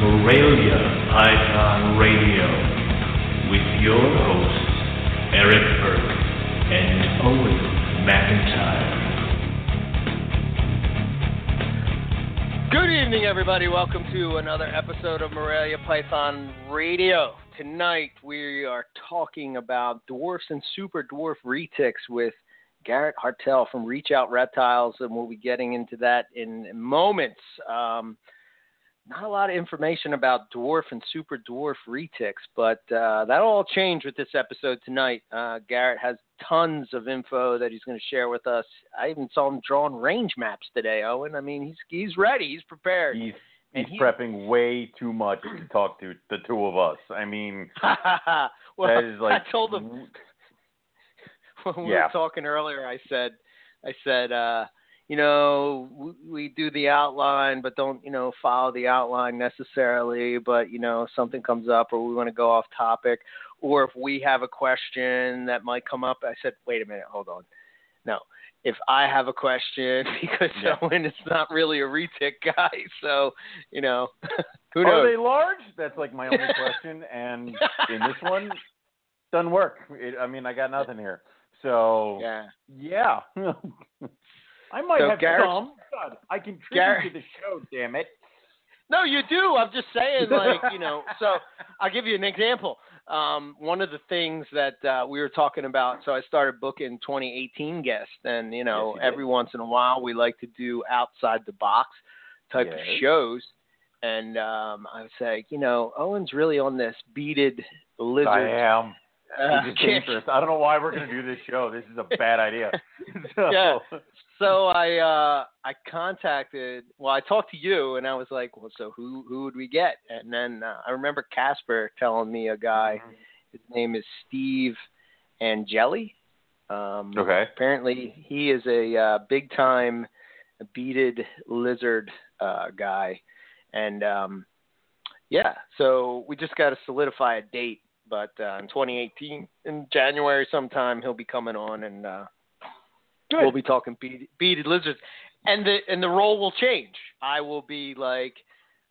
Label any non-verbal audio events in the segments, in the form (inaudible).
Morelia Python Radio with your hosts, Eric Burke and Owen McIntyre. Good evening, everybody. Welcome to another episode of Morelia Python Radio. Tonight we are talking about dwarfs and super dwarf retics with Garrett Hartle from Reach Out Reptiles, and we'll be getting into that in moments. Um, not a lot of information about dwarf and super dwarf retics, but uh, that'll all change with this episode tonight. Uh, Garrett has tons of info that he's going to share with us. I even saw him drawing range maps today, Owen. I mean, he's he's ready, he's prepared. He's he's he- prepping way too much to talk to the two of us. I mean, (laughs) well, that is like I told him (laughs) when we Yeah. were talking earlier. I said, I said, uh, you know, we, we do the outline, but don't you know follow the outline necessarily. But you know, something comes up, or we want to go off topic, or if we have a question that might come up. I said, wait a minute, hold on, no. If I have a question, (laughs) because Yeah. Owen is not really a retic guy, so you know, (laughs) who are knows? they large? That's like my only question. And (laughs) in this one, doesn't work. It, I mean, I got nothing here. So yeah. yeah. I might So have Garrett's- some. God, I contribute Garrett- to the show. Damn it. No, you do. I'm just saying, (laughs) like, you know. So I'll give you an example. Um, one of the things that uh, we were talking about. So I started booking 2018 guests, and you know, Yes, you did. every once in a while we like to do outside the box type of Yes. shows. And um, I was like, you know, Owen's really on this beaded lizard. I am. uh, It's dangerous. I don't know why we're going to do this show. This is a bad idea. (laughs) (laughs) So, Yeah. So I uh I contacted well I talked to you and I was like well so who who would we get? And then uh, I remember Casper telling me a guy his name is Steve Angeli. Um Okay. apparently he is a uh, big time beaded lizard uh guy. And um yeah so we just got to solidify a date but uh, in 2018 in January sometime he'll be coming on and uh Good. We'll be talking beaded, beaded lizards, and the and the role will change. I will be like,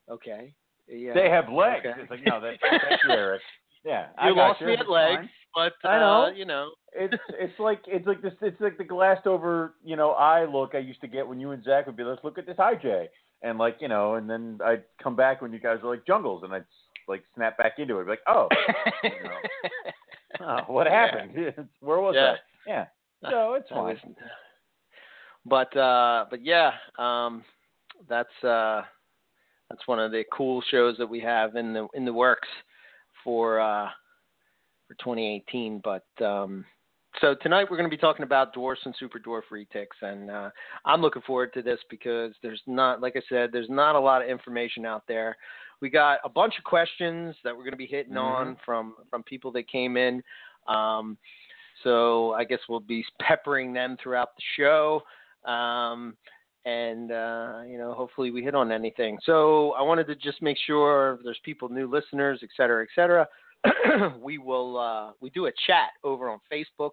okay, yeah, They have legs. okay. It's like, no, that, thank you, (laughs) Eric. Yeah. I you got lost you. me at legs, fine. but uh, I know. you know, It's (laughs) it's like it's like this it's like the glassed over you know eye look I used to get when you and Zach would be let's look at this IJ and like you know and then I'd come back when you guys were like jungles and I'd like snap back into it be like oh, you know. (laughs) oh what happened where was Yeah. that yeah so it's (laughs) fine but uh, but yeah, um, that's uh, that's one of the cool shows that we have in the in the works for uh, for 2018. But um, so tonight we're going to be talking about dwarfs and super dwarf retics, and uh, I'm looking forward to this because there's not, like I said, there's not a lot of information out there. We got a bunch of questions that we're going to be hitting on from from people that came in. Um, so I guess we'll be peppering them throughout the show. Um, and uh, you know, hopefully we hit on anything. So I wanted to just make sure there's people, new listeners, et cetera, et cetera. (clears throat) we will uh, we do a chat over on Facebook.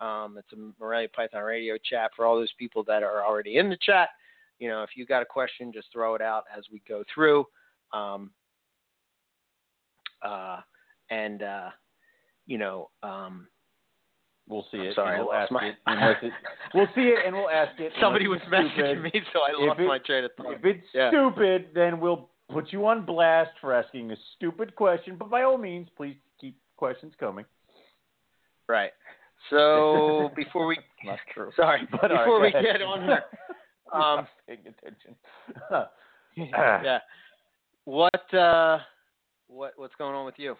Um, it's a Morelia Python Radio chat for all those people that are already in the chat. You know, if you got a question, just throw it out as we go through. Um, uh, and uh, you know, um, we'll see I'm it sorry, and we'll lost ask my- it unless (laughs) it we'll see it and we'll ask it somebody was messaging me, so I If lost it- my train of thought. If it's Yeah. stupid, then we'll put you on blast for asking a stupid question. But by all means, please keep questions coming. Right. So (laughs) before we Not true. sorry But all right, before we get on here, (laughs) I'm um, paying attention. yeah, what uh, what what's going on with you?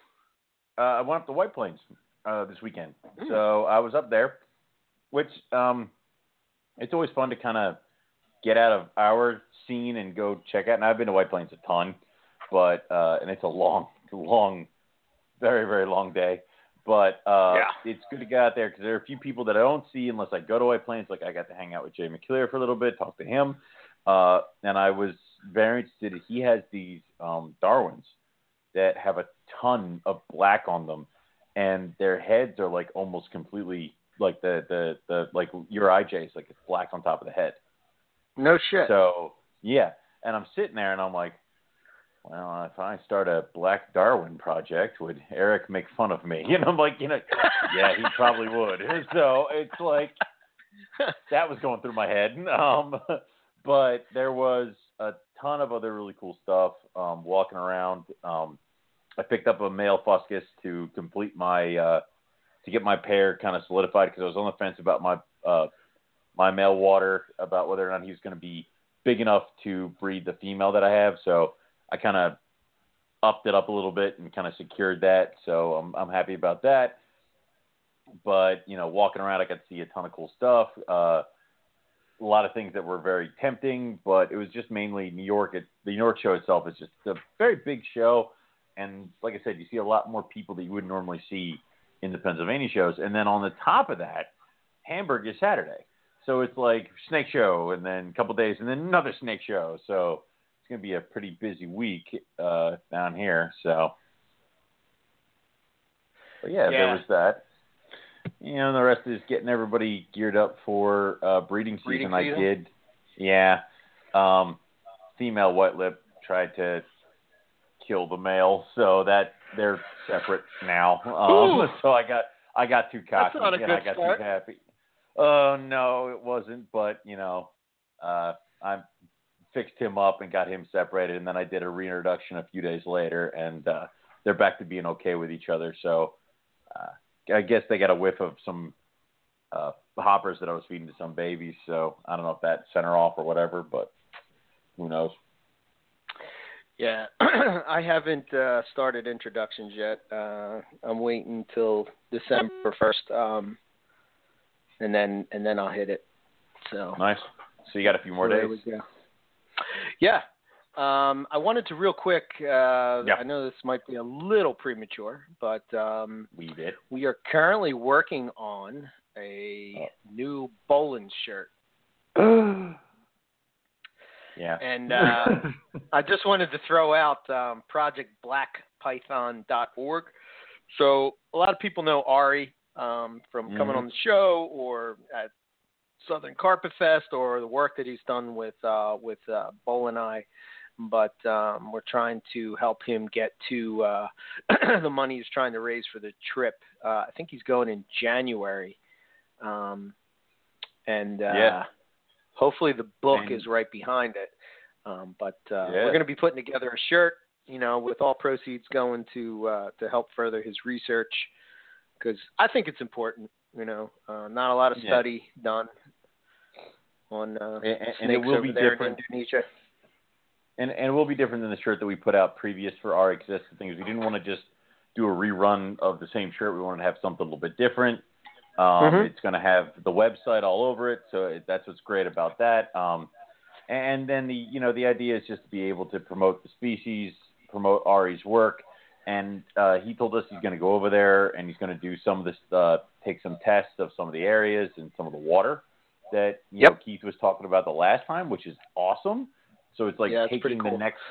uh, I went up to White Plains uh, this weekend, Mm. so I was up there, which um, it's always fun to kind of get out of our scene and go check out. And I've been to White Plains a ton, but uh, and it's a long, long, very very long day. But uh, Yeah. it's good to get out there because there are a few people that I don't see unless I go to White Plains. Like I got to hang out with Jay McClure for a little bit, talk to him, uh, and I was very interested. He has these um, Darwins that have a ton of black on them, and their heads are like almost completely like the the the like your IJ's like it's black on top of the head. No shit. So yeah, and I'm sitting there and I'm like, well, if I start a Black Darwin project, would Eric make fun of me? (laughs) You know, I'm like, you know, yeah, he probably would. (laughs) So it's like that was going through my head. (laughs) Um, but there was a ton of other really cool stuff um, walking around. Um, I picked up a male fuscus to complete my uh, to get my pair kind of solidified because I was on the fence about my uh, my male water about whether or not he was going to be big enough to breed the female that I have. So I kind of upped it up a little bit and kind of secured that. So I'm I'm happy about that. But you know, walking around, I got to see a ton of cool stuff. Uh, a lot of things that were very tempting, but it was just mainly New York. It, the New York show itself is just a very big show, and like I said, you see a lot more people that you wouldn't normally see in the Pennsylvania shows. And then on the top of that, Hamburg is Saturday, so it's like snake show, and then a couple days, and then another snake show. So it's going to be a pretty busy week uh, down here. So, but yeah, Yeah. there was that. You know, the rest is getting everybody geared up for uh, breeding season. Breeding I did, yeah. Um, female white lip tried to kill the male, so that they're separate now. Um, (laughs) so I got I got too cocky and I got start. too happy. Oh no, it wasn't. But you know, uh, I fixed him up and got him separated, and then I did a reintroduction a few days later, and uh, they're back to being okay with each other. So uh, I guess they got a whiff of some uh, hoppers that I was feeding to some babies. So I don't know if that sent her off or whatever, but who knows? Yeah, (clears throat) I haven't uh, started introductions yet. Uh, I'm waiting till December first, um, and then and then I'll hit it. So Nice. So you got a few more days. Yeah, um, I wanted to real quick. Uh, Yeah. I know this might be a little premature, but um, We did. we are currently working on a Oh. new Boelen shirt, (gasps) (clears throat) Yeah. and (laughs) uh, I just wanted to throw out um, projectblackpython.org. So a lot of people know Ari um, from coming Mhm. on the show or at Southern Carpet Fest or the work that he's done with uh, with uh, and I. But um, we're trying to help him get to uh, (clears throat) the money he's trying to raise for the trip. Uh, I think he's going in January, um, and uh, Yeah. Hopefully the book is right behind it. Um, but uh, Yeah. we're going to be putting together a shirt, you know, with all proceeds going to uh, to help further his research, because I think it's important. You know, uh, not a lot of Yeah. study done on uh, And- and- it will be there different. in Indonesia. and and it will be different than the shirt that we put out previous for our existing things. We didn't want to just do a rerun of the same shirt. We wanted to have something a little bit different. Um, Mhm. It's going to have the website all over it, so it, that's what's great about that. Um, and then the you know the idea is just to be able to promote the species, promote Ari's work, and uh, he told us he's going to go over there and he's going to do some of this, uh, take some tests of some of the areas and some of the water that you Yep. know Keith was talking about the last time, which is awesome. So it's like Yeah, taking cool. the next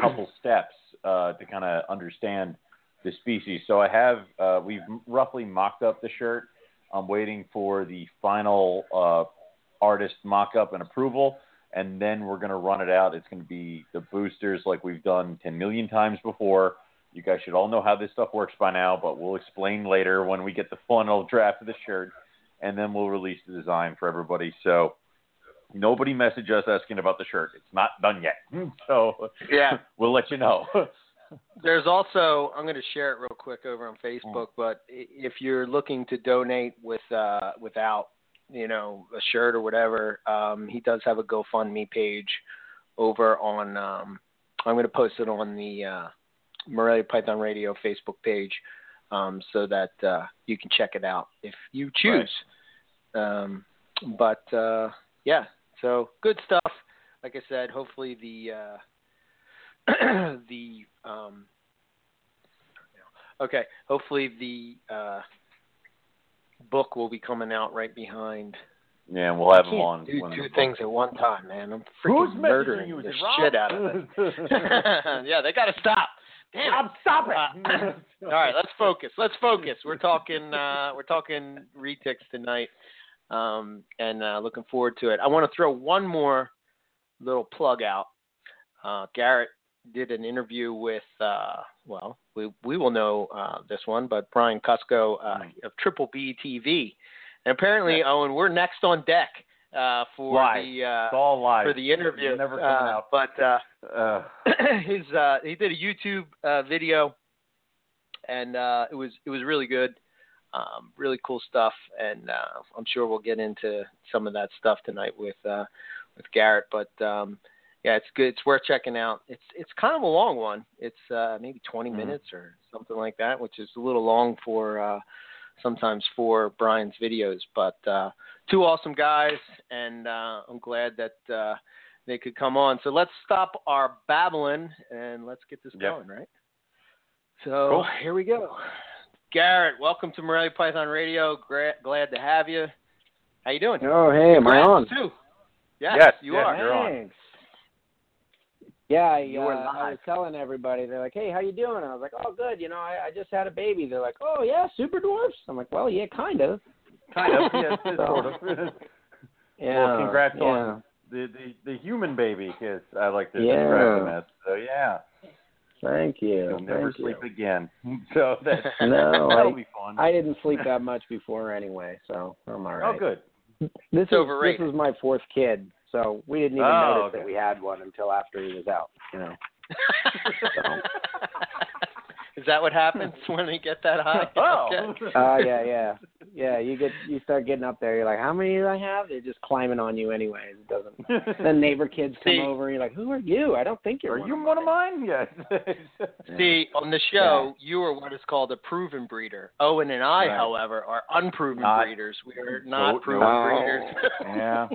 couple steps uh, to kind of understand the species. So I have uh, we've roughly mocked up the shirt. I'm waiting for the final uh, artist mock-up and approval, and then we're going to run it out. It's going to be the boosters like we've done 10 million times before. You guys should all know how this stuff works by now, but we'll explain later when we get the final draft of the shirt, and then we'll release the design for everybody. So nobody message us asking about the shirt. It's not done yet. (laughs) So Yeah. (laughs) we'll let you know. (laughs) There's also I'm going to share it real quick over on Facebook, but if you're looking to donate with uh, without you know a shirt or whatever, um, he does have a GoFundMe page over on. Um, I'm going to post it on the uh, Morelia Python Radio Facebook page um, so that uh, you can check it out if you choose. Um, but uh, yeah, so good stuff. Like I said, hopefully the uh, (clears throat) the um, okay. Hopefully the uh, book will be coming out right behind. yeah, and we'll have them on. do two things at one time, man. I'm Who's freaking messaging murdering you? The Rob? shit out of it. (laughs) yeah, they got to stop. Damn. Rob, stop Uh, it! (clears throat) All right, let's focus. Let's focus. We're talking. Uh, we're talking retics tonight, um, and uh, looking forward to it. I want to throw one more little plug out. Uh, Garrett did an interview with uh, well, we we will know uh, this one, but Brian Cusco uh, Mm. of Triple B TV, and apparently Owen, we're next on deck uh, for Live. the uh, It's all live. for the interview. You're never coming uh, out. But uh, Uh, (clears throat) his uh, he did a YouTube uh, video, and uh, it was it was really good, um, really cool stuff, and uh, I'm sure we'll get into some of that stuff tonight with uh, with Garrett. But um, yeah, it's good. It's worth checking out. It's it's kind of a long one. It's uh, maybe 20 Mhm. minutes or something like that, which is a little long for uh, sometimes for Brian's videos. But uh, two awesome guys, and uh, I'm glad that. Uh, they could come on. So let's stop our babbling and let's get this Yep. going, right? So Cool. here we go. Garrett, welcome to Morelia Python Radio. Gra- glad to have you. How you doing? Oh, hey, am I on? Too. Yes, Yes, you yes, are. you're on. Thanks. Yeah, I, You uh, I live. was telling everybody. They're like, "Hey, how you doing?" I was like, "Oh, good. You know, I, I just had a baby." They're like, "Oh, yeah, super dwarfs." I'm like, "Well, yeah, kind of." kind of. Yes, (laughs) So- sort of. (laughs) Yeah. well, congrats yeah. on the, the the human baby kiss. I like to Yeah. describe them as. So yeah, Thank you. you'll never Thank sleep you. again. (laughs) So that's No, that'll I- be fun. I didn't sleep that much before anyway, so I'm all right. Oh, good. This is overrated. this is my fourth kid, so we didn't even Oh, notice okay. that we had one until after he was out. You know. (laughs) Is that what happens when they get that high? (laughs) Oh. Okay. Oh yeah, yeah, yeah. You get you start getting up there. You're like, how many do I have? They're just climbing on you anyways. It doesn't. (laughs) Then neighbor kids come See- over. You're like, who are you? I don't think you're. Are one you of one of mine? Yes. See, on the show, you are what is called a proven breeder. Owen and I, Right. however, are unproven Not- breeders. We are not proven no. breeders. yeah.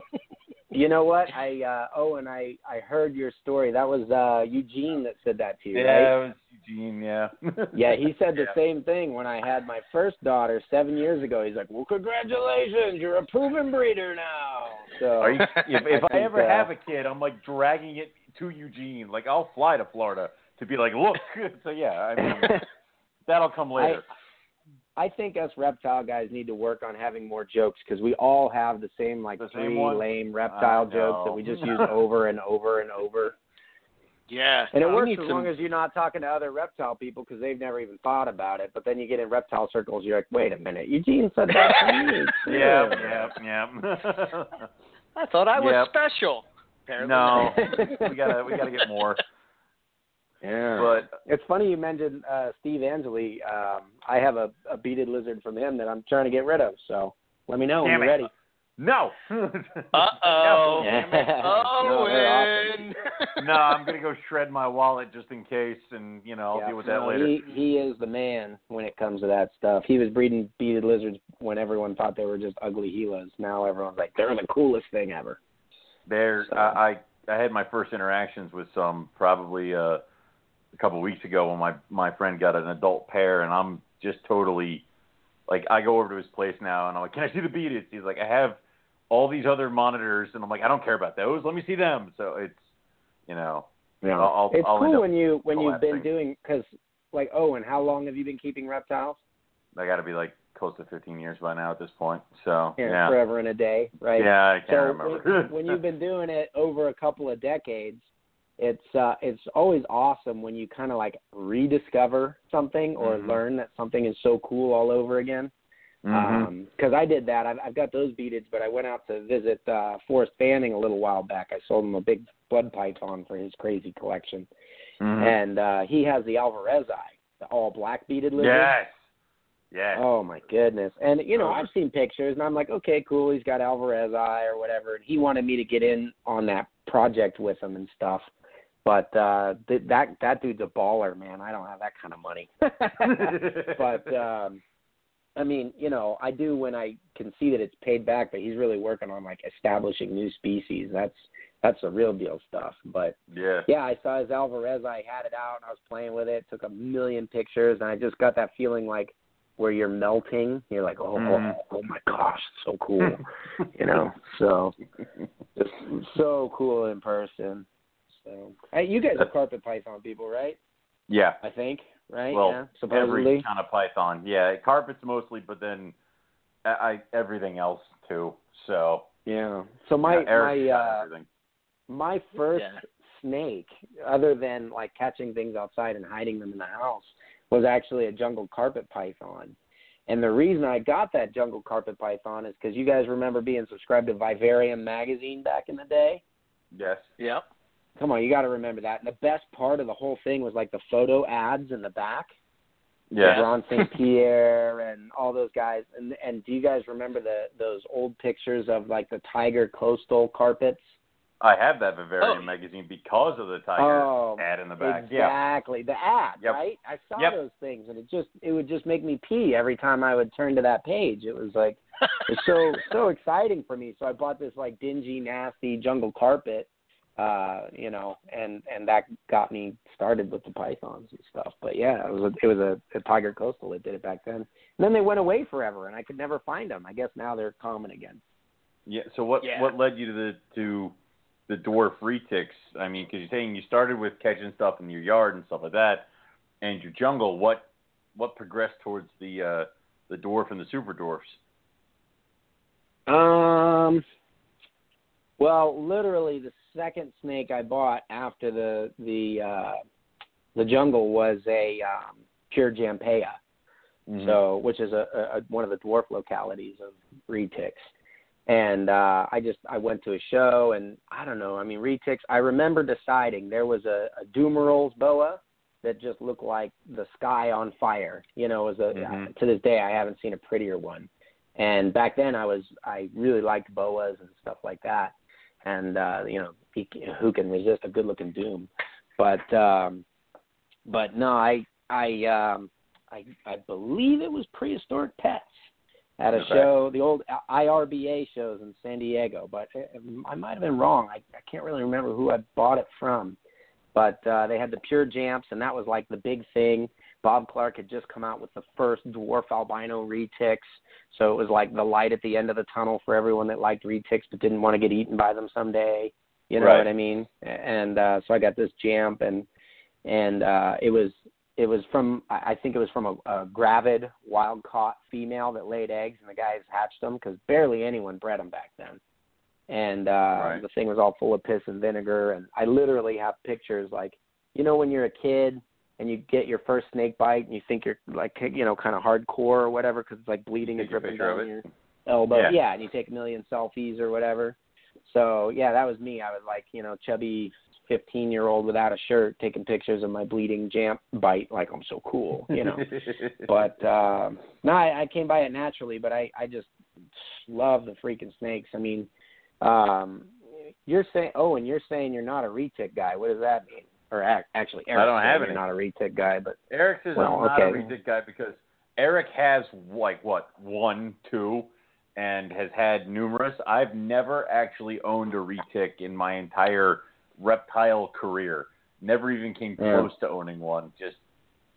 You know what? I uh oh, and I I heard your story. That was uh Eugene that said that to you, Yeah, right? it was Eugene. Yeah. (laughs) Yeah, he said the Yeah. same thing when I had my first daughter seven years ago. He's like, "Well, congratulations, you're a proven breeder now." So Are you, if if (laughs) I think, ever uh, have a kid, I'm like dragging it to Eugene. Like I'll fly to Florida to be like, look. (laughs) so yeah, I mean that'll come later. I think us reptile guys need to work on having more jokes because we all have the same like The three one? lame reptile I jokes that we just use over and over and over. (laughs) yeah. And it works as some- long as you're not talking to other reptile people because they've never even thought about it. But then you get in reptile circles, you're like, wait a minute, Eugene said that to me. yeah, yeah, yeah. I thought I was Yep. special. Apparently no, we gotta we gotta get more. (laughs) Yeah. But It's funny you mentioned uh, Steve Angeli. Um, I have a, a beaded lizard from him that I'm trying to get rid of. So let me know when you're it. ready. no. (laughs) Uh-oh. No, Owen. no, I'm gonna go shred my wallet just in case, and you know I'll Yeah, deal with that no, later. He he is the man when it comes to that stuff. He was breeding beaded lizards when everyone thought they were just ugly Gilas. Now everyone's like they're the coolest thing ever. There, So- I, I I had my first interactions with some probably uh, a couple weeks ago when my my friend got an adult pair, and I'm just totally like I go over to his place now, and I'm like, "Can I see the beaded?" He's like, "I have all these other monitors," and I'm like, "I don't care about those. Let me see them." So it's you know, Yeah. I'll- I'll- it's I'll cool when you when you've been collapsing. doing because like oh, Owen, how long have you been keeping reptiles? I got to be like close to 15 years by now at this point. So Yeah, yeah, forever and a day, right? yeah, I can't so remember. when, when (laughs) you've been doing it over a couple of decades, it's uh it's always awesome when you kind of like rediscover something or Mhm. learn that something is so cool all over again. Because I did that. I've, I've got those beaded, but I went out to visit uh, Forrest Fanning a little while back. I sold him a big blood python for his crazy collection, Mhm. and uh, he has the alvarezi, the all black beaded lizard. yes, yes. Oh my goodness! And you know. I've seen pictures, and I'm like, okay, cool. He's got alvarezi or whatever, and he wanted me to get in on that project with him and stuff. But uh th- that that dude's a baller, man. I don't have that kind of money. (laughs) but um I mean, you know, I do when I can see that it's paid back, but he's really working on like establishing new species. That's that's the real deal stuff. But yeah. yeah, I saw his Alvarez. I had it out and I was playing with it. Took a million pictures, and I just got that feeling like where you're melting. You're like, oh, Mhm. oh, oh my gosh, so cool, (laughs) you know. So just so cool in person. So hey, you guys are carpet python people, right? Yeah. I think, right? Well, yeah, supposedly. every kind of python. Yeah, carpets mostly, but then I, I everything else too. So Yeah. So my yeah, my uh my first Yeah. snake, other than like catching things outside and hiding them in the house, was actually a jungle carpet python. And the reason I got that jungle carpet python is because you guys remember being subscribed to Vivarium magazine back in the day. Yes. Yep. Come on, you got to remember that. And the best part of the whole thing was like the photo ads in the back. Yeah. Ron St. (laughs) Pierre and all those guys. And and do you guys remember the those old pictures of like the tiger coastal carpets? I have that Vivarium Oh. magazine because of the tiger Oh, ad in the back. Yeah. Exactly. The ad, Yep. right? I saw Yep. those things and it just it would just make me pee every time I would turn to that page. It was like it's so (laughs) so exciting for me. So I bought this like dingy, nasty jungle carpet, uh, you know, and and that got me started with the pythons and stuff. But yeah, it was a, it was a, a tiger coastal that did it back then. And then they went away forever, and I could never find them. I guess now they're common again. Yeah. So what Yeah. what led you to the to the dwarf retics? I mean, because you're saying you started with catching stuff in your yard and stuff like that, and your jungle. What what progressed towards the uh, the dwarf and the super dwarfs? Um. Well, literally, the second snake I bought after the the uh, the jungle was a um, pure Jampea, Mm-hmm. so which is a, a one of the dwarf localities of retics. And uh, I just I went to a show and I don't know. I mean retics. I remember deciding there was a, a Dumeril's boa that just looked like the sky on fire. You know, it was a Mhm. to this day I haven't seen a prettier one. And back then I was I really liked boas and stuff like that. And uh, you know, he, who can resist a good-looking doom? But um, but no, I I um, I I believe it was prehistoric pets at a Okay. show, the old IRBA shows in San Diego. But I might have been wrong. I, I can't really remember who I bought it from. But uh, they had the pure jamps, and that was like the big thing. Bob Clark had just come out with the first dwarf albino retics, so it was like the light at the end of the tunnel for everyone that liked retics but didn't want to get eaten by them someday. You know Right. what I mean? And uh, so I got this jamp, and and uh, it was it was from I think it was from a, a gravid wild caught female that laid eggs, and the guys hatched them because barely anyone bred them back then. And uh, Right. the thing was all full of piss and vinegar, and I literally have pictures like you know when you're a kid and you get your first snake bite and you think you're like you know kind of hardcore or whatever because it's like bleeding and Take dripping down it? your elbow. Yeah. yeah, and you take a million selfies or whatever. So yeah, that was me. I was like, you know, chubby fifteen year old without a shirt taking pictures of my bleeding jamp bite like I'm so cool, you know. (laughs) but um no, I, I came by it naturally, but I I just love the freaking snakes. I mean, um you're saying oh, and you're saying you're not a retic guy. What does that mean? Or ac- actually, Eric I don't have any. not a retic guy, but Eric's is Well, not okay. a retic guy because Eric has like what one, two, and has had numerous. I've never actually owned a retic in my entire reptile career. Never even came Yeah. close to owning one. Just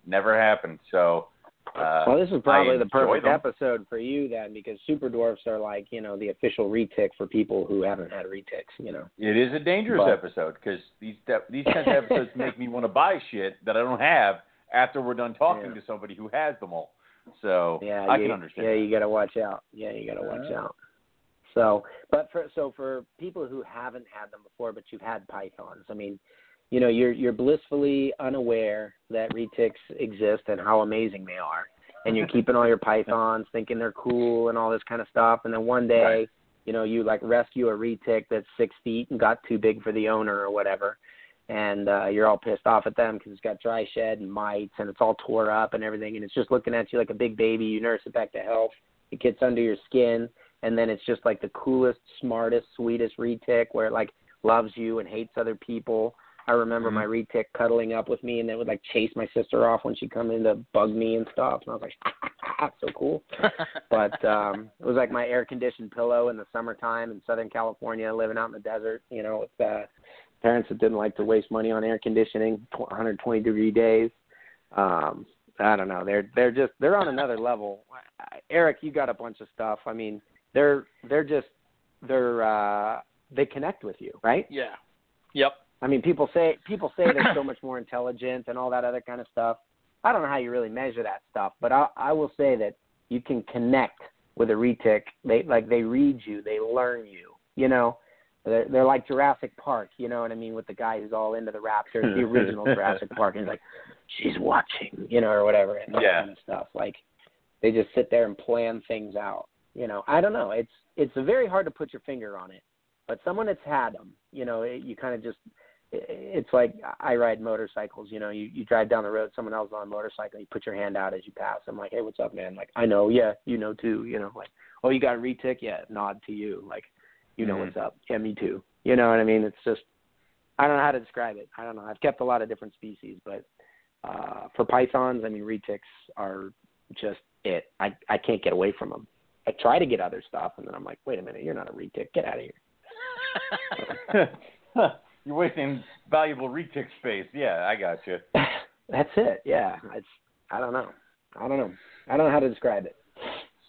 never happened. So. Uh, well, this is probably I the perfect them. episode for you then, because super dwarfs are like you know the official retic for people who haven't had retics. You know. It is a dangerous But- episode because these these kinds of episodes make me want to buy shit that I don't have after we're done talking Yeah. to somebody who has them all. So Yeah, I you, can understand. Yeah, that. you got to watch out. Yeah, you got to watch Yeah. out. So, but for so for people who haven't had them before, but you've had pythons, I mean, you know, you're you're blissfully unaware that retics exist and how amazing they are, and you're (laughs) keeping all your pythons, thinking they're cool and all this kind of stuff, and then one day, Right. you know, you like rescue a retic that's six feet and got too big for the owner or whatever. And uh, you're all pissed off at them because it's got dry shed and mites and it's all tore up and everything, and it's just looking at you like a big baby. You nurse it back to health. It gets under your skin, and then it's just like the coolest, smartest, sweetest retic where it like loves you and hates other people. I remember Mhm. my retic cuddling up with me, and it would like chase my sister off when she'd come in to bug me and stuff. And I was like, (laughs) so cool (laughs) but um it was like my air conditioned pillow in the summertime in southern california living out in the desert you know with uh parents that didn't like to waste money on air conditioning tw 120 degree days um i don't know they're they're just they're on another (laughs) level eric you got a bunch of stuff i mean they're they're just they're uh they connect with you right yeah. Yep. I mean, people say people say they're so (clears throat) much more intelligent and all that other kind of stuff. I don't know how you really measure that stuff, but I, I will say that you can connect with a retic. They like they read you, they learn you. You know, they're they're like Jurassic Park, you know what I mean, with the guy who's all into the Raptors, the original (laughs) Jurassic Park, and he's like, she's watching, you know, or whatever, and that Yeah. kind of stuff. Like they just sit there and plan things out. You know, I don't know. It's it's very hard to put your finger on it, but someone that's had them, you know, it, you kind of just. It- It's like I ride motorcycles. You know, you you drive down the road, someone else is on a motorcycle, you put your hand out as you pass. I'm like, hey, what's up, man? Like, I know, yeah, you know too. You know, like, oh, you got a retic? Yeah, nod to you. Like, you know Mhm. what's up. Yeah, me too. You know what I mean? It's just I don't know how to describe it. I don't know. I've kept a lot of different species, but uh for pythons, I mean retics are just it. I I can't get away from them. I try to get other stuff, and then I'm like, wait a minute, you're not a retic. Get out of here. (laughs) (laughs) (laughs) You're wasting valuable retic space. Yeah, I got you. (laughs) That's it. Yeah, it's I don't know. I don't know. I don't know how to describe it.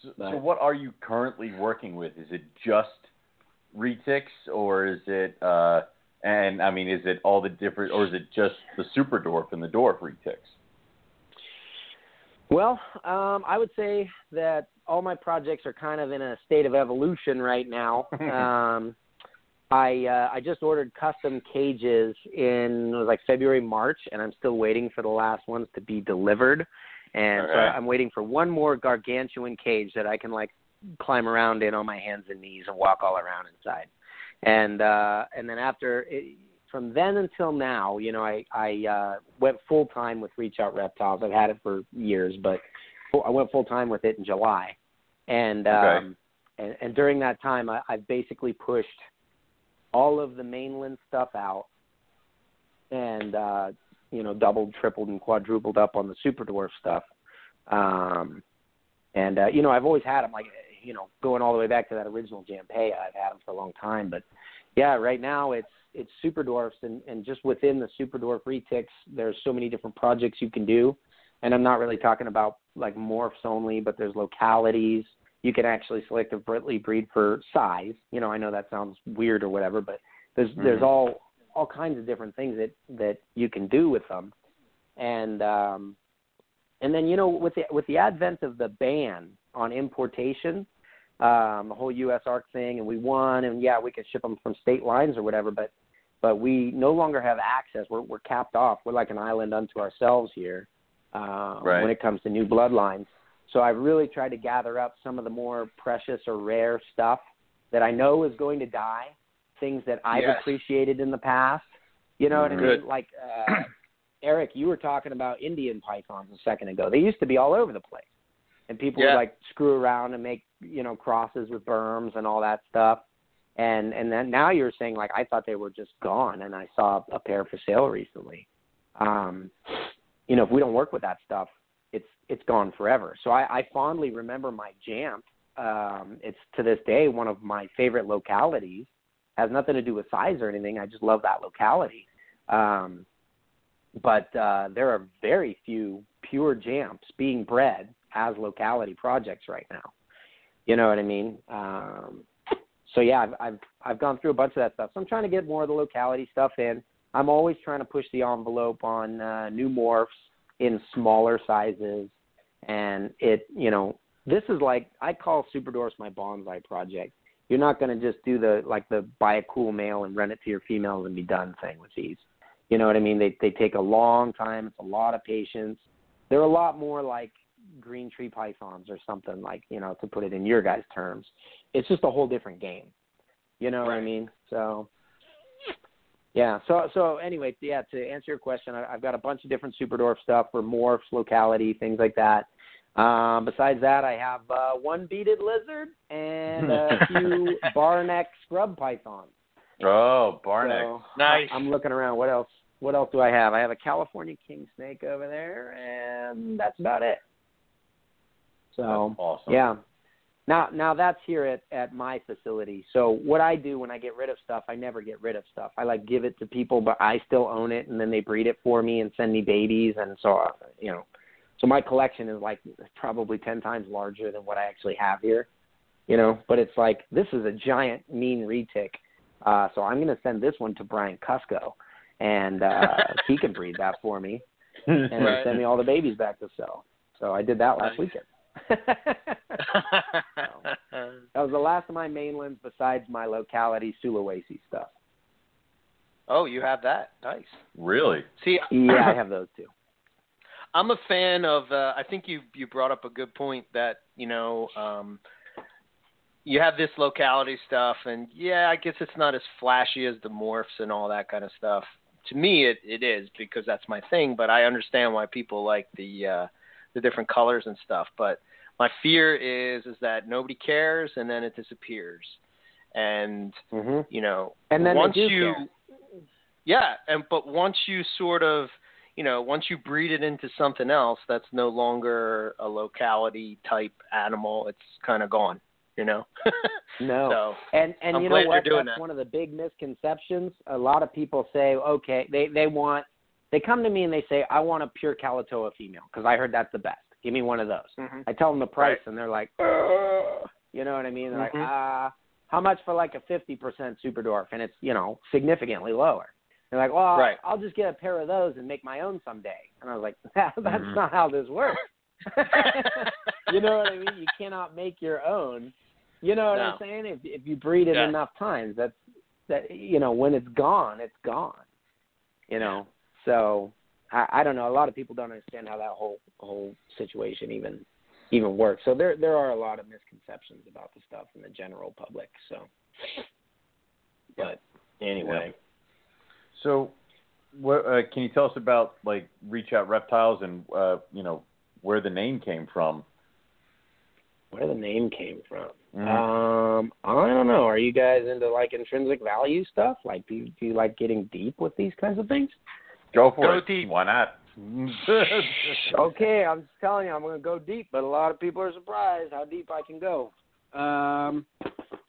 So, so what are you currently working with? Is it just retics, or is it? uh And I mean, is it all the different, or is it just the super dwarf and the dwarf retics? Well, um, I would say that all my projects are kind of in a state of evolution right now. (laughs) um, I uh, I just ordered custom cages in it was like February March, and I'm still waiting for the last ones to be delivered. And so I'm waiting for one more gargantuan cage that I can like climb around in on my hands and knees and walk all around inside. And uh, and then after it, from then until now, you know, I I uh, went full time with Reach Out Reptiles. I've had it for years, but I went full time with it in July, and Okay. um, and, and during that time, I, I've basically pushed all of the mainland stuff out, and uh, you know, doubled, tripled, and quadrupled up on the super dwarf stuff. Um, and uh, you know, I've always had them, like you know, going all the way back to that original Jampea. I've had them for a long time, but yeah, right now it's it's super dwarfs, and and just within the super dwarf retics, there's so many different projects you can do. And I'm not really talking about like morphs only, but there's localities. You can actually select selectively breed for size. You know, I know that sounds weird or whatever, but there's there's Mhm. all all kinds of different things that that you can do with them. And um and then you know with the with the advent of the ban on importation, um, the whole USARK thing, and we won, and yeah, we could ship them from state lines or whatever, but but we no longer have access. We're we're capped off. We're like an island unto ourselves here uh, Right. when it comes to new bloodlines. So I've really tried to gather up some of the more precious or rare stuff that I know is going to die, things that I've Yes. appreciated in the past. You know what I mean? Like uh, Eric, you were talking about Indian pythons a second ago. They used to be all over the place, and people Yeah. would like screw around and make you know crosses with berms and all that stuff. And and then now you're saying like I thought they were just gone, and I saw a pair for sale recently. Um, you know, if we don't work with that stuff, it's it's gone forever. So I, I fondly remember my Jamp. Um, it's to this day one of my favorite localities. Has nothing to do with size or anything. I just love that locality. Um, but uh, there are very few pure Jamps being bred as locality projects right now. You know what I mean? Um, so yeah, I've, I've I've gone through a bunch of that stuff. So I'm trying to get more of the locality stuff in. I'm always trying to push the envelope on uh, new morphs in smaller sizes, and it you know this is like I call Super Dwarfs my bonsai project. You're not going to just do the like the buy a cool male and run it to your females and be done thing with these. You know what I mean? They they take a long time. It's a lot of patience. They're a lot more like green tree pythons or something like you know to put it in your guys' terms. It's just a whole different game. You know what I mean? So yeah. So so anyway, yeah. To answer your question, I, I've got a bunch of different super dwarf stuff for morphs, locality, things like that. Um, besides that, I have uh, one beaded lizard and a (laughs) few bar neck scrub pythons. Oh, Barneck. So, Nice. I'm looking around. What else? What else do I have? I have a California king snake over there, and that's about it. So That's awesome. yeah. Now now that's here at at my facility. So what I do when I get rid of stuff, I never get rid of stuff. I like give it to people, but I still own it, and then they breed it for me and send me babies, and so uh, you know. So my collection is like probably ten times larger than what I actually have here. You know, but it's like this is a giant mean retic. Uh, so I'm going to send this one to Brian Cusco, and uh, he can breed that for me (laughs) and Right. send me all the babies back to sell. So I did that last Nice. weekend. (laughs) that was the last of my mainlands besides my locality Sulawesi stuff. oh, you have that. Nice. Really? See, Yeah, I (clears throat) have those too. I'm a fan of. Uh, I think you you brought up a good point that you know um, you have this locality stuff, and yeah, I guess it's not as flashy as the morphs and all that kind of stuff. To me, it it is because that's my thing. But I understand why people like the uh, the different colors and stuff. But my fear is is that nobody cares, and then it disappears. And hmm you know, And then once you care. yeah and but once you sort of you know once you breed it into something else that's no longer a locality type animal it's kind of gone you know (laughs) No. so And and I'm you know what? That's that. one of the big misconceptions. A lot of people say, okay, they they want they come to me and they say, I want a pure Kalatoa female because I heard that's the best. Give me one of those. Mhm. I tell them the price Right. and they're like, "Ugh." you know what I mean? They're Mhm. like, ah, how much for like a fifty percent super dwarf? And it's you know significantly lower. They're like, well, Right. I'll just get a pair of those and make my own someday. And I was like, (laughs) that's Mhm. not how this works. (laughs) (laughs) you know what I mean? You cannot make your own. You know what No. I'm saying? If if you breed it Yeah. enough times, that's that you know when it's gone, it's gone. You know, so I, I don't know. A lot of people don't understand how that whole whole situation even even works. So there there are a lot of misconceptions about the stuff in the general public. So, but anyway, So, what uh, can you tell us about like Reach Out Reptiles and uh, you know where the name came from? where the name came from? Mhm. Um, I don't know. Are you guys into like intrinsic value stuff? Like, do you, do you like getting deep with these kinds of things? Go for Go it. deep. Why not? (laughs) okay, I'm just telling you, I'm going to go deep, but a lot of people are surprised how deep I can go. Um,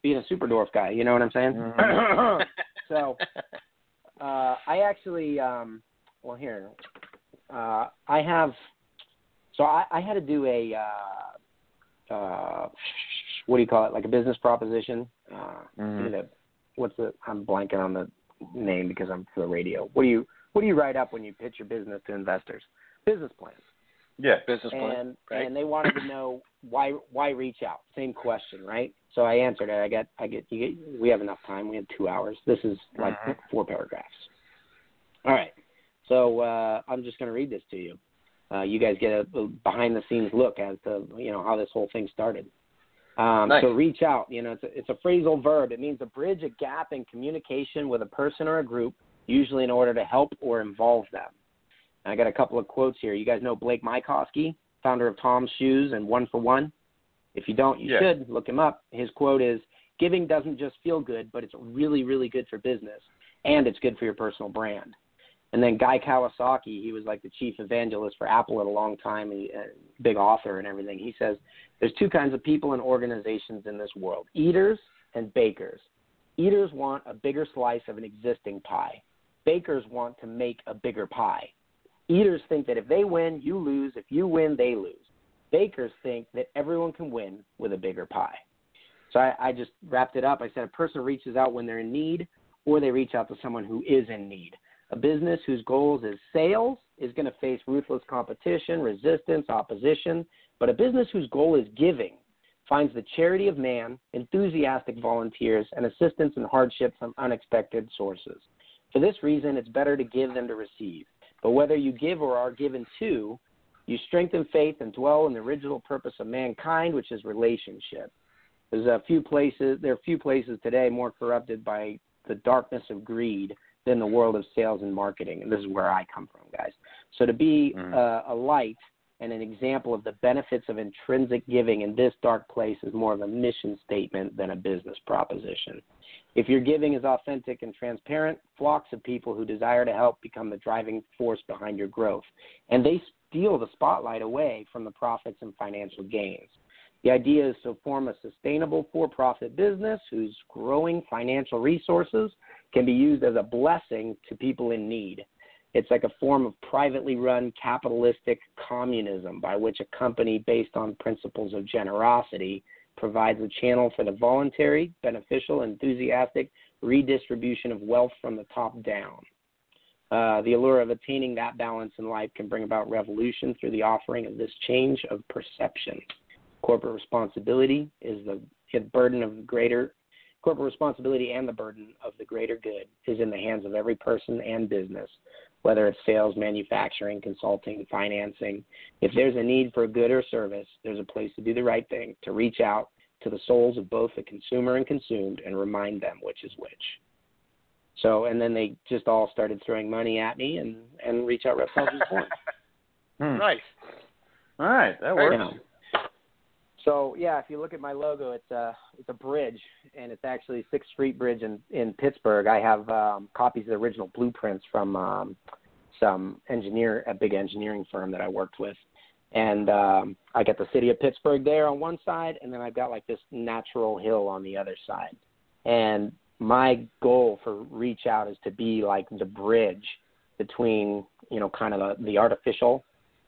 being a super dwarf guy, you know what I'm saying? Mhm. (coughs) so, (laughs) uh, I actually, um, well, here, uh, I have, so I, I had to do a, uh, uh, what do you call it? Like a business proposition. Uh, Mhm. give me what's the? I'm blanking on the name because I'm for the radio. What do you What do you write up when you pitch your business to investors? Business plan yeah. business plan and right and they wanted to know why why reach out. Same question, right? So I answered it. I get I get you get we have enough time. We have two hours. This is like Mhm. four paragraphs. All right. So uh, I'm just going to read this to you. Uh, you guys get a, a behind the scenes look as to you know how this whole thing started. Um, Nice. So reach out. You know, it's a, it's a phrasal verb. It means to bridge a gap in communication with a person or a group, usually in order to help or involve them. And I got a couple of quotes here. You guys know Blake Mycoskie, founder of Tom's Shoes and One for One. If you don't, you Yeah. should look him up. His quote is, "Giving doesn't just feel good, but it's really, really good for business, and it's good for your personal brand." And then Guy Kawasaki, he was like the chief evangelist for Apple at a long time, he, a big author and everything. He says there's two kinds of people and organizations in this world: eaters and bakers. Eaters want a bigger slice of an existing pie. Bakers want to make a bigger pie. Eaters think that if they win, you lose. If you win, they lose. Bakers think that everyone can win with a bigger pie. So I, I just wrapped it up. I said a person reaches out when they're in need, or they reach out to someone who is in need. A business whose goals is sales is going to face ruthless competition, resistance, opposition. But a business whose goal is giving finds the charity of man, enthusiastic volunteers, and assistance in hardship from unexpected sources. For this reason, it's better to give than to receive. But whether you give or are given to, you strengthen faith and dwell in the original purpose of mankind, which is relationship. There's a few places. There are few places today more corrupted by the darkness of greed than the world of sales and marketing. And this is where I come from, guys. So to be Mhm. uh, a light and an example of the benefits of intrinsic giving in this dark place is more of a mission statement than a business proposition. If your giving is authentic and transparent, flocks of people who desire to help become the driving force behind your growth. And they steal the spotlight away from the profits and financial gains. The idea is to form a sustainable for profit business whose growing financial resources can be used as a blessing to people in need. It's like a form of privately run capitalistic communism by which a company based on principles of generosity provides a channel for the voluntary, beneficial, enthusiastic redistribution of wealth from the top down. Uh, the allure of attaining that balance in life can bring about revolution through the offering of this change of perception. Corporate responsibility is the, burden of greater corporate responsibility and the burden of the greater good is in the hands of every person and business, whether it's sales, manufacturing, consulting, financing. If there's a need for a good or service, there's a place to do the right thing, to reach out to the souls of both the consumer and consumed and remind them which is which. So, and then they just all started throwing money at me, and and Reach Out Reptiles was born. Hmm. Nice. All right, that Very works. You know. So yeah, if you look at my logo, it's a it's a bridge, and it's actually Sixth Street Bridge in in Pittsburgh. I have um, copies of the original blueprints from um, some engineer, a big engineering firm that I worked with, and um, I got the city of Pittsburgh there on one side, and then I've got like this natural hill on the other side. And my goal for Reach Out is to be like the bridge between you know kind of the, the artificial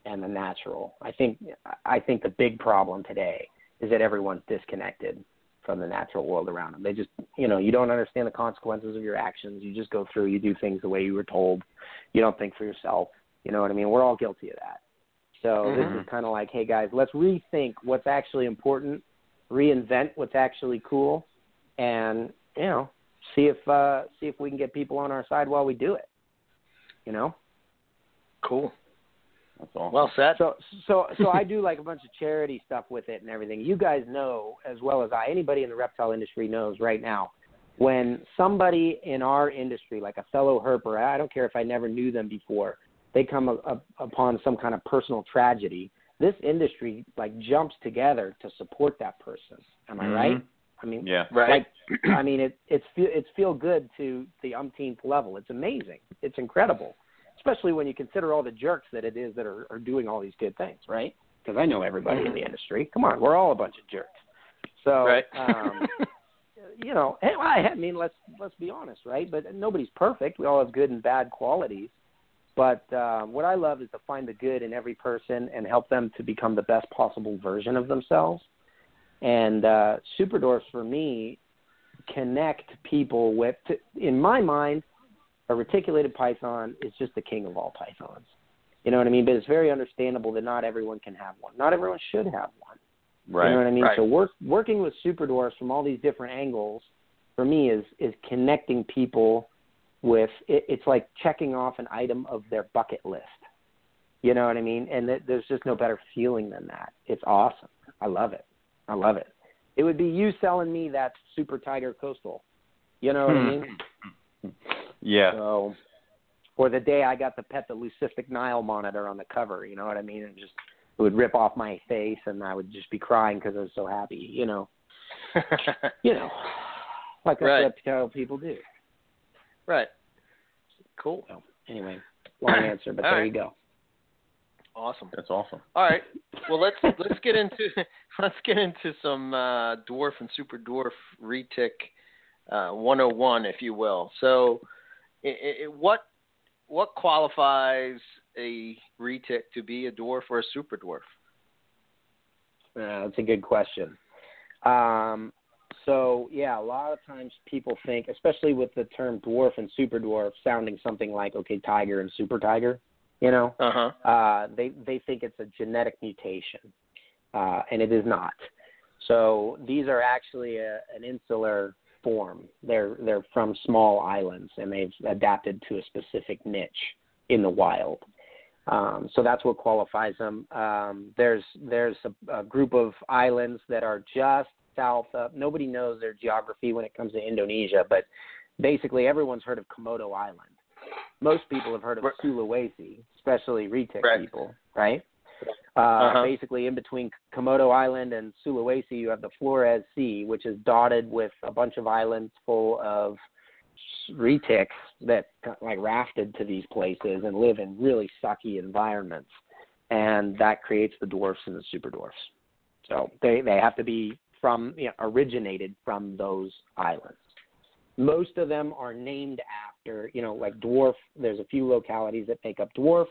and the natural. I think I think the big problem today is that everyone's disconnected from the natural world around them. They just, you know, you don't understand the consequences of your actions. You just go through, you do things the way you were told. You don't think for yourself. You know what I mean? We're all guilty of that. So Mhm. this is kind of like, hey guys, let's rethink what's actually important, reinvent what's actually cool, and you know, see if uh, see if we can get people on our side while we do it. You know. Cool. That's all. Well said. So so so I do like a bunch of charity stuff with it and everything. You guys know as well as I. Anybody in the reptile industry knows right now when somebody in our industry, like a fellow herper, I don't care if I never knew them before, they come a, a, upon some kind of personal tragedy. This industry like jumps together to support that person. Am I Mhm. right? I mean, yeah. right. like I mean, it, it's feel it's feel good to the umpteenth level. It's amazing. It's incredible, especially when you consider all the jerks that it is that are, are doing all these good things, right? Because I know everybody in the industry. Come on, we're all a bunch of jerks. So, right. um, (laughs) you know, I mean, let's let's be honest, right? But nobody's perfect. We all have good and bad qualities. But uh, what I love is to find the good in every person and help them to become the best possible version of themselves. And uh, Super for me connect people with, in my mind, a reticulated python is just the king of all pythons. You know what I mean? But it's very understandable that not everyone can have one. Not everyone should have one. Right. You know what I mean? Right. So work, working with super dwarfs from all these different angles for me is is connecting people with it, it's like checking off an item of their bucket list. You know what I mean? And th- there's just no better feeling than that. It's awesome. I love it. I love it. It would be you selling me that Super Tiger Coastal. You know what I Hmm. mean? (laughs) Yeah. So, or the day I got to pet the Leucistic Nile monitor on the cover, you know what I mean? It just it would rip off my face, and I would just be crying because I was so happy, you know. (laughs) You know, like that's Right. what reptile people do. right. Cool. So, anyway, long answer, but All there right. you go. Awesome. That's awesome. All right. Well, let's let's get into (laughs) let's get into some uh, dwarf and super dwarf retic uh, 101, if you will. So, what what qualifies a retic to be a dwarf or a super dwarf? Uh, that's a good question. Um, so yeah, a lot of times people think, especially with the term dwarf and super dwarf, sounding something like okay, tiger and super tiger, you know, Uh huh. uh, they they think it's a genetic mutation, uh, and it is not. So these are actually a, an insular form. They're they're from small islands, and they've adapted to a specific niche in the wild. Um, so that's what qualifies them. Um, there's there's a, a group of islands that are just south of. Nobody knows their geography when it comes to Indonesia, but basically everyone's heard of Komodo Island. Most people have heard of Right. Sulawesi, especially retic Right. people, right? Uh, Uh-huh. Basically, in between Komodo Island and Sulawesi, you have the Flores Sea, which is dotted with a bunch of islands full of retics that like rafted to these places and live in really sucky environments, and that creates the dwarfs and the super dwarfs. So they they have to be from you know, originated from those islands. Most of them are named after you know like dwarf. There's a few localities that make up dwarf.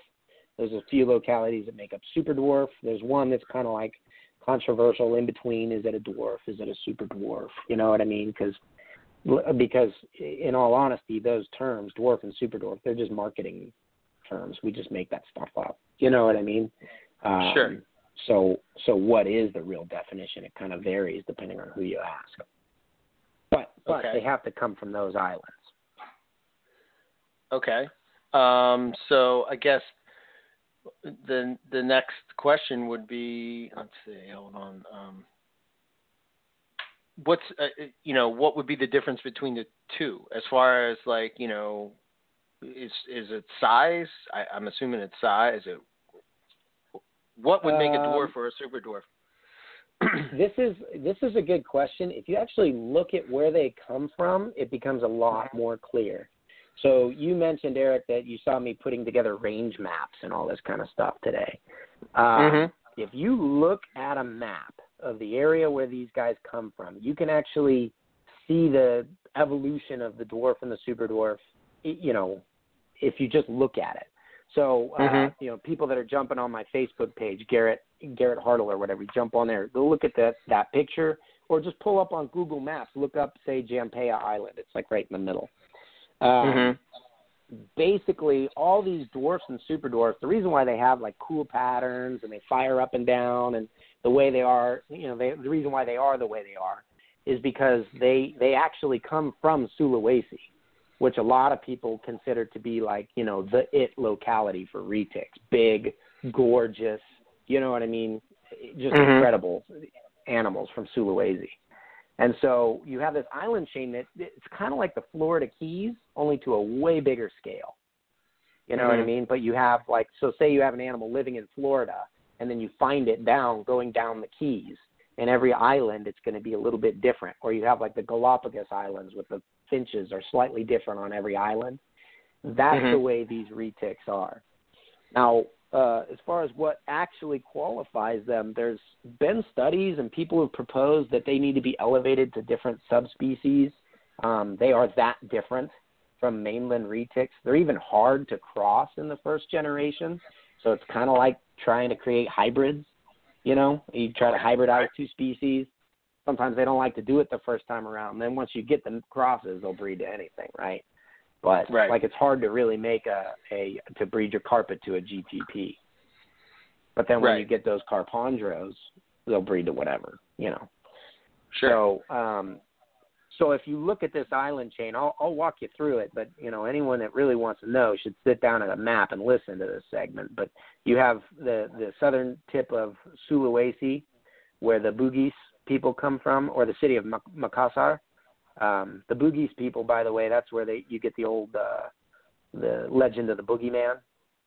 There's a few localities that make up super dwarf. There's one that's kind of like controversial in between. Is it a dwarf? Is it a super dwarf? You know what I mean? Because because in all honesty, those terms, dwarf and super dwarf, they're just marketing terms. We just make that stuff up. You know what I mean? Um, Sure. So so what is the real definition? It kind of varies depending on who you ask. But but Okay. they have to come from those islands. Okay. Um, so I guess the the next question would be let's see, hold on. Um, what's uh, you know what would be the difference between the two as far as like you know is is it size? I, I'm assuming it's size. It, what would make a dwarf Um, or a super dwarf? (clears throat) this is this is a good question. If you actually look at where they come from, it becomes a lot more clear. So you mentioned Eric that you saw me putting together range maps and all this kind of stuff today. Um, Mhm. If you look at a map of the area where these guys come from, you can actually see the evolution of the dwarf and the super dwarf. You know, if you just look at it. So uh, Mhm. you know, people that are jumping on my Facebook page, Garrett Garrett Hartle or whatever, you jump on there, go look at that that picture, or just pull up on Google Maps, look up say Jampea Island. It's like right in the middle. Um, Mhm. Basically, all these dwarfs and super dwarfs. The reason why they have like cool patterns and they fire up and down and the way they are, you know, they, the reason why they are the way they are is because they they actually come from Sulawesi, which a lot of people consider to be like you know the it locality for retics. Big, gorgeous, you know what I mean? Just Mhm. incredible animals from Sulawesi. And so you have this island chain that it's kind of like the Florida Keys, only to a way bigger scale. You know what I Mhm. mean? But you have like so say you have an animal living in Florida and then you find it down going down the Keys. And every island it's going to be a little bit different. Or you have like the Galapagos Islands with the finches are slightly different on every island. That's Mhm. the way these retics are. Now, uh, as far as what actually qualifies them, there's been studies and people have proposed that they need to be elevated to different subspecies. Um, they are that different from mainland retics. They're even hard to cross in the first generation. So it's kind of like trying to create hybrids. You know, you try to hybridize two species. Sometimes they don't like to do it the first time around. And then once you get the crosses, they'll breed to anything, right? But Right. like it's hard to really make a, a to breed your carpet to a GTP. But then when Right. you get those carpondros, they'll breed to whatever, you know. Sure. So, um, so if you look at this island chain, I'll, I'll walk you through it. But you know, anyone that really wants to know should sit down at a map and listen to this segment. But you have the the southern tip of Sulawesi, where the Bugis people come from, or the city of Mak- Makassar. Um, the Bugis people, by the way, that's where they you get the old uh, the legend of the boogeyman.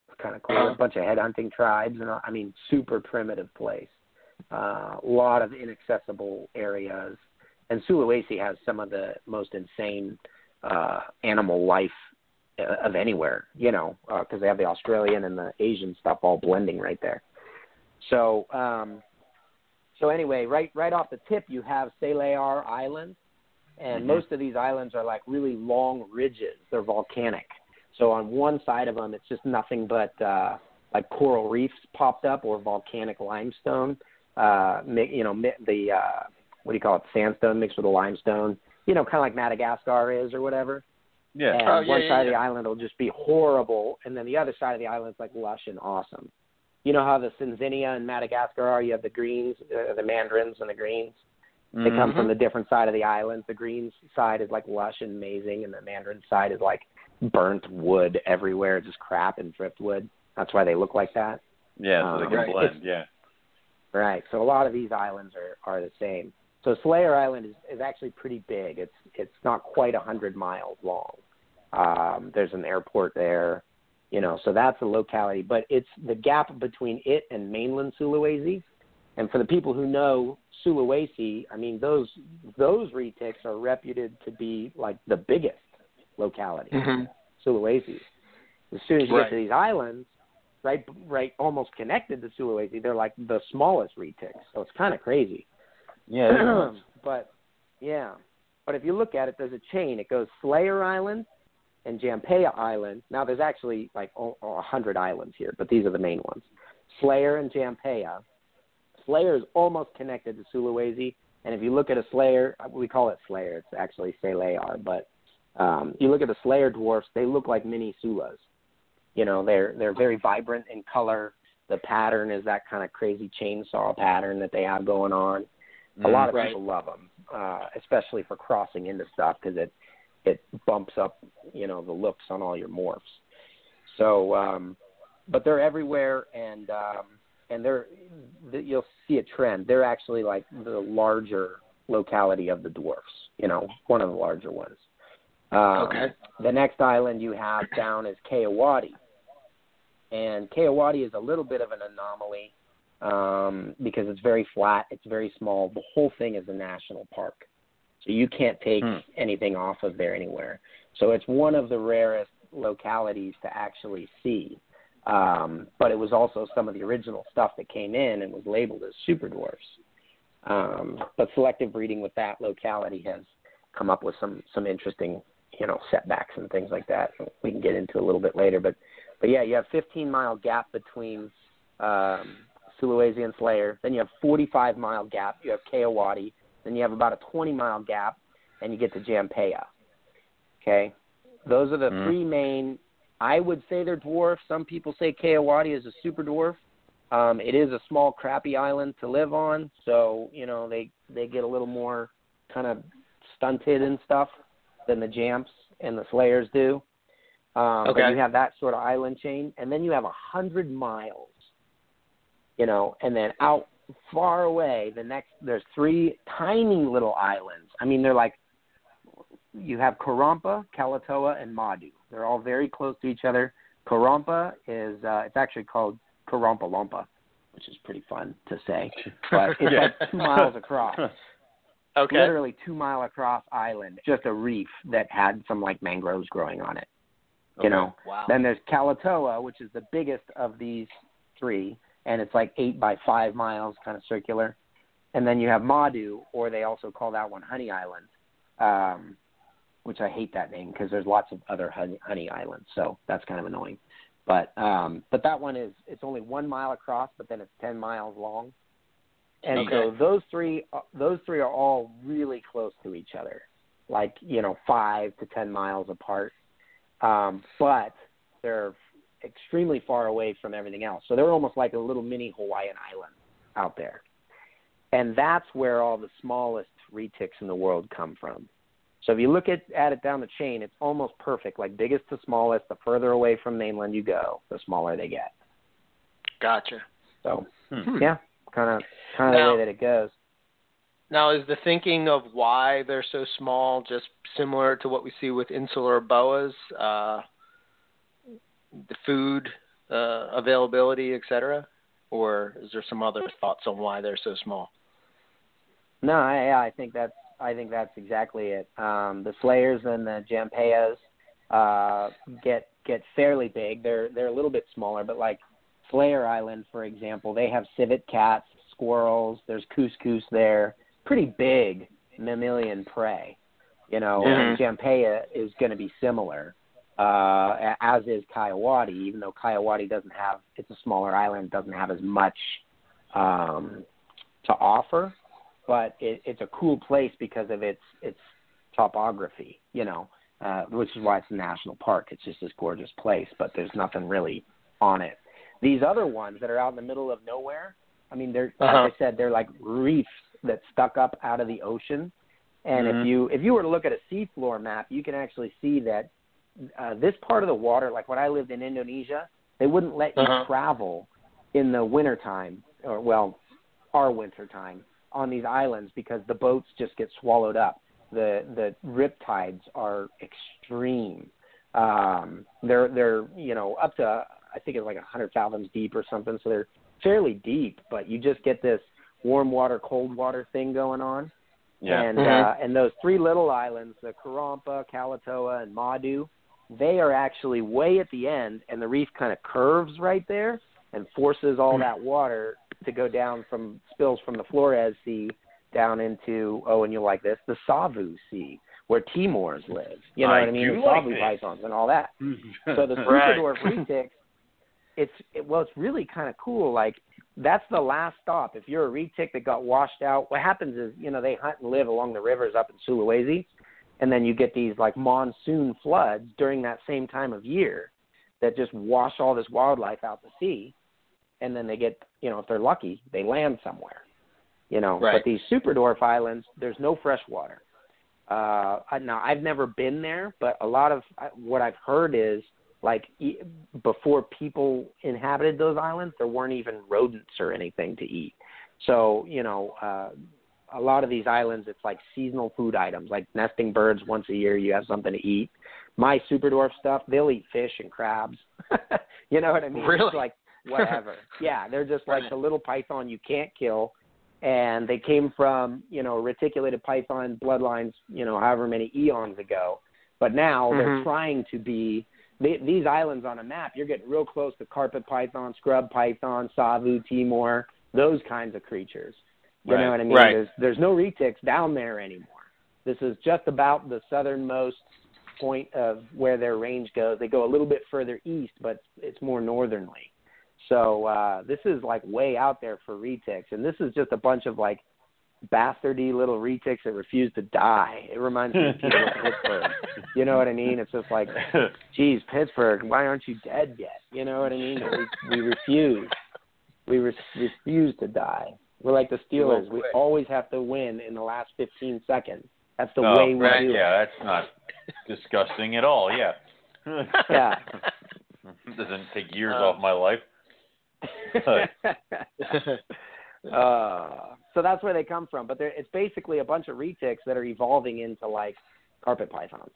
It's kind of cool. A bunch of headhunting tribes, and I mean, super primitive place. Uh, a lot of inaccessible areas, and Sulawesi has some of the most insane uh, animal life uh, of anywhere. You know, because they have the Australian and the Asian stuff all blending right there. So, um, so anyway, right right off the tip, you have Selayar Island, and Mhm. most of these islands are like really long ridges. They're volcanic. So on one side of them, it's just nothing but uh, like coral reefs popped up or volcanic limestone. Uh, you know, the uh, what do you call it? Sandstone mixed with the limestone. You know, kind of like Madagascar is or whatever. Yeah. And Oh, yeah, one yeah, side of the island will just be horrible, and then the other side of the island is like lush and awesome. You know how the Sanzinia in Madagascar are? You have the greens, uh, the mandarins, and the greens. They come Mhm. from the different side of the island. The green side is like lush and amazing, and the mandarin side is like burnt wood everywhere, It's just crap and driftwood. That's why they look like that. Yeah, so they Um, can Right. blend. Yeah. Right. So a lot of these islands are are the same. So Slayer Island is is actually pretty big. It's it's not quite a hundred miles long. Um, there's an airport there, you know. So that's a locality, but it's the gap between it and mainland Sulawesi. And for the people who know Sulawesi, I mean those those retics are reputed to be like the biggest locality. Mhm. Sulawesi. As soon as you Right. get to these islands, right, right, almost connected to Sulawesi, they're like the smallest retics. So it's kind of crazy. Yeah. (clears throat) but yeah, but if you look at it, there's a chain. It goes Slayer Island and Jampea Island. Now there's actually like a a hundred islands here, but these are the main ones. Slayer and Jampea. Slayer is almost connected to Sulawesi, and if you look at a Slayer, we call it Slayer. It's actually Selayar, but um, you look at the Slayer dwarfs, they look like mini Sulas. You know, they're they're very vibrant in color. the pattern is that kind of crazy chainsaw pattern that they have going on. A lot of Right. people love them, uh, especially for crossing into stuff because it it bumps up, you know, the looks on all your morphs. So, um, but they're everywhere, and um, and they're you'll see a trend. They're actually like the larger locality of the dwarfs. You know, one of the larger ones. Um, Okay. The next island you have down is Kayuadi, and Kayuadi is a little bit of an anomaly um, because it's very flat, it's very small. The whole thing is a national park, so you can't take Hmm. anything off of there anywhere. So it's one of the rarest localities to actually see. Um, but it was also some of the original stuff that came in and was labeled as super dwarfs. Um, but selective breeding with that locality has come up with some some interesting, you know, setbacks and things like that. We can get into a little bit later, but but yeah, you have 15 mile gap between um, Sulawesi and Slayer. Then you have 45 mile gap. You have Kayuadi. Then you have about a 20 mile gap, and you get to Jampea. Okay, those are the Mm. three main. I would say they're dwarfs. Some people say Kayuadi is a super dwarf. Um, it is a small, crappy island to live on, so you know they they get a little more kind of stunted and stuff than the Jamps and the Slayers do. Um, But Okay. you have that sort of island chain, and then you have a hundred miles, you know, and then out far away, the next there's three tiny little islands. I mean, they're like you have Karompa, Kalatoa, and Madu. They're all very close to each other. Karompa is uh, it's actually called Karompa Lumpa, which is pretty fun to say, (laughs) but it's Yeah. like two miles across (laughs) Okay. literally two mile across island, just a reef that had some like mangroves growing on it. You know. Wow. Then there's Kalatoa, which is the biggest of these three, and it's like eight by five miles, kind of circular. And then you have Madu, or they also call that one Honey Island, um, which I hate that name because there's lots of other honey, honey islands, so that's kind of annoying. But um, but that one is it's only one mile across, but then it's ten miles long. And so those three those three are all really close to each other, like you know five to ten miles apart. Um, but they're extremely far away from everything else. So they're almost like a little mini Hawaiian island out there. And that's where all the smallest retics in the world come from. So if you look at, at it down the chain, it's almost perfect, like biggest to smallest. The further away from mainland you go, the smaller they get. Gotcha. So Hmm. yeah, kind of kind of the way that it goes. Now, is the thinking of why they're so small just similar to what we see with insular boas, uh, the food uh, availability, et cetera, or is there some other thoughts on why they're so small? No, I, I think that's I think that's exactly it. Um, the Slayers and the Jampeas uh, get get fairly big. They're they're a little bit smaller, but like Slayer Island, for example, they have civet cats, squirrels. There's cuscus there, pretty big mammalian prey. You know, and Jampea is going to be similar, uh, as is Kayuadi. Even though Kayuadi doesn't have, it's a smaller island, doesn't have as much um, to offer but it, it's a cool place because of its its topography, you know, uh, which is why it's a national park. It's just this gorgeous place, but there's nothing really on it. These other ones that are out in the middle of nowhere, I mean, they're Uh-huh. like I said, they're like reefs that stuck up out of the ocean. And Mhm. if you if you were to look at a seafloor map, you can actually see that uh, this part of the water, like when I lived in Indonesia, they wouldn't let you Uh-huh. travel in the wintertime, or well, our winter time on these islands because the boats just get swallowed up. The the rip tides are extreme. Um, they're they're you know up to I think it's like a hundred fathoms deep or something, so they're fairly deep. But you just get this warm water, cold water thing going on. Yeah. And Mhm. uh, and those three little islands, the Karompa, Kalatoa, and Madu, they are actually way at the end, and the reef kind of curves right there and forces all hmm. that water to go down from spills from the Flores Sea down into oh, and you'll like this, the Savu Sea, where Timors live. You know I what I mean? The like Savu this. pythons and all that. (laughs) So the Right. super dwarf (laughs) retics, it's it, well, it's really kind of cool. Like that's the last stop. If you're a retic that got washed out, what happens is you know they hunt and live along the rivers up in Sulawesi, and then you get these like monsoon floods during that same time of year that just wash all this wildlife out to sea. And then they get you know if they're lucky they land somewhere. You know, Right. but these super dwarf islands, there's no fresh water. Uh, now I've never been there, but a lot of what I've heard is like e- before people inhabited those islands, there weren't even rodents or anything to eat. So you know, uh, a lot of these islands, it's like seasonal food items, like nesting birds. Once a year, you have something to eat. My super dwarf stuff, they'll eat fish and crabs. (laughs) you know what I mean? Really? It's like whatever. (laughs) yeah, they're just like the little python you can't kill and they came from you know reticulated python bloodlines you know however many eons ago but now they're Mhm. trying to be they, these islands on a map you're getting real close to carpet python scrub python savu timor those kinds of creatures you Right. know what i mean Right. there's there's no retics down there anymore this is just about the southernmost point of where their range goes they go a little bit further east but it's more northernly so uh, this is like way out there for retics, and this is just a bunch of like bastardy little retics that refuse to die. It reminds me of (laughs) Pittsburgh. You know what I mean? It's just like, geez, Pittsburgh, why aren't you dead yet? You know what I mean? We, we refuse. We re- refuse to die. We're like the Steelers. We always have to win in the last 15 seconds. That's the Oh, way we right, do yeah, that's not disgusting at all. Yeah. Yeah. (laughs) Doesn't take years Um, off my life. It. (laughs) (laughs) uh, so that's where they come from. But they're, it's basically a bunch of retics that are evolving into like carpet pythons.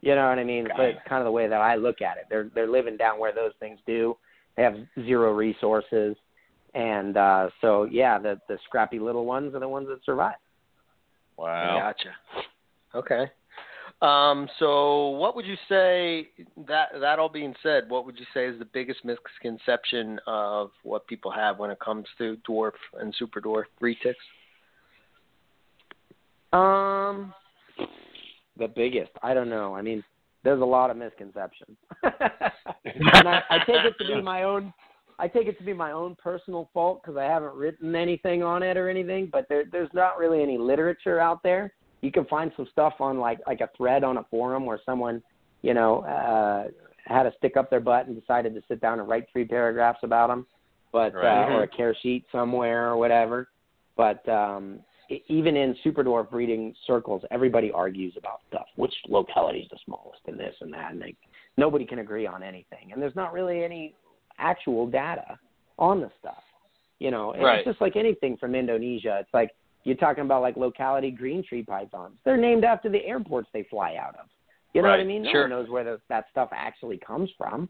You know what I mean? Got But it. it's kind of the way that I look at it. They're they're living down where those things do. They have zero resources, and uh, so yeah, the the scrappy little ones are the ones that survive. Wow. Gotcha. Okay. Um, so what would you say that that all being said, what would you say is the biggest misconception of what people have when it comes to dwarf and super dwarf retics? Um, the biggest. I don't know. I mean, there's a lot of misconceptions, (laughs) and I, I take it to be my own. I take it to be my own personal fault because I haven't written anything on it or anything. But there, there's not really any literature out there. You can find some stuff on like like a thread on a forum where someone, you know, uh, had to stick up their butt and decided to sit down and write three paragraphs about them, but Right. uh, or a care sheet somewhere or whatever. But um, even in super dwarf breeding circles, everybody argues about stuff. Which locality is the smallest, and this and that, and they, nobody can agree on anything. And there's not really any actual data on the stuff. You know, and Right. it's just like anything from Indonesia. It's like you're talking about like locality green tree pythons. They're named after the airports they fly out of. You know what I mean? No sure. one knows where the, that stuff actually comes from.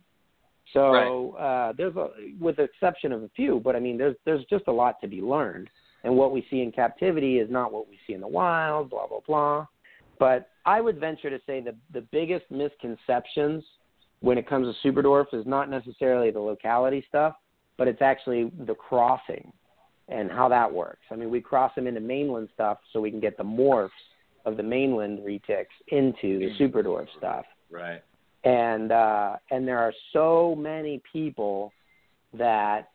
So uh, there's a, with the exception of a few, but I mean, there's there's just a lot to be learned. And what we see in captivity is not what we see in the wild. Blah blah blah. But I would venture to say the the biggest misconceptions when it comes to super dwarfs is not necessarily the locality stuff, but it's actually the crossing and how that works. I mean, we cross them into mainland stuff so we can get the morphs of the mainland retics into the super dwarf stuff Right. and uh, and there are so many people that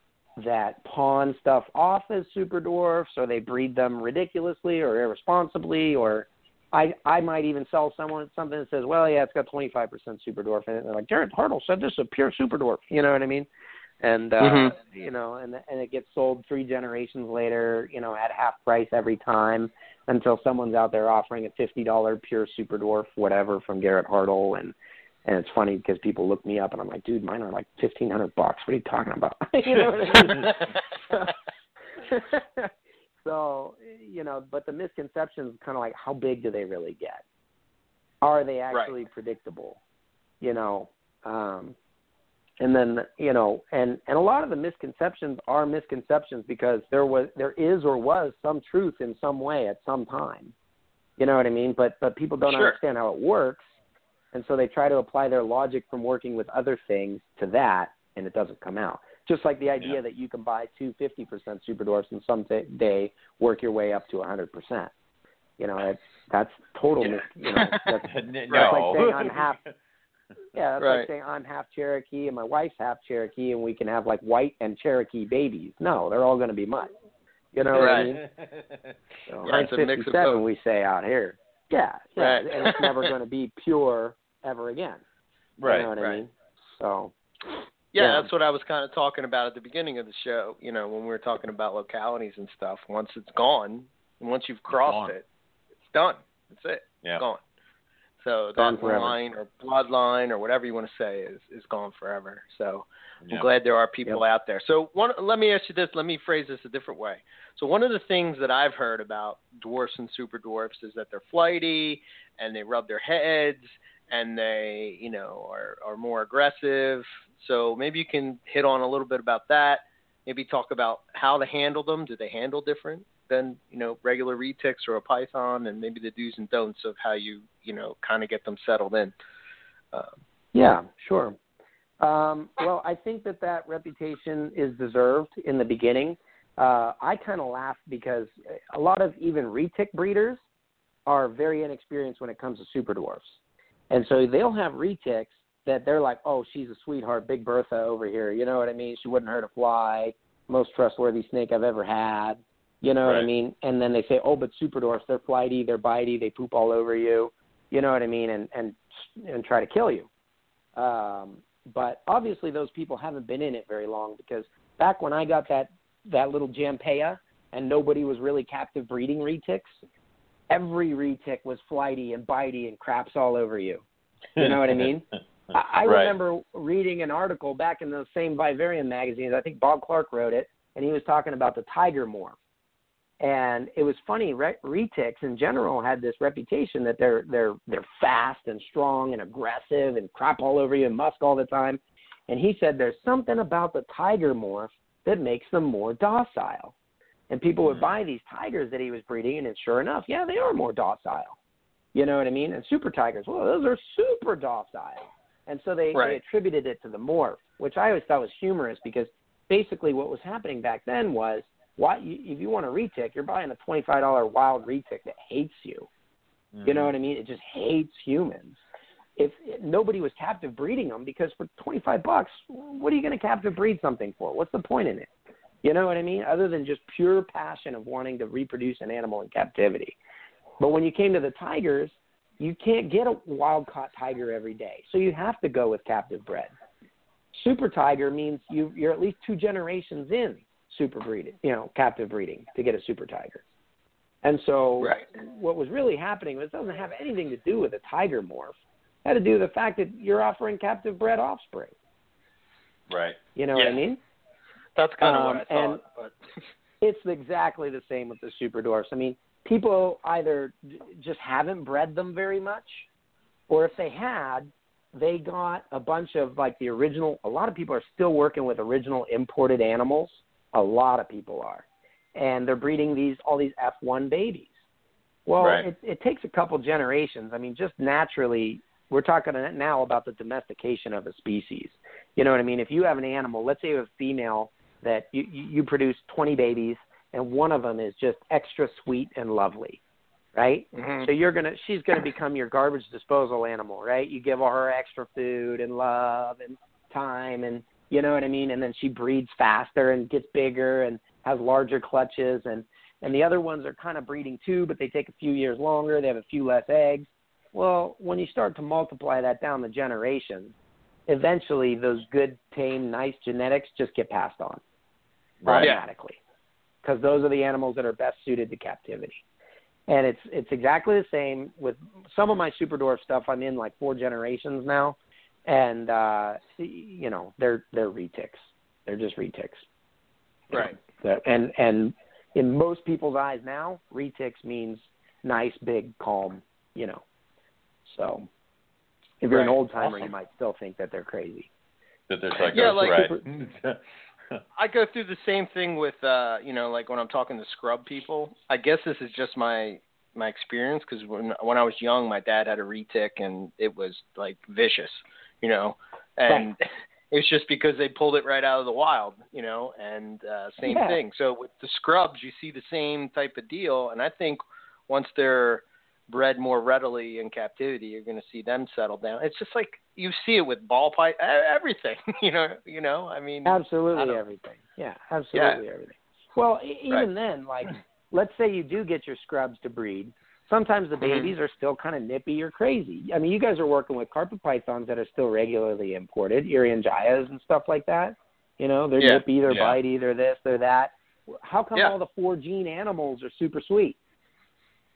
that pawn stuff off as super dwarfs, or they breed them ridiculously or irresponsibly, or I I might even sell someone something that says, well, yeah, it's got 25% super dwarf in it. And they're like, Garrett Hartle said this is a pure super dwarf. You know what I mean? And uh, Mhm. you know, and and it gets sold three generations later, you know, at half price every time until someone's out there offering a fifty dollar pure super dwarf whatever from Garrett Hartle and and it's funny because people look me up and I'm like, dude, mine are like fifteen hundred bucks. What are you talking about? (laughs) you know what I mean? (laughs) so you know, but the misconception is kind of like, how big do they really get? Are they actually predictable? You know, um, and then you know, and and a lot of the misconceptions are misconceptions because there was, there is, or was some truth in some way at some time. You know what I mean? But but people don't Sure. understand how it works, and so they try to apply their logic from working with other things to that, and it doesn't come out. Just like the idea Yeah. that you can buy two fifty percent super dwarfs and some t- day work your way up to a hundred percent. You know, that's that's total. Mis- you know, that's, N- (laughs) that's no. like saying I'm half. (laughs) Yeah, that's Right. like saying I'm half Cherokee and my wife's half Cherokee, and we can have like white and Cherokee babies. No, they're all going to be mutt. You know what I mean? (laughs) So, Yeah, it's a mix of 57 both. we say out here. Yeah, yeah, Right. and it's never going to be pure ever again. right. You know what I right. mean? So, Yeah, Yeah. that's what I was kind of talking about at the beginning of the show. You know, when we were talking about localities and stuff. Once it's gone, once you've crossed gone. it, it's done. That's it. Yeah. It's gone. So that line or bloodline or whatever you want to say is is gone forever. So. I'm glad there are people out there. So one, let me ask you this. Let me phrase this a different way. So one of the things that I've heard about dwarfs and super dwarfs is that they're flighty and they rub their heads and they, you know, are are more aggressive. So maybe you can hit on a little bit about that. Maybe talk about how to handle them. Do they handle different than you know regular retics or a python, and maybe the do's and don'ts of how you you know kind of get them settled in. Uh, Yeah, sure. Um, well, I think that that reputation is deserved in the beginning. Uh, I kind of laugh because a lot of even retic breeders are very inexperienced when it comes to super dwarfs, and so they'll have retics that they're like, "Oh, she's a sweetheart, Big Bertha over here." You know what I mean? She wouldn't hurt a fly. Most trustworthy snake I've ever had. You know what I mean? And then they say, "Oh, but super dwarfs, they're flighty, they're bitey, they poop all over you." You know what I mean? And and and try to kill you. Um, but obviously, those people haven't been in it very long because back when I got that that little Jampea and nobody was really captive breeding retics, every retic was flighty and bitey and craps all over you. You know what I mean? (laughs) I, I Right. remember reading an article back in those same Vivarium magazines. I think Bob Clark wrote it, and he was talking about the tiger morph. And it was funny. Re- retics in general had this reputation that they're they're they're fast and strong and aggressive and crap all over you and musk all the time. And he said there's something about the tiger morph that makes them more docile. And people would Mhm. buy these tigers that he was breeding, and sure enough, yeah, they are more docile. You know what I mean? And super tigers, well, those are super docile. And so they, Right. they attributed it to the morph, which I always thought was humorous because basically what was happening back then was why you, if you want a retic, you're buying a twenty five dollar wild retic that hates you. You know mm-hmm. what I mean? It just hates humans. If nobody was captive breeding them, because for twenty five bucks, what are you going to captive breed something for? What's the point in it? You know what I mean? Other than just pure passion of wanting to reproduce an animal in captivity. But when you came to the tigers, you can't get a wild caught tiger every day, so you have to go with captive bred. Super tiger means you you're at least two generations in super breeding, you know, captive breeding to get a super tiger. And so Right. what was really happening was it doesn't have anything to do with a tiger morph. It had to do with the fact that you're offering captive bred offspring. Right. You know what I mean? that's kind of Um, what I thought. and- but (laughs) It's exactly the same with the super dwarfs. I mean, people either just haven't bred them very much, or if they had, they got a bunch of like the original. A lot of people are still working with original imported animals. A lot of people are, and they're breeding these all these F1 babies. Well, Right. it, it takes a couple generations. I mean, just naturally, we're talking now about the domestication of a species. You know what I mean? If you have an animal, let's say you have a female that you, you produce 20 babies and one of them is just extra sweet and lovely, right? Mhm. So you're gonna she's gonna become your garbage disposal animal, right? You give her extra food and love and time and you know what I mean, and then she breeds faster and gets bigger and has larger clutches and and the other ones are kind of breeding too, but they take a few years longer, they have a few less eggs. Well, when you start to multiply that down the generations, eventually those good, tame, nice genetics just get passed on Right. automatically because those are the animals that are best suited to captivity. And it's it's exactly the same with some of my super dwarf stuff. I'm in like four generations now, and uh, you know they're they're retics. They're just retics. Right. That- And and in most people's eyes now, retics means nice, big, calm. You know, so if you're an old timer, you might still think that they're crazy. That they're psychos, Yeah, like- right. (laughs) I go through the same thing with uh, you know, like when I'm talking to scrub people. I guess this is just my my experience because when when I was young, my dad had a retic and it was like vicious, you know, and (laughs) it's just because they pulled it right out of the wild, you know, and uh, same Yeah. thing. So with the scrubs, you see the same type of deal, and I think once they're bred more readily in captivity, you're going to see them settle down. It's just like you see it with ball pipe, everything, (laughs) you know, you know. I mean, Absolutely don't- everything. Yeah, absolutely everything. Well, even then, like, (clears throat) let's say you do get your scrubs to breed, Sometimes the Mhm. babies are still kind of nippy or crazy. I mean, you guys are working with carpet pythons that are still regularly imported, Irian and stuff like that. You know, they're Yeah. nippy, they're Yeah. bitey, they're this, they're that. How come Yeah. all the four gene animals are super sweet?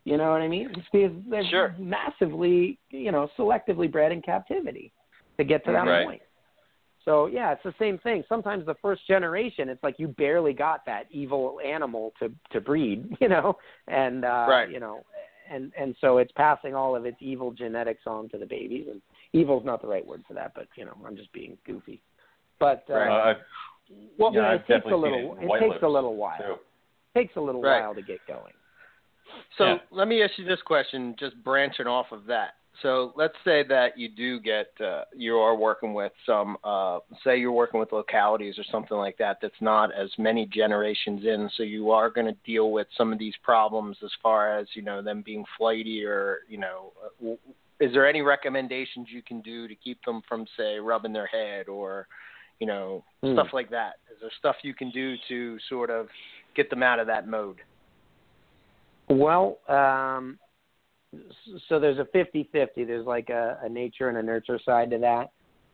You know what I mean? It's because they're Sure. massively, you know, selectively bred in captivity to get to that Right. point. So yeah, it's the same thing. Sometimes the first generation, it's like you barely got that evil animal to to breed, (laughs) you know, and uh, Right. you know, and and so it's passing all of its evil genetics on to the babies. And evil's not the right word for that, but you know, I'm just being goofy. But uh, Right. Well, yeah, it I've takes a little. it It white takes a little while. too. takes a little Right. while to get going. So Yeah. let me ask you this question, just branching off of that. So let's say that you do get, uh, you are working with some, uh, say you're working with localities or something like that that's not as many generations in, so you are going to deal with some of these problems as far as, you know, them being flighty or, you know, uh, w- is there any recommendations you can do to keep them from, say, rubbing their head or, you know, Hmm. stuff like that? Is there stuff you can do to sort of get them out of that mode? Well, um, so there's a 50-50. There's like a, a nature and a nurture side to that.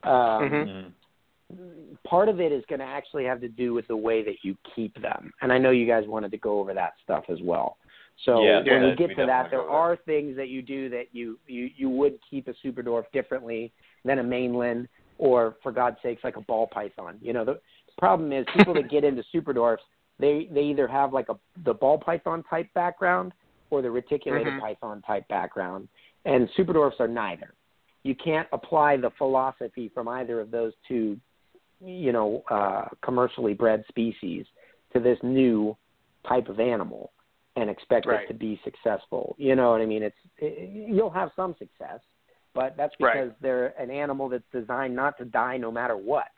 Um, Mhm. Mhm. Part of it is going to actually have to do with the way that you keep them, and I know you guys wanted to go over that stuff as well. So Yeah, when yeah, we we get to that, there are things that you do that you you you would keep a super dwarf differently than a mainland, or for God's sakes, like a ball python. You know, the problem is people that (laughs) get into super dwarfs, they they either have like a the ball python type background or the reticulated Mhm. python type background, and super dwarfs are neither. You can't apply the philosophy from either of those two, you know, uh, commercially bred species to this new type of animal and expect Right. it to be successful. You know what I mean? It's it, you'll have some success, but that's Right. because they're an animal that's designed not to die no matter what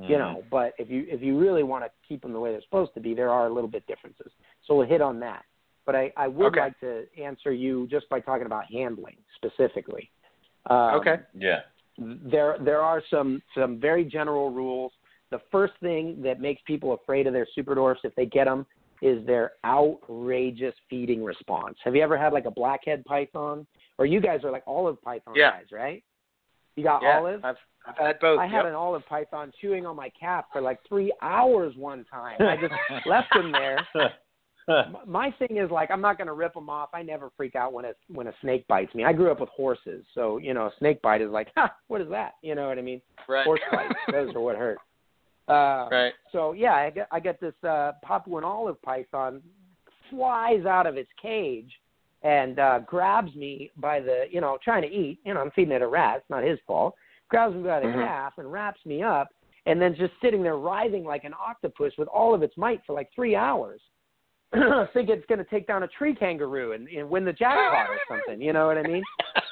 you Mhm. know but if you if you really want to keep them the way they're supposed to be there are a little bit differences so we'll hit on that but i i would Okay. like to answer you just by talking about handling specifically um, Okay. Yeah. there there are some some very general rules the first thing that makes people afraid of their super dwarfs if they get them is their outrageous feeding response have you ever had like a blackhead python or you guys are like olive python Yeah. guys right you got yeah, olive I've I've had both. I had yep. an olive python chewing on my calf for like three hours one time. I just (laughs) left him there. (laughs) My thing is like I'm not going to rip them off. I never freak out when a when a snake bites me. I grew up with horses, so you know a snake bite is like, (laughs) ha, what is that? You know what I mean? right. Horse bites, those are what hurt. Uh, right. So yeah, I get I get this uh, Papuan olive python flies out of its cage and uh, grabs me by the you know trying to eat. You know I'm feeding it a rat. It's not his fault. Grabs me by the Mhm. calf and wraps me up, and then just sitting there writhing like an octopus with all of its might for like three hours. (clears throat) Think it's going to take down a tree kangaroo and, and win the jackpot or something. You know what I mean? (laughs)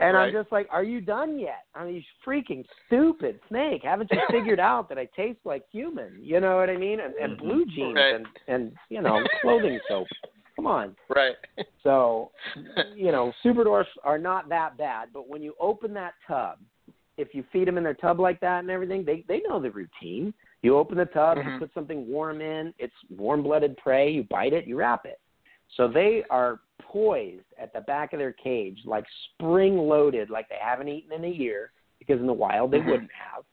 And right. I'm just like, are you done yet? I mean, you freaking stupid snake. Haven't you figured out that I taste like human? You know what I mean? And, and blue mm-hmm. jeans Right. and, and, you know, clothing soap. Come on. right. So, you know, super dwarfs are not that bad, but when you open that tub, if you feed them in their tub like that and everything, they, they know the routine. You open the tub, Mhm. you put something warm in, it's warm blooded prey, you bite it, you wrap it. So they are poised at the back of their cage, like spring loaded, like they haven't eaten in a year, because in the wild they Mhm. wouldn't have.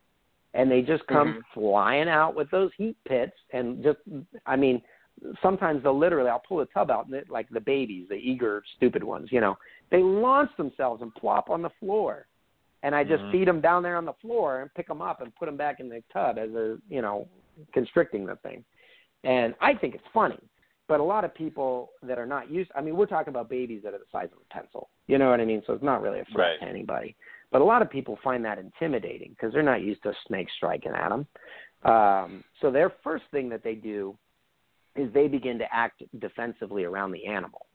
And they just come Mhm. flying out with those heat pits and just, I mean, sometimes they'll literally, I'll pull the tub out, and it, like the babies, the eager, stupid ones, you know, they launch themselves and plop on the floor. And I just Mhm. feed them down there on the floor and pick them up and put them back in the tub as they're, you know, constricting the thing. And I think it's funny. But a lot of people that are not used, I mean, we're talking about babies that are the size of a pencil. You know what I mean? So it's not really a threat Right. to anybody. But a lot of people find that intimidating because they're not used to snakes striking at them. Um, so their first thing that they do is they begin to act defensively around the animal.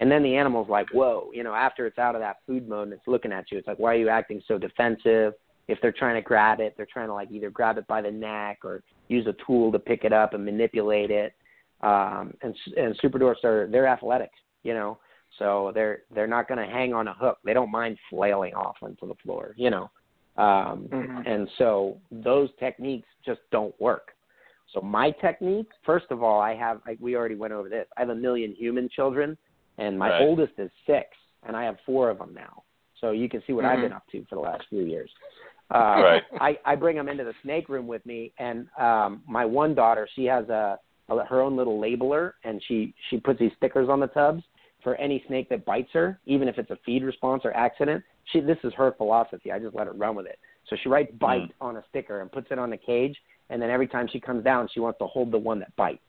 And then the animal's like, whoa, you know, after it's out of that food mode and it's looking at you, it's like, why are you acting so defensive? If they're trying to grab it, they're trying to like either grab it by the neck or use a tool to pick it up and manipulate it. Um, and and super dwarfs are they're athletic, you know, so they're they're not going to hang on a hook. They don't mind flailing off onto the floor, you know. Um, Mhm. And so those techniques just don't work. So my technique, first of all, I have like we already went over this. I have a million human children and my Right. oldest is six, and I have four of them now. So you can see what I've Mhm. been up to for the last few years. Uh, Right. I I bring them into the snake room with me, and um, my one daughter, she has a, a her own little labeler, and she she puts these stickers on the tubs for any snake that bites her, even if it's a feed response or accident. She this is her philosophy. I just let her run with it. So she writes bite on a sticker and puts it on the cage, and then every time she comes down, she wants to hold the one that bites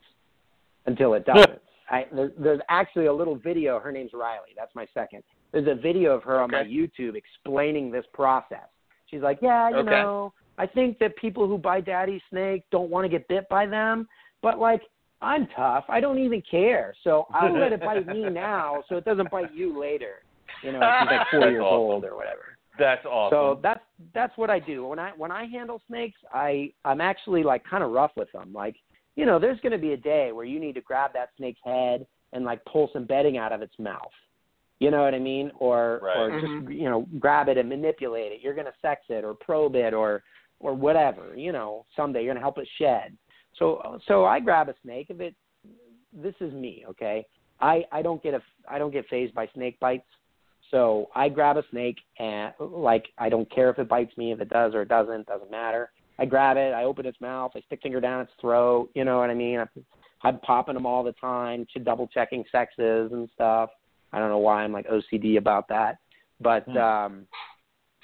until it (laughs) doesn't. I, there, there's actually a little video. Her name's Riley. That's my second. There's a video of her on my YouTube explaining this process. She's like, yeah, you Okay. know, I think that people who buy daddy snake don't want to get bit by them, but like I'm tough. I don't even care. So I'll (laughs) let it bite me now, so it doesn't bite you later. You know, if she's like four That's years awesome. old or whatever. That's awesome. So that's that's what I do when I when I handle snakes. I I'm actually like kind of rough with them. Like you know, there's going to be a day where you need to grab that snake's head and like pull some bedding out of its mouth. You know what I mean? Or Right. or just mm-hmm. you know grab it and manipulate it. You're going to sex it or probe it or or whatever. You know, someday you're going to help it shed. So so I grab a snake if it. This is me, okay. I I don't get a I don't get phased by snake bites. So I grab a snake and like I don't care if it bites me, if it does or it doesn't, doesn't matter. I grab it, I open its mouth, I stick finger down its throat. You know what I mean? I'm, I'm popping them all the time, to double checking sexes and stuff. I don't know why I'm like OCD about that, but Hmm. um,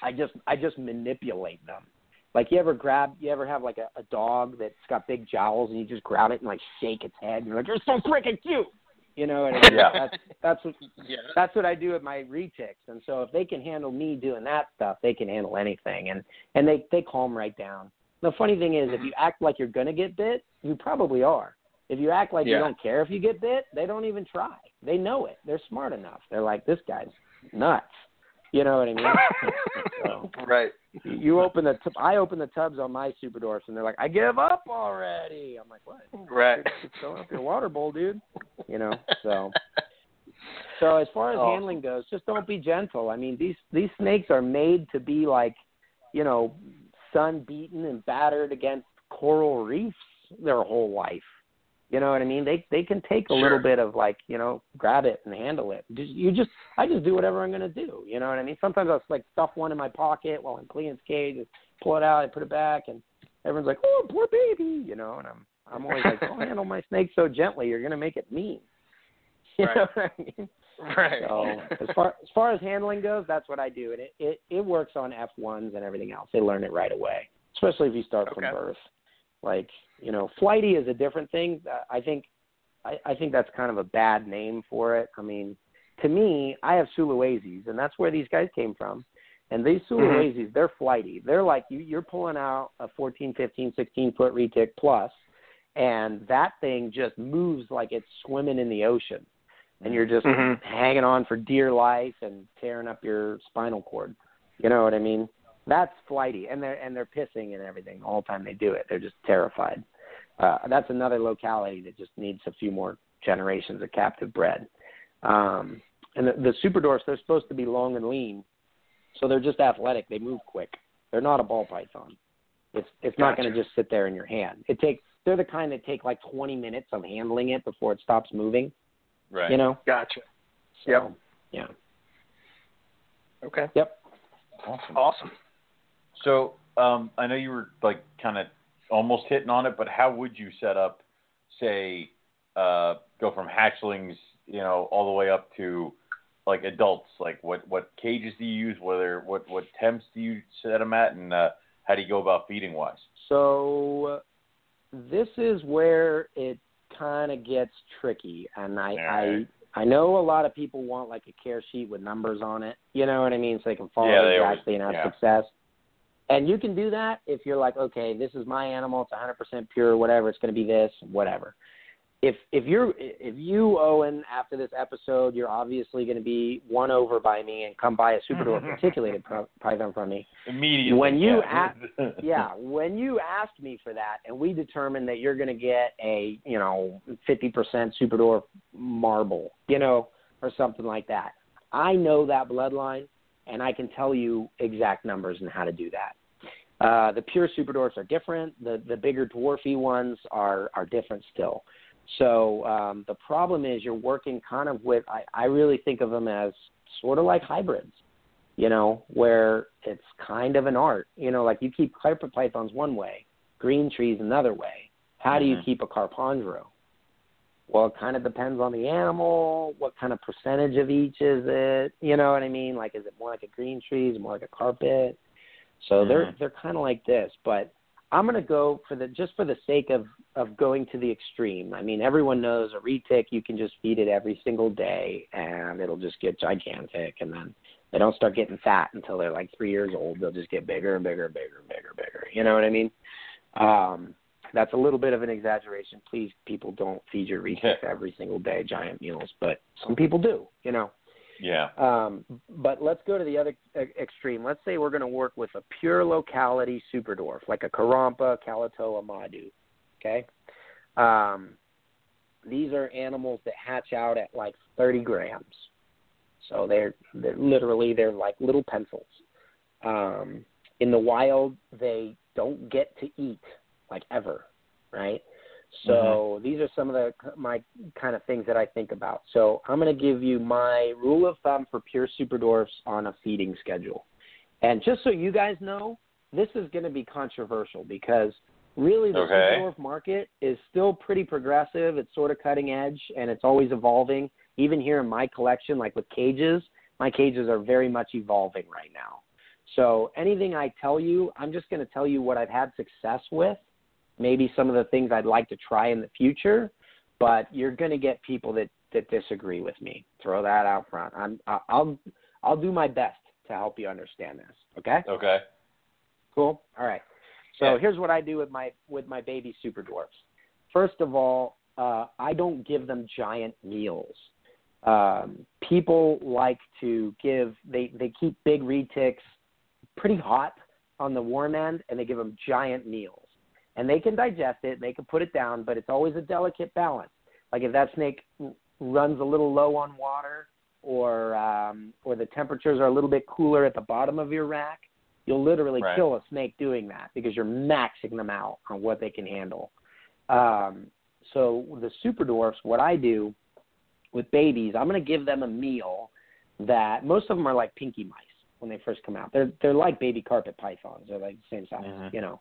I just I just manipulate them. Like you ever grab, you ever have like a, a dog that's got big jowls and you just grab it and like shake its head and you're like, you're so freaking cute. You know what I mean? Yeah. That's that's what Yeah. that's what I do with my retics. And so if they can handle me doing that stuff, they can handle anything. And and they they calm right down. The funny thing is, if you act like you're gonna get bit, you probably are. If you act like you don't care if you get bit, they don't even try. They know it. They're smart enough. They're like, this guy's nuts. You know what I mean? (laughs) so, right. you open the t- I open the tubs on my super dwarfs and they're like, I give up already. I'm like, what? Right. Fill up your water bowl, dude. You know. So (laughs) so as far as Awesome. handling goes, just don't be gentle. I mean, these these snakes are made to be like, you know, sun beaten and battered against coral reefs their whole life. You know what I mean? They they can take a Sure. little bit of like, you know, grab it and handle it. Just, you just I just do whatever I'm gonna do. You know what I mean? Sometimes I'll like stuff one in my pocket while I'm cleaning its cage, just pull it out, I put it back, and everyone's like, "Oh, poor baby," you know. And I'm I'm always like, "Don't (laughs) handle my snake so gently. You're gonna make it mean." (laughs) You Right. know what I mean? Right. So (laughs) as far as far as handling goes, that's what I do, and it it, it works on F ones and everything else. They learn it right away, especially if you start Okay. from birth. Like you know, flighty is a different thing. I think I, I think that's kind of a bad name for it. I mean, to me, I have Sulawesis, and that's where these guys came from. And these mm-hmm. Sulawesis, they're flighty. They're like you, you're pulling out a 14, 15, 16 foot retic plus, and that thing just moves like it's swimming in the ocean and you're just Mhm. hanging on for dear life and tearing up your spinal cord. You know what I mean? That's flighty, and they're and they're pissing and everything all the time they do it. They're just terrified. Uh, that's another locality that just needs a few more generations of captive bred. Um, and the, the super dwarfs, they're supposed to be long and lean, so they're just athletic. They move quick. They're not a ball python. It's it's not going to just sit there in your hand. It takes. They're the kind that take like 20 minutes of handling it before it stops moving. Right. You know. Gotcha. So, Yep. Yeah. Okay. Yep. Awesome. Awesome. So um, I know you were like kind of almost hitting on it, but how would you set up, say, uh, go from hatchlings, you know, all the way up to like adults? Like what what cages do you use? Whether what what temps do you set them at, and uh, how do you go about feeding wise? So this is where it kind of gets tricky, and I, Alright. I I know a lot of people want like a care sheet with numbers on it. You know what I mean, so they can follow Yeah, they always- exactly and have yeah. success. And you can do that if you're like, okay, this is my animal, it's 100% pure, whatever, it's going to be this, whatever. If if you're if you Owen after this episode, you're obviously going to be won over by me and come buy a super dwarf (laughs) articulated pro- python from me. Immediately. When you yeah. (laughs) yeah, when you asked me for that, and we determined that you're going to get a you know fifty percent super dwarf marble, you know, or something like that. I know that bloodline, and I can tell you exact numbers and how to do that. Uh, the pure super dwarfs are different. The the bigger dwarfy ones are are different still. So um, the problem is you're working kind of with. I, I really think of them as sort of like hybrids, you know, where it's kind of an art. You know, like you keep carpet pythons one way, green trees another way. How do you Mhm. keep a carpondro? Well, it kind of depends on the animal. What kind of percentage of each is it? You know what I mean? Like, is it more like a green tree? Is it more like a carpet? So they're Mhm. they're kind of like this, but I'm gonna go for the just for the sake of of going to the extreme. I mean, everyone knows a retic you can just feed it every single day and it'll just get gigantic, and then they don't start getting fat until they're like three years old. They'll just get bigger and bigger and bigger and bigger and bigger. You know what I mean? Um, that's a little bit of an exaggeration. Please, people don't feed your retics every single day giant meals, but some people do. You know. Yeah. Um, but let's go to the other extreme. Let's say we're going to work with a pure locality super dwarf, like a Karompa, Kalaotoa, Madu. Okay? Um, these are animals that hatch out at like 30 grams. So they're, they're literally, they're like little pencils. Um, in the wild, they don't get to eat like ever, right? So mm-hmm. these are some of the my kind of things that I think about. So I'm going to give you my rule of thumb for pure super dwarfs on a feeding schedule. And just so you guys know, this is going to be controversial because really the Okay. super dwarf market is still pretty progressive. It's sort of cutting edge and it's always evolving. Even here in my collection, like with cages, my cages are very much evolving right now. So anything I tell you, I'm just going to tell you what I've had success with maybe some of the things I'd like to try in the future, but you're going to get people that that disagree with me. Throw that out front. I'm I'll I'll do my best to help you understand this. Okay? Okay. Cool. All right. So Yeah. here's what I do with my with my baby super dwarfs. First of all, uh, I don't give them giant meals. Um, people like to give they they keep big retics pretty hot on the warm end, and they give them giant meals. And they can digest it, they can put it down, but it's always a delicate balance. Like if that snake runs a little low on water, or um, or the temperatures are a little bit cooler at the bottom of your rack, you'll literally Right. kill a snake doing that because you're maxing them out on what they can handle. Um, so the super dwarfs, what I do with babies, I'm going to give them a meal that most of them are like pinky mice when they first come out. They're they're like baby carpet pythons. They're like the same size, Mhm. you know.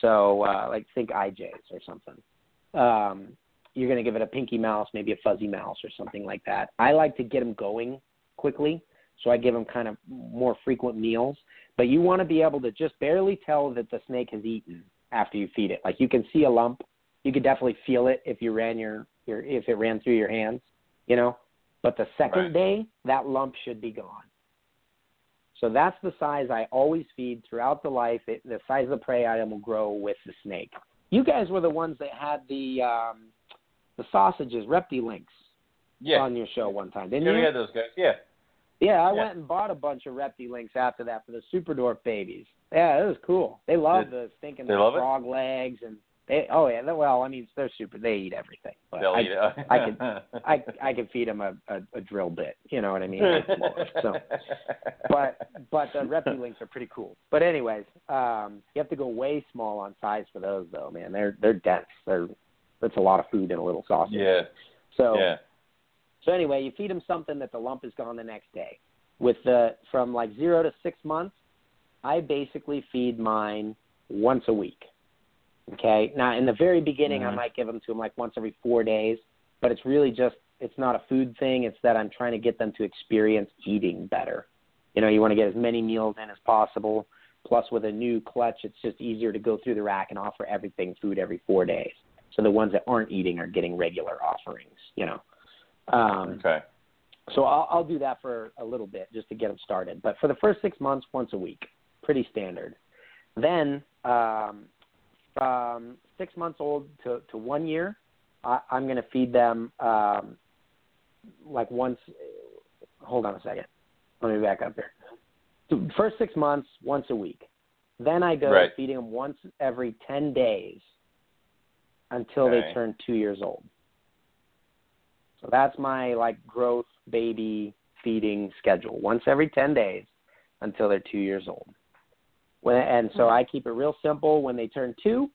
So uh, like think IJs or something. Um, you're going to give it a pinky mouse, maybe a fuzzy mouse or something like that. I like to get them going quickly, so I give them kind of more frequent meals. But you want to be able to just barely tell that the snake has eaten after you feed it. Like you can see a lump, you could definitely feel it if you ran your, your if it ran through your hands, you know. But the second Right. day, that lump should be gone. So that's the size I always feed throughout the life. It, the size of the prey item will grow with the snake. You guys were the ones that had the um, the sausages, Reptilinks, Yeah. on your show one time, didn't yeah, you? we had those guys. Yeah. Yeah, I Yeah. went and bought a bunch of Reptilinks after that for the Super Dwarf babies. Yeah, it was cool. They love Did- the stinking love it? frog legs and they. Oh yeah, well, I mean they're super. They eat everything. But They'll I, eat it. I can, (laughs) I I could feed them a, a, a drill bit. You know what I mean? (laughs) so, but but the Reptilinks are pretty cool. But anyways, um, you have to go way small on size for those though, man. They're they're dense. They're that's a lot of food in a little sausage. yeah. So Yeah. so anyway, you feed them something that the lump is gone the next day. With the from like zero to six months, I basically feed mine once a week. Okay. Now in the very beginning, I Mhm. might give them to them like once every four days, but it's really just it's not a food thing. It's that I'm trying to get them to experience eating better. You know, you want to get as many meals in as possible. Plus, with a new clutch, it's just easier to go through the rack and offer everything food every four days. So the ones that aren't eating are getting regular offerings. You know. Um, Okay. so I'll, I'll do that for a little bit just to get them started. But for the first six months, once a week, pretty standard. Then um, from six months old to, to one year, I, I'm going to feed them um, like once. Hold on a second. Let me back up here. So first six months, once a week. Then I go Right. feeding them once every 10 days until Okay. they turn two years old. So that's my like growth baby feeding schedule. Once every 10 days until they're 2 years old. When, and so I keep it real simple. When they turn 2,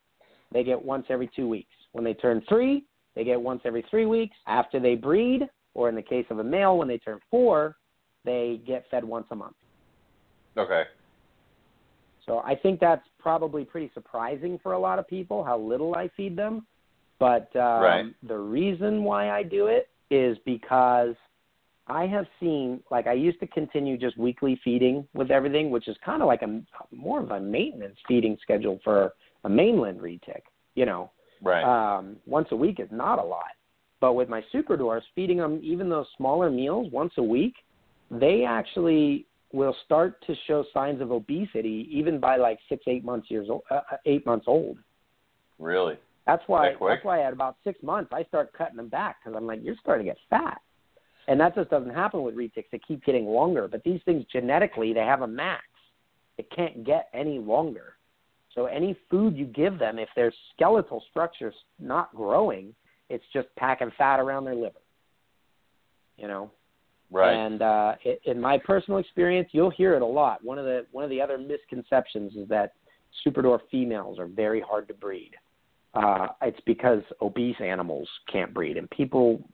they get once every 2 weeks. When they turn 3, they get once every three weeks. After they breed, or in the case of a male, when they turn four, they get fed once a month. Okay. So I think that's probably pretty surprising for a lot of people how little I feed them. But um, Right. the reason why I do it is because I have seen, like, I used to continue just weekly feeding with everything, which is kind of like a more of a maintenance feeding schedule for a mainland retic. You know, Right. um, once a week is not a lot. But with my super dwarfs, feeding them even those smaller meals once a week, they actually will start to show signs of obesity even by like six, eight months years old, uh, uh, eight months old. really? That's why. That? That's why at about six months I start cutting them back because I'm like, you're starting to get fat, and that just doesn't happen with retics. They keep getting longer, but these things genetically they have a max. It can't get any longer. So any food you give them, if their skeletal structure's not growing, it's just packing fat around their liver. You know. Right. And uh, i in my personal experience, you'll hear it a lot. One of the one of the other misconceptions is that superdwarf females are very hard to breed. Uh, it's because obese animals can't breed, and people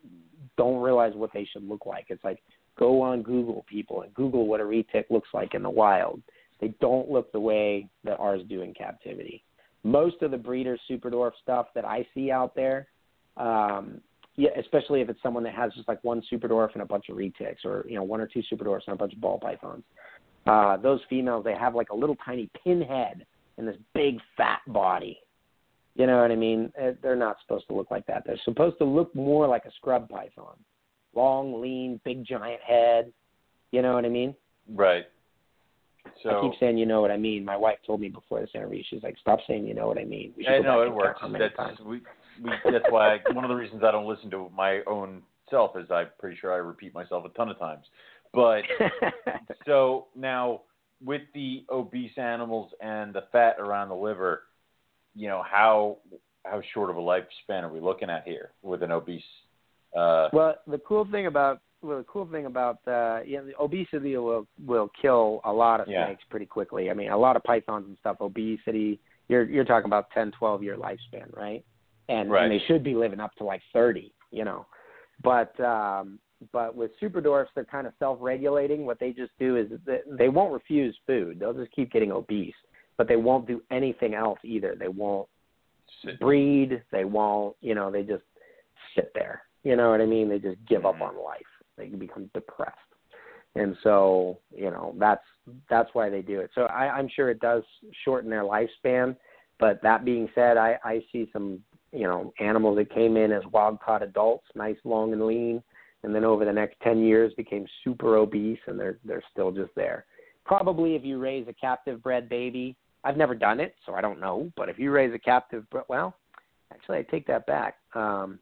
don't realize what they should look like. It's like go on Google, people, and Google what a retic looks like in the wild. They don't look the way that ours do in captivity. Most of the breeder superdwarf stuff that I see out there, um, yeah, especially if it's someone that has just like one superdwarf and a bunch of retics, or you know one or two superdwarfs and a bunch of ball pythons. Uh, those females, they have like a little tiny pinhead and this big fat body. You know what I mean? Uh, They're not supposed to look like that. They're supposed to look more like a scrub python, long, lean, big, giant head. You know what I mean? right. So I keep saying, you know what I mean. My wife told me before this interview, she's like, "Stop saying you know what I mean." We I know it works. count How many That's we, we that's why I, one of the reasons I don't listen to my own self is I'm pretty sure I repeat myself a ton of times. But (laughs) so now with the obese animals and the fat around the liver, you know how how short of a lifespan are we looking at here with an obese? Uh, well, the cool thing about well, the cool thing about uh, you know, the obesity will will kill a lot of Yeah. snakes pretty quickly. I mean, a lot of pythons and stuff. Obesity, you're you're talking about 10, 12 year lifespan, right? And, Right. and they should be living up to like thirty, you know. But um, but with super dwarfs, they're kind of self regulating. What they just do is that they won't refuse food. They'll just keep getting obese, but they won't do anything else either. They won't sit- breed. They won't, you know, they just sit there. You know what I mean? They just give up Mhm. on life. They become depressed. And so, you know, that's that's why they do it. So I, I'm sure it does shorten their lifespan. But that being said, I, I see some, you know, animals that came in as wild caught adults, nice, long, and lean, and then over the next ten years became super obese, and they're they're still just there. Probably if you raise a captive bred baby, I've never done it, so I don't know. But if you raise a captive, well, actually, I take that back. Um,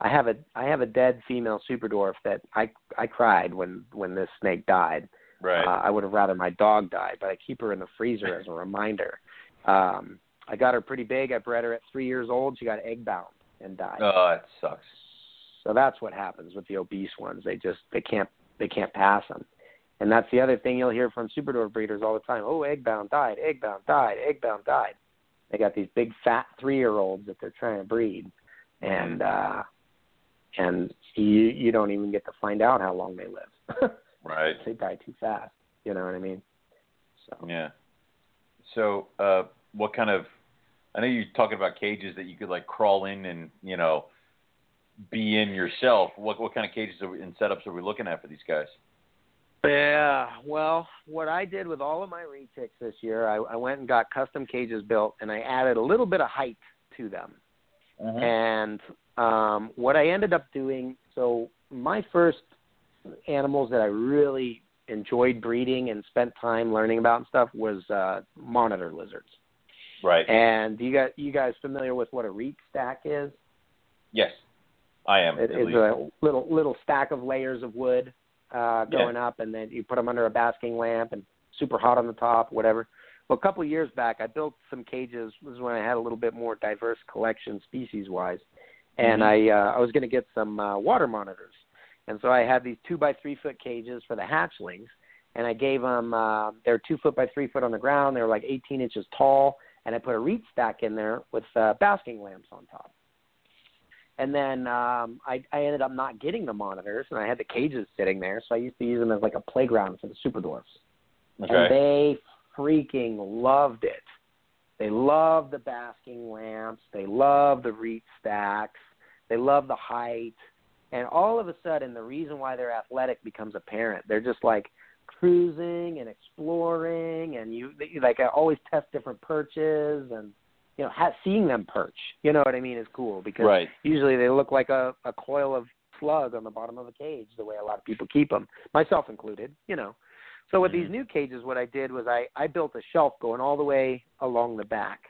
I have a I have a dead female super dwarf that I I cried when when this snake died. right. Uh, I would have rather my dog die, but I keep her in the freezer as a reminder. Um, I got her pretty big. I bred her at three years old. She got egg bound and died. oh, that sucks. So that's what happens with the obese ones. They just they can't they can't pass them. And that's the other thing you'll hear from super dwarf breeders all the time. Oh, egg bound died, egg bound died, egg bound died. They got these big fat three year olds that they're trying to breed, and uh, and you you don't even get to find out how long they live. (laughs) Right. they die too fast. You know what I mean? So Yeah. So, uh, what kind of? I know you're talking about cages that you could like crawl in and you know be in yourself. What what kind of cages are we, and setups are we looking at for these guys? Yeah, well, what I did with all of my retics this year, I, I went and got custom cages built, and I added a little bit of height to them. And um, what I ended up doing, so my first animals that I really enjoyed breeding and spent time learning about and stuff was uh, monitor lizards. Right. And do you got you guys familiar with what a reed stack is? yes, I am. It least. a little little stack of layers of wood uh, going up, and then you put them under a basking lamp and super hot on the top, whatever. Well, a couple of years back, I built some cages. This is when I had a little bit more diverse collection species wise, and Mhm. I uh, I was going to get some uh, water monitors, and so I had these two by three foot cages for the hatchlings, and I gave them uh, they're two foot by three foot on the ground. They were like 18 inches tall, and I put a reed stack in there with uh, basking lamps on top And then um, I, I ended up not getting the monitors, and I had the cages sitting there, so I used to use them as like a playground for the super dwarfs. Okay. And they freaking loved it. They loved the basking lamps. They loved the reed stacks. They loved the height. And all of a sudden, the reason why they're athletic becomes apparent. They're just like cruising and exploring, and you they, like I always test different perches, and you know, ha- seeing them perch. You know what I mean is cool because Right. usually they look like a, a coil of slug on the bottom of a cage, the way a lot of people keep them, myself included. You know. So with Mhm. these new cages, what I did was I I built a shelf going all the way along the back,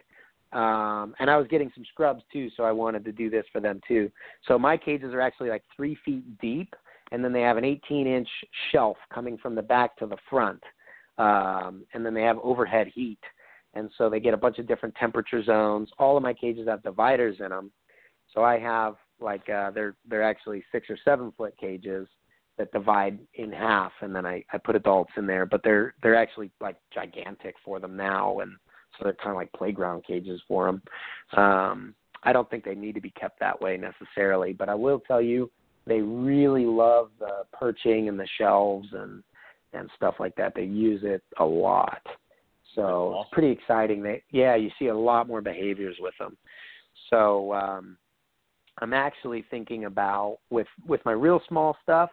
um, and I was getting some scrubs too, so I wanted to do this for them too. So my cages are actually like three feet deep, and then they have an 18 inch shelf coming from the back to the front, um, and then they have overhead heat, and so they get a bunch of different temperature zones. All of my cages have dividers in them, so I have like uh, they're they're actually six or seven foot cages that divide in half, and then I I put adults in there, but they're they're actually like gigantic for them now, and so they're kind of like playground cages for them. Um, I don't think they need to be kept that way necessarily, but I will tell you they really love the perching and the shelves and and stuff like that. They use it a lot. So awesome. it's pretty exciting. They yeah, you see a lot more behaviors with them. So um I'm actually thinking about with with my real small stuff,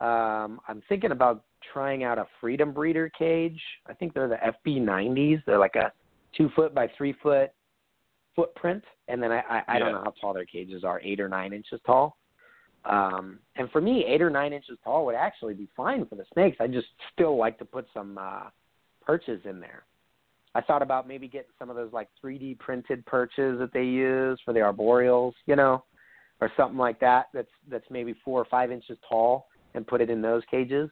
um I'm thinking about trying out a freedom breeder cage. I think they're the FB90s. They're like a 2 foot by 3 foot footprint and then I I, I don't know how tall their cages are, 8 or 9 inches tall. Um, and for me, eight or nine inches tall would actually be fine for the snakes. I just still like to put some uh, perches in there. I thought about maybe getting some of those like 3D printed perches that they use for the arboreals, you know, or something like that. That's that's maybe four or five inches tall, and put it in those cages.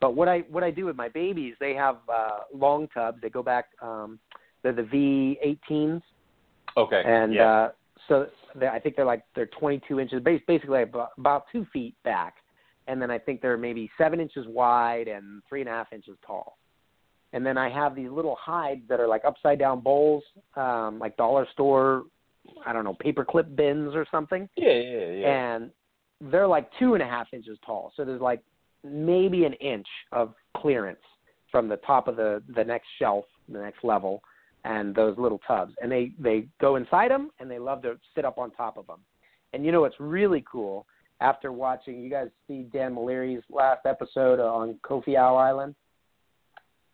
But what I what I do with my babies, they have uh, long tubs. They go back. Um, they're the V18s, Okay. and yeah. uh, so they, I think they're like they're 22 inches, bas- basically about, about two feet back, and then I think they're maybe seven inches wide and three and a half inches tall. And then I have these little hides that are like upside down bowls, um, like dollar store, I don't know, paperclip bins or something yeah, yeah, yeah. and they're like two and a half inches tall. So there's like maybe an inch of clearance from the top of the the next shelf, the next level, and those little tubs. And they they go inside them, and they love to sit up on top of them. And you know what's really cool? After watching, you guys see Dan Maleri's last episode on Kofiau Island.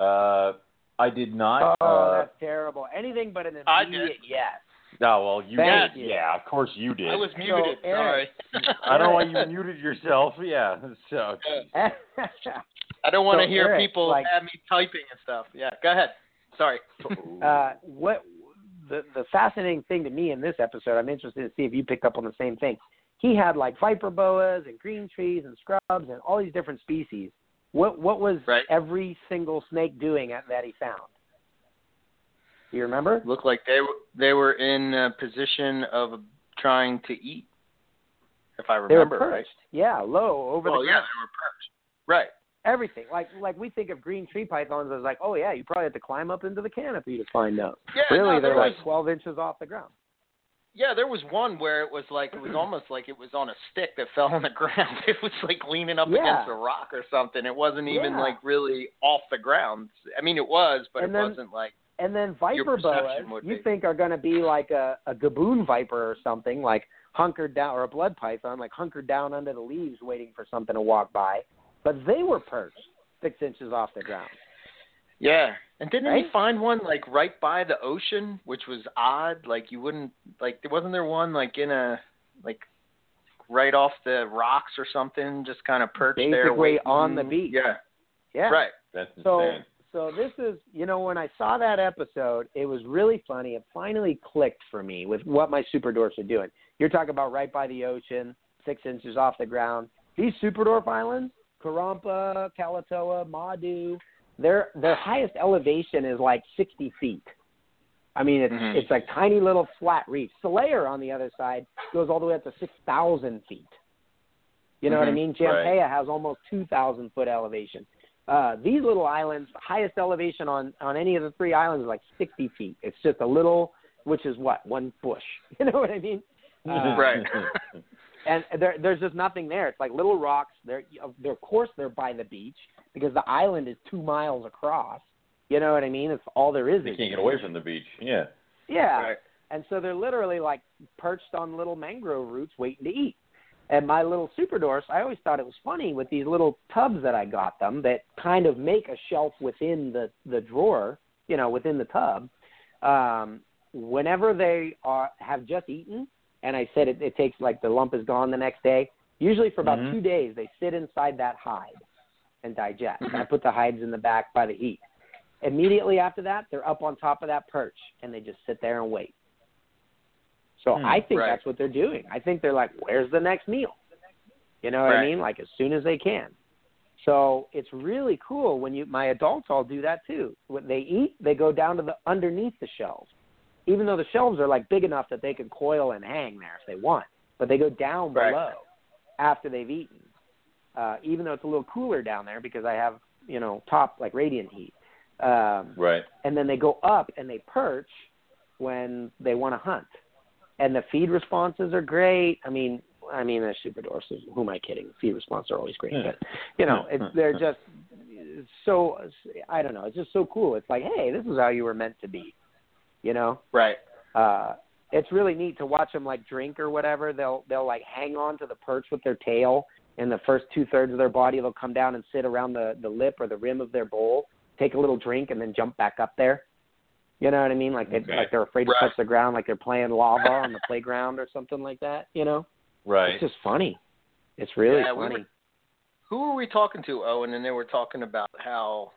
Uh, I did not. Oh, uh, that's terrible. Anything but an I did. immediate yes. no, well, you Thank did. you. Yeah, of course you did. I was So, muted. Eric- sorry. (laughs) I don't know why you muted yourself. Yeah. So. (laughs) I don't want to So, hear Eric, people like- have me typing and stuff. Yeah, go ahead. Sorry. (laughs) uh, what the the fascinating thing to me in this episode, I'm interested to see if you picked up on the same thing. He had like viper boas and green trees and scrubs and all these different species. What what was Right. every single snake doing at, that he found? Do you remember? Looked like they were they were in a position of trying to eat, if I They were remember perched. right. Yeah, low over well, the yeah, ground. they were perched. Right. Everything like like we think of green tree pythons as like, oh yeah, you probably have to climb up into the canopy to find those. Yeah, really, no, there they're like 12 inches off the ground. Yeah, there was one where it was like it was (clears throat) almost like it was on a stick that fell on the (laughs) ground. It was like leaning up Yeah. against a rock or something. It wasn't even Yeah. like really off the ground. I mean, it was, but And it then- wasn't like And then viper boas, you be. think are going to be like a, a gaboon viper or something, like hunkered down, or a blood python, like hunkered down under the leaves waiting for something to walk by. But they were perched six inches off the ground. Yeah. And didn't Right? he find one like right by the ocean, which was odd? Like you wouldn't like there wasn't there one like in a like right off the rocks or something, just kind of perched there Basically on the beach. Yeah. Yeah. Right. That's So, insane. so this is, you know, when I saw that episode, it was really funny. It finally clicked for me with what my super dwarfs are doing. You're talking about right by the ocean, six inches off the ground. These super dwarf islands, Karompa, Kalaotoa, Madu, their their highest elevation is like 60 feet. I mean, it's Mhm. it's like tiny little flat reef. Selayar, on the other side, goes all the way up to 6,000 feet. You know what I Mhm. mean? Right. Has almost 2,000 foot elevation. Uh, these little islands, the highest elevation on on any of the three islands is like 60 feet. It's just a little, which is what one bush. (laughs) You know what I mean? Uh, Right. (laughs) and there, there's just nothing there. It's like little rocks. They're, they're of course they're by the beach because the island is two miles across. You know what I mean? It's all there is. They is can't get away from the beach. Yeah. Yeah. Right. And so they're literally like perched on little mangrove roots waiting to eat. And my little super dwarfs, I always thought it was funny with these little tubs that I got them that kind of make a shelf within the the drawer, you know, within the tub. Um, whenever they are have just eaten, and I said it, it takes like the lump is gone the next day. Usually for about Mhm. two days, they sit inside that hide and digest. I put the hides in the back by the heat. Immediately after that, they're up on top of that perch and they just sit there and wait. So Hmm, I think right. that's what they're doing. I think they're like, "Where's the next meal?" You know what I mean? Like as soon as they can. So it's really cool when you my adults all do that too. When they eat, they go down to the underneath the shelves. Even though the shelves are like big enough that they can coil and hang there if they want, but they go down Right. below after they've eaten. Uh, even though it's a little cooler down there because I have you know top like radiant heat. Um, Right. and then they go up and they perch when they want to hunt. And the feed responses are great. I mean, I mean, they're super dwarfs. Who am I kidding? Feed responses are always great, Yeah. but you know, it's, they're just so. I don't know. It's just so cool. It's like, hey, this is how you were meant to be. You know, Right. uh, it's really neat to watch them like drink or whatever. They'll they'll like hang on to the perch with their tail, and the first two thirds of their body they'll come down and sit around the the lip or the rim of their bowl, take a little drink, and then jump back up there. You know what I mean? Like they Okay. like they're afraid Right. to touch the ground, like they're playing lava on the playground or something like that. You know, Right. it's just funny. It's really Yeah, we funny. were- Who were we talking to, Owen? And they were talking about how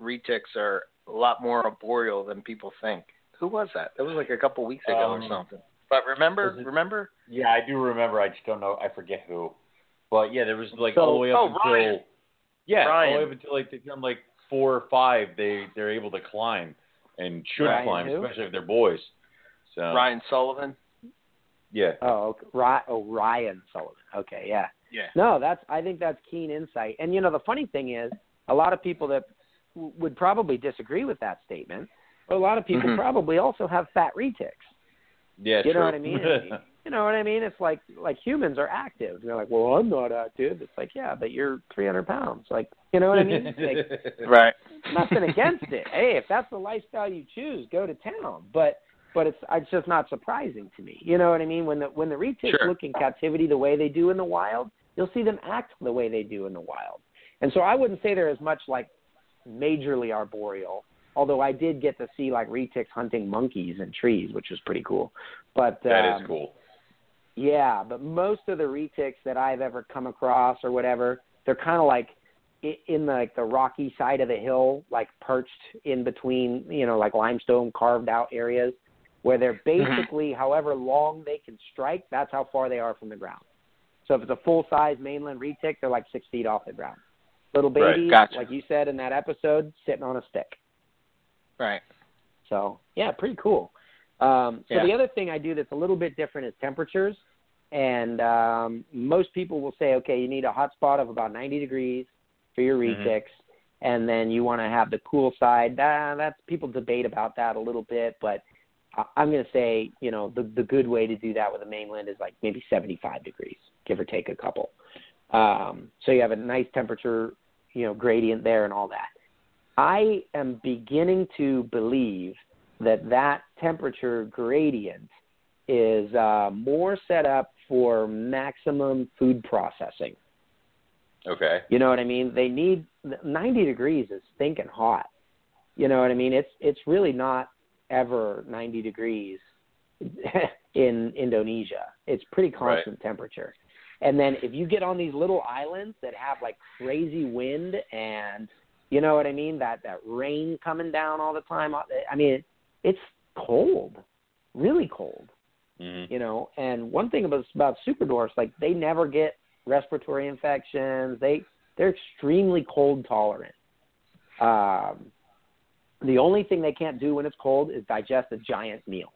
retics are a lot more arboreal than people think. Who was that? It was like a couple weeks ago Um, or something. But remember, it- remember? Yeah, I do remember. I just don't know. I forget who. But yeah, there was like So- all the way up oh, until Ryan. yeah, all the way up until like they turn like four or five. They they're able to climb and should Ryan climb, who? especially if they're boys. So Ryan Sullivan. yeah, Oh, okay. Ry- oh, Ryan Sullivan. Okay, yeah. Yeah. No, that's I think that's keen insight. And you know, the funny thing is, a lot of people that w- would probably disagree with that statement, but a lot of people Mhm. probably also have fat retics. yeah, You know what I mean? (laughs) You know what I mean? It's like like humans are active. They're like, well, I'm not active. It's like, yeah, but you're 300 pounds. Like, you know what I mean? (laughs) Like, Right. nothing against it. Hey, if that's the lifestyle you choose, go to town. But but it's it's just not surprising to me. You know what I mean? When the when the retics Sure. look in captivity the way they do in the wild, you'll see them act the way they do in the wild. And so I wouldn't say they're as much like majorly arboreal. Although I did get to see like retics hunting monkeys in trees, which was pretty cool. But that um, is cool. Yeah, but most of the retics that I've ever come across or whatever, they're kind of like in the, like the rocky side of the hill, like perched in between, you know, like limestone carved out areas where they're basically however long they can strike, that's how far they are from the ground. So if it's a full size mainland retic, they're like six feet off the ground. Little Right, babies, gotcha. like you said in that episode, sitting on a stick. Right. So yeah, pretty cool. Um, so Yeah. the other thing I do that's a little bit different is temperatures. And um, most people will say, okay, you need a hot spot of about 90 degrees for your Mhm. retics, and then you want to have the cool side. That, that's people debate about that a little bit, but I'm going to say, you know, the the good way to do that with the mainland is like maybe 75 degrees, give or take a couple. Um, so you have a nice temperature, you know, gradient there and all that. I am beginning to believe that that temperature gradient is uh, more set up for maximum food processing. Okay. You know what I mean? They need 90 degrees is stinking hot. You know what I mean? It's it's really not ever 90 degrees (laughs) in Indonesia. It's pretty constant temperature. And then if you get on these little islands that have like crazy wind and you know what I mean, that that rain coming down all the time, I mean, it's cold. Really cold hmm you know. And one thing about about super dwarfs, like they never get respiratory infections. They they're extremely cold tolerant. Um, the only thing they can't do when it's cold is digest a giant meal,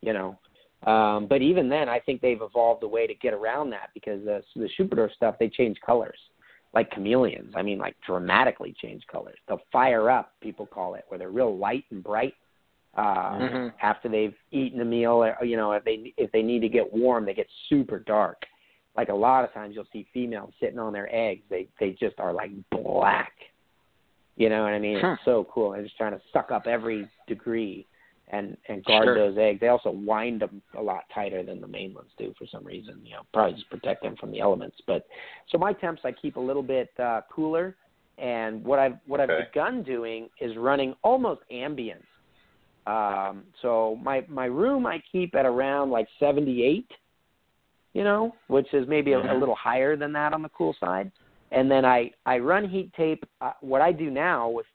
you know. Um, but even then, I think they've evolved a way to get around that because the the dwarf stuff they change colors like chameleons. I mean, like dramatically change colors. They'll fire up, people call it, where they're real light and bright uh, Mhm. after they've eaten a meal. Or, you know, if they if they need to get warm, they get super dark. like a lot of times you'll see females sitting on their eggs. They they just are like black. You know what I mean? Huh. It's so cool. They're just trying to suck up every degree and and guard Sure. those eggs. They also wind them a lot tighter than the main ones do for some reason. You know, probably just protect them from the elements. But so my temps I keep a little bit uh, cooler, and what I've what I've Okay. begun doing is running almost ambient. Um, so my my room I keep at around like 78, you know, which is maybe a, a Mhm. little higher than that on the cool side. And then I I run heat tape. Uh, what I do now with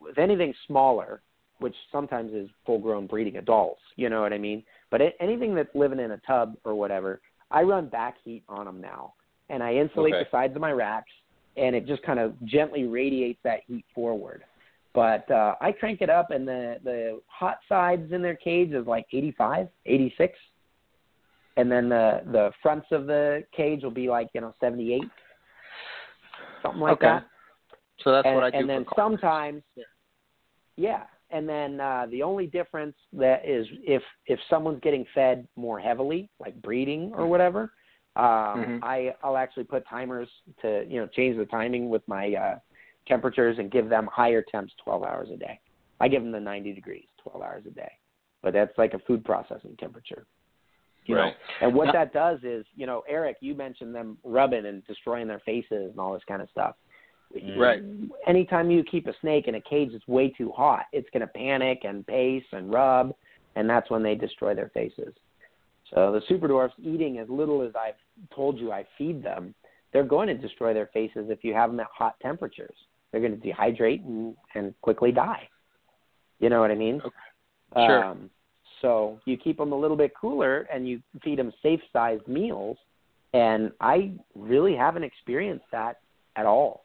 with anything smaller, which sometimes is full grown breeding adults, you know what I mean. But a- anything that's living in a tub or whatever, I run back heat on them now, and I insulate Okay. the sides of my racks, and it just kind of gently radiates that heat forward. But uh, I crank it up, and the the hot sides in their cage is like 85, 86, and then the the fronts of the cage will be like you know 78, something like Okay. that. So that's and, what I do. and then sometimes, yeah, and then uh, the only difference that is if if someone's getting fed more heavily, like breeding or whatever, um, Mhm. I I'll actually put timers to you know change the timing with my uh, temperatures and give them higher temps 12 hours a day. I give them the 90 degrees 12 hours a day, but that's like a food processing temperature. You Right. know, and what Now- that does is, you know, Eric, you mentioned them rubbing and destroying their faces and all this kind of stuff. Right. Anytime you keep a snake in a cage that's way too hot, it's going to panic and pace and rub, and that's when they destroy their faces. So the super dwarfs eating as little as I've told you I feed them, they're going to destroy their faces if you have them at hot temperatures. They're going to dehydrate and, and quickly die. You know what I mean? Okay. Sure. Um, so you keep them a little bit cooler and you feed them safe-sized meals, and I really haven't experienced that at all.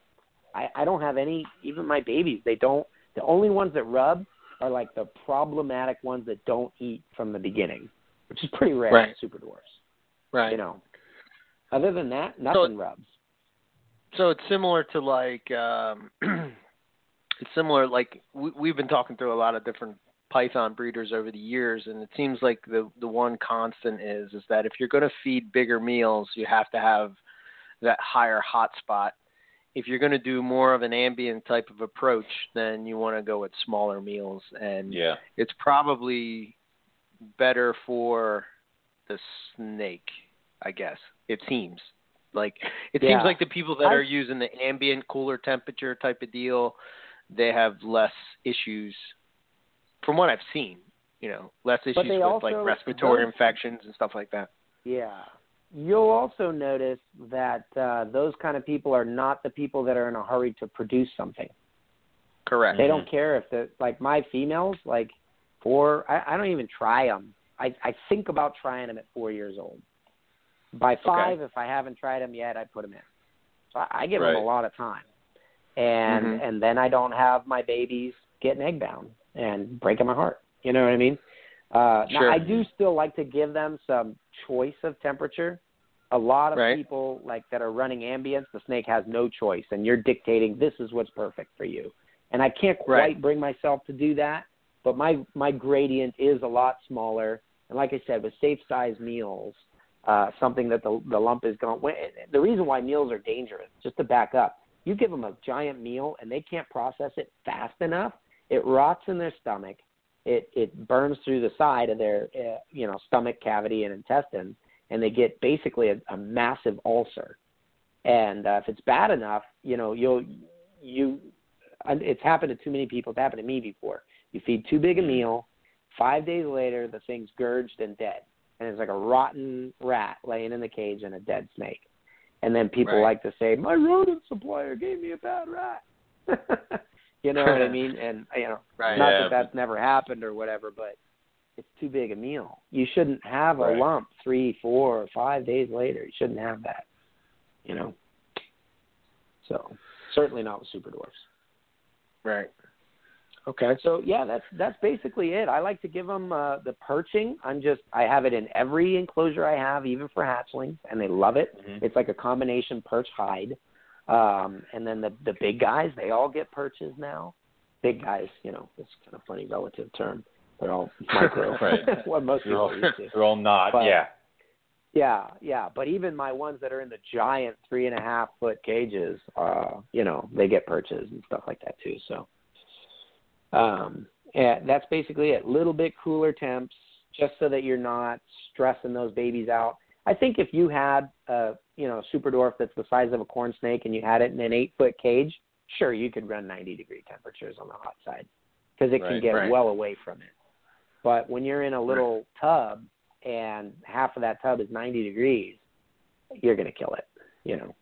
I, I don't have any. Even my babies, they don't. The only ones that rub are like the problematic ones that don't eat from the beginning, which is pretty rare Right. in super dwarfs. right. You know. Other than that, nothing rubs. So it's similar to like um, (clears throat) it's similar like we, we've been talking through a lot of different python breeders over the years, and it seems like the the one constant is is that if you're going to feed bigger meals, you have to have that higher hot spot. If you're going to do more of an ambient type of approach, then you want to go with smaller meals, and Yeah. it's probably better for the snake, I guess. It seems like it Yeah. seems like the people that I- are using the ambient cooler temperature type of deal, they have less issues from what I've seen, you know, less issues with also- like respiratory those- infections and stuff like that. Yeah. You'll also notice that uh, those kind of people are not the people that are in a hurry to produce something. Correct. They don't care if the like my females like four. I, I don't even try them. I I think about trying them at four years old. By five, if I haven't tried them yet, I put them in. So I, I give them a lot of time, and Mhm. and then I don't have my babies getting egg bound and breaking my heart. You know what I mean? Uh, Sure. Now I do still like to give them some choice of temperature. A lot of Right. people like that are running ambience, the snake has no choice, and you're dictating this is what's perfect for you. And I can't quite Right. bring myself to do that, but my my gradient is a lot smaller. And like I said, with safe size meals, uh, something that the the lump is going. The reason why meals are dangerous, just to back up, you give them a giant meal and they can't process it fast enough, it rots in their stomach. It it burns through the side of their uh, you know stomach cavity and intestines, and they get basically a, a massive ulcer. And uh, if it's bad enough, you know you'll you it's happened to too many people. It's happened to me before. You feed too big a meal. Five days later, the thing's gurged and dead, and it's like a rotten rat laying in the cage and a dead snake. And then people Right. like to say, "My rodent supplier gave me a bad rat." (laughs) you know what I mean? And you know, (laughs) Right. not Yeah, that that's never happened or whatever, but it's too big a meal. You shouldn't have a lump three, four, or five days later. You shouldn't have that. You know. So certainly not with super dwarfs. Right. Okay. So yeah, that's that's basically it. I like to give them uh, the perching. I'm just I have it in every enclosure I have, even for hatchlings, and they love it. Mhm. It's like a combination perch hide. Um, and then the the big guys, they all get perches now. Big guys, you know, it's kind of funny relative term. They're all (laughs) micro. Right. (laughs) what most They're people all, used to. (laughs) they're all not. But- yeah. Yeah, yeah. But even my ones that are in the giant three and a half foot cages, uh, you know, they get perches and stuff like that too. So, um, yeah, that's basically it. Little bit cooler temps, just so that you're not stressing those babies out. I think if you had a you know a super dwarf that's the size of a corn snake and you had it in an eight foot cage, sure you could run 90 degree temperatures on the hot side because it can get right. well away from it. But when you're in a little tub and half of that tub is 90 degrees, you're going to kill it, you know.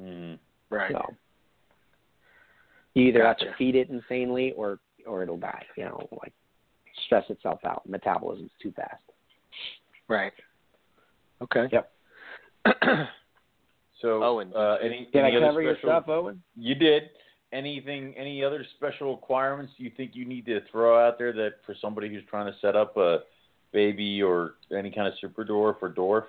Mm. Right. So you either have to feed it insanely or or it'll die, you know, like stress itself out. Metabolism's too fast. Right. Okay. Yep. (clears throat) So, Owen, uh, any, Did any I other cover your stuff, Owen? You did. Anything? Any other special requirements you think you need to throw out there that for somebody who's trying to set up a baby or any kind of super dwarf or dwarf?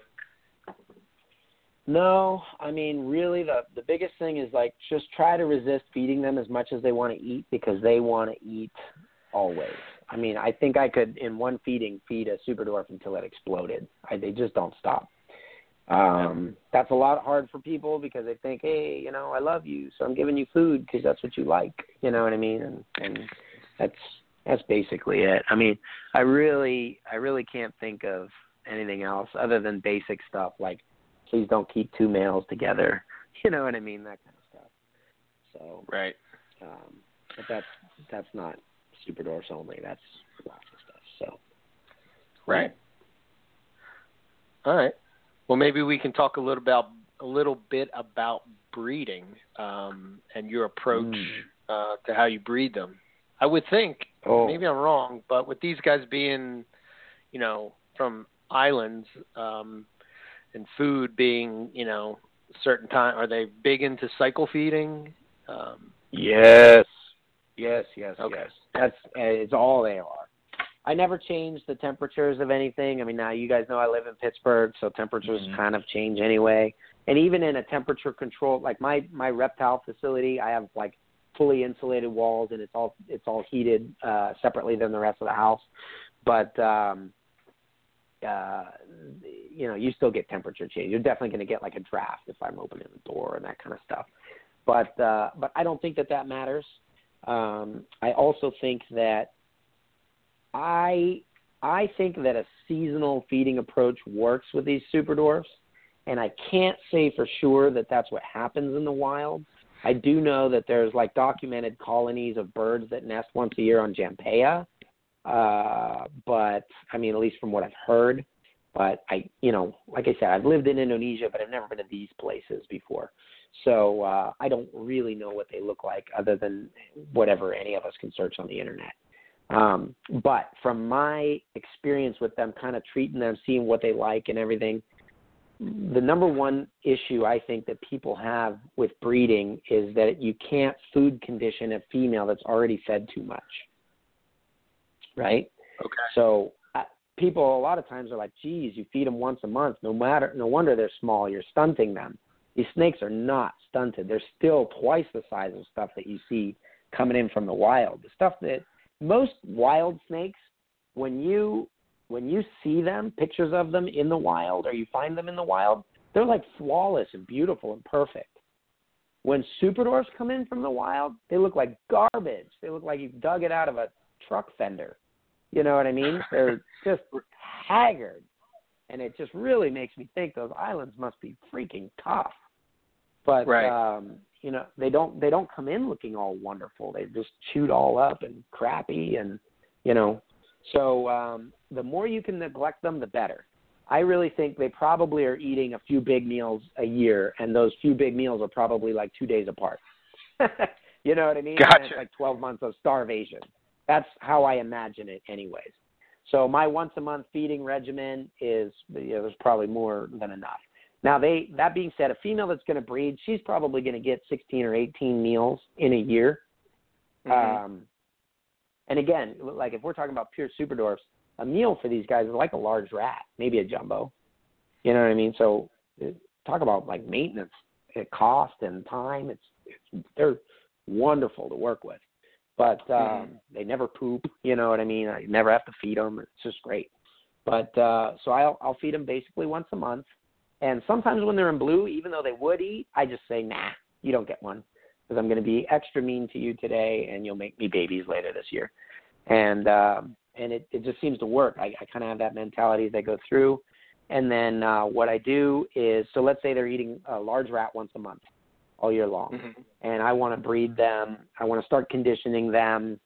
No, I mean really the the biggest thing is like just try to resist feeding them as much as they want to eat because they want to eat always. I mean, I think I could in one feeding feed a super dwarf until it exploded. I, they just don't stop. Um, that's a lot hard for people because they think, hey, you know, I love you, so I'm giving you food because that's what you like. You know what I mean? And and that's that's basically it. I mean, I really I really can't think of anything else other than basic stuff like please don't keep two males together. (laughs) You know what I mean? That kind of stuff. So, Right. um, but that's that's not super dwarfs only. That's lots of stuff. So, Right. All right. Well, maybe we can talk a little about a little bit about breeding um, and your approach Mm. uh, to how you breed them. I would think, Oh. maybe I'm wrong, but with these guys being, you know, from islands um, and food being, you know, certain time, are they big into cycle feeding? Um, Yes. Yes, yes, Okay. yes. That's it's all they are. I never change the temperatures of anything. I mean, now you guys know I live in Pittsburgh, so temperatures Mhm. kind of change anyway. And even in a temperature control, like my my reptile facility, I have like fully insulated walls, and it's all it's all heated uh, separately than the rest of the house. But um, uh, you know, you still get temperature change. You're definitely going to get like a draft if I'm opening the door and that kind of stuff. But uh, but I don't think that that matters. Um, I also think that I I think that a seasonal feeding approach works with these super dwarfs, and I can't say for sure that that's what happens in the wild. I do know that there's like documented colonies of birds that nest once a year on Jampea, uh, but I mean, at least from what I've heard. But I, you know, like I said, I've lived in Indonesia, but I've never been to these places before. So uh, I don't really know what they look like, other than whatever any of us can search on the internet. Um, but from my experience with them, kind of treating them, seeing what they like and everything, the number one issue I think that people have with breeding is that you can't food condition a female that's already fed too much. Right? okay. So uh, people a lot of times are like, "Geez, you feed them once a month. No matter, no wonder they're small. You're stunting them." These snakes are not stunted. They're still twice the size of stuff that you see coming in from the wild. The stuff that most wild snakes, when you when you see them, pictures of them in the wild, or you find them in the wild, they're like flawless and beautiful and perfect. When super dwarfs come in from the wild, they look like garbage. They look like you dug it out of a truck fender. You know what I mean? They're just haggard. And it just really makes me think those islands must be freaking tough. But Right. um, you know, they don't they don't come in looking all wonderful. They're just chewed all up and crappy and you know. So um the more you can neglect them the better. I really think they probably are eating a few big meals a year and those few big meals are probably like 2 days apart. (laughs) you know what I mean? And it's like 12 months of starvation. That's how I imagine it, anyways. So my once a month feeding regimen is you know, there's probably more than enough. Now they that being said, a female that's going to breed, she's probably going to get 16 or 18 meals in a year. Mhm. Um, and again, like if we're talking about pure super dwarfs, a meal for these guys is like a large rat, maybe a jumbo. You know what I mean? So talk about like maintenance, cost and time. It's, it's they're wonderful to work with, but um, Mhm. they never poop. You know what I mean? I never have to feed them. It's just great. But uh, so I'll I'll feed them basically once a month, and sometimes when they're in blue, even though they would eat, I just say nah, you don't get one because I'm going to be extra mean to you today, and you'll make me babies later this year. And um, and it it just seems to work. I, I kind of have that mentality as I go through. And then uh, what I do is, so let's say they're eating a large rat once a month, all year long, Mhm. and I want to breed them. I want to start conditioning them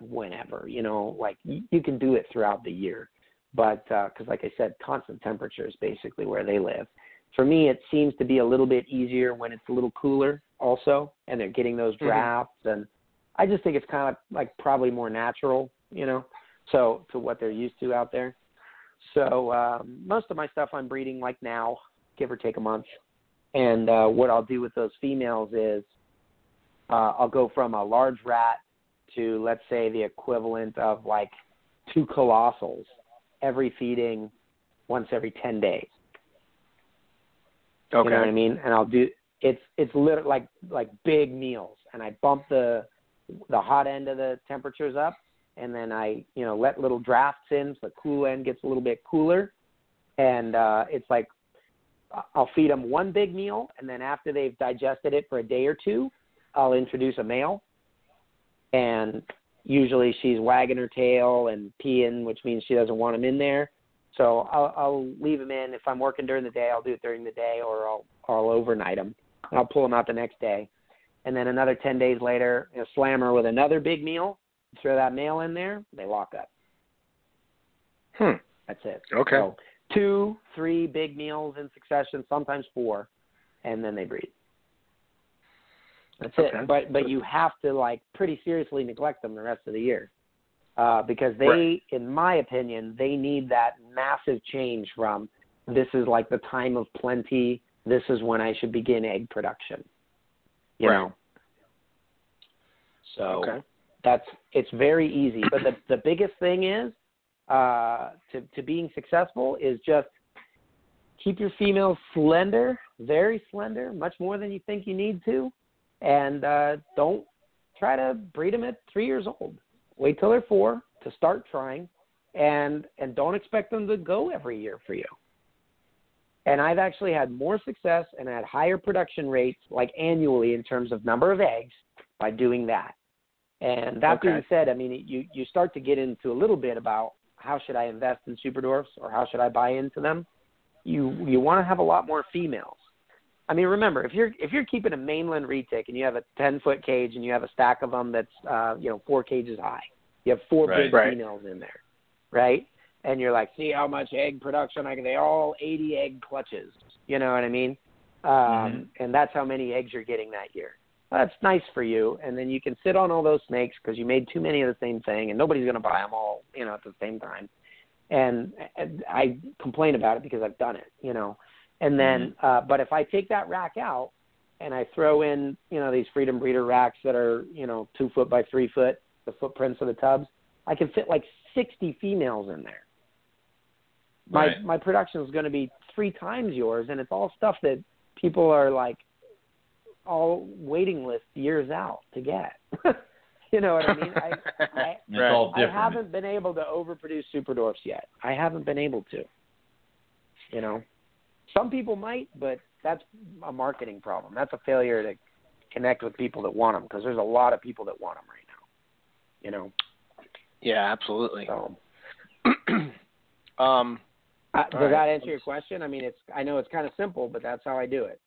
whenever, you know, like you, can do it throughout the year, but because like I said, constant temperature is basically where they live. For me, it seems to be a little bit easier when it's a little cooler, also, and they're getting those Mhm. drafts, and I just think it's kind of like probably more natural, you know, so to what they're used to out there. So um, most of my stuff I'm breeding like now, give or take a month. And uh, what I'll do with those females is uh, I'll go from a large rat to let's say the equivalent of like two colossals every feeding once every 10 days. Okay. You know what I mean? And I'll do it's it's literally like like big meals, and I bump the the hot end of the temperatures up, and then I you know let little drafts in, so the cool end gets a little bit cooler, and uh, it's like I'll feed them one big meal, and then after they've digested it for a day or two, I'll introduce a male, and usually she's wagging her tail and peeing, which means she doesn't want him in there. So I'll, I'll leave him in. If I'm working during the day, I'll do it during the day, or I'll I'll overnight him. I'll pull him out the next day, and then another ten days later, you know, slam her with another big meal. Throw that male in there. They lock up. Hmm. That's it. Okay. So two, three big meals in succession, sometimes four, and then they breed. That's Okay. it. But but you have to like pretty seriously neglect them the rest of the year. Uh, because they, Right. in my opinion, they need that massive change from this is like the time of plenty. This is when I should begin egg production. You Right. know. So Okay. that's it's very easy. But the the biggest thing is uh, to to being successful is just keep your females slender, very slender, much more than you think you need to, and uh, don't try to breed them at three years old. Wait till they're four to start trying, and and don't expect them to go every year for you. And I've actually had more success and had higher production rates, like annually, in terms of number of eggs, by doing that. And that Okay. being said, I mean, you you start to get into a little bit about how should I invest in super dwarfs or how should I buy into them. You you want to have a lot more females. I mean, remember if you're if you're keeping a mainland retic and you have a ten foot cage and you have a stack of them that's uh, you know four cages high, you have four Right. big Right. females in there, right? And you're like, see how much egg production I can. They all 80 egg clutches. You know what I mean? Um, Mhm. And that's how many eggs you're getting that year. That's nice for you, and then you can sit on all those snakes because you made too many of the same thing, and nobody's going to buy them all, you know, at the same time. And, and I complain about it because I've done it, you know. And then, uh, but if I take that rack out and I throw in, you know, these Freedom Breeder racks that are, you know, two foot by three foot, the footprints of the tubs, I can fit like 60 females in there. My Right. my production is going to be three times yours, and it's all stuff that people are like all waiting list years out to get. (laughs) you know what I mean? I, (laughs) I It's all I haven't been able to overproduce super dwarfs yet. I haven't been able to. You know, some people might, but that's a marketing problem. That's a failure to connect with people that want them because there's a lot of people that want them right now. You know, Yeah, absolutely. so (clears throat) um, uh, does right. that answer your question? I mean, it's I know it's kind of simple, but that's how I do it.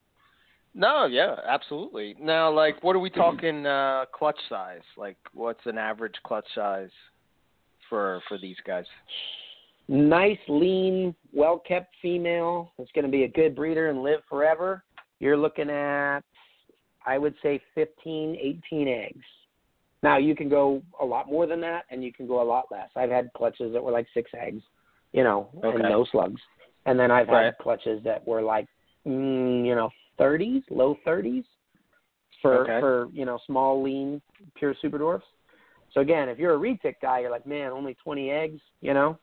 No, yeah, absolutely. Now, like, what are we talking uh, clutch size? Like, what's an average clutch size for for these guys? nice, lean, well kept female that's going to be a good breeder and live forever, you're looking at, I would say, 15, 18 eggs. Now, you can go a lot more than that, and you can go a lot less. I've had clutches that were like six eggs, you know, Okay. and no slugs. And then I've Right. had clutches that were like, mm, you know, 30s, low 30s for, Okay. for, you know, small, lean, pure super dwarfs. So again, if you're a retic guy, you're like, man, only 20 eggs, you know.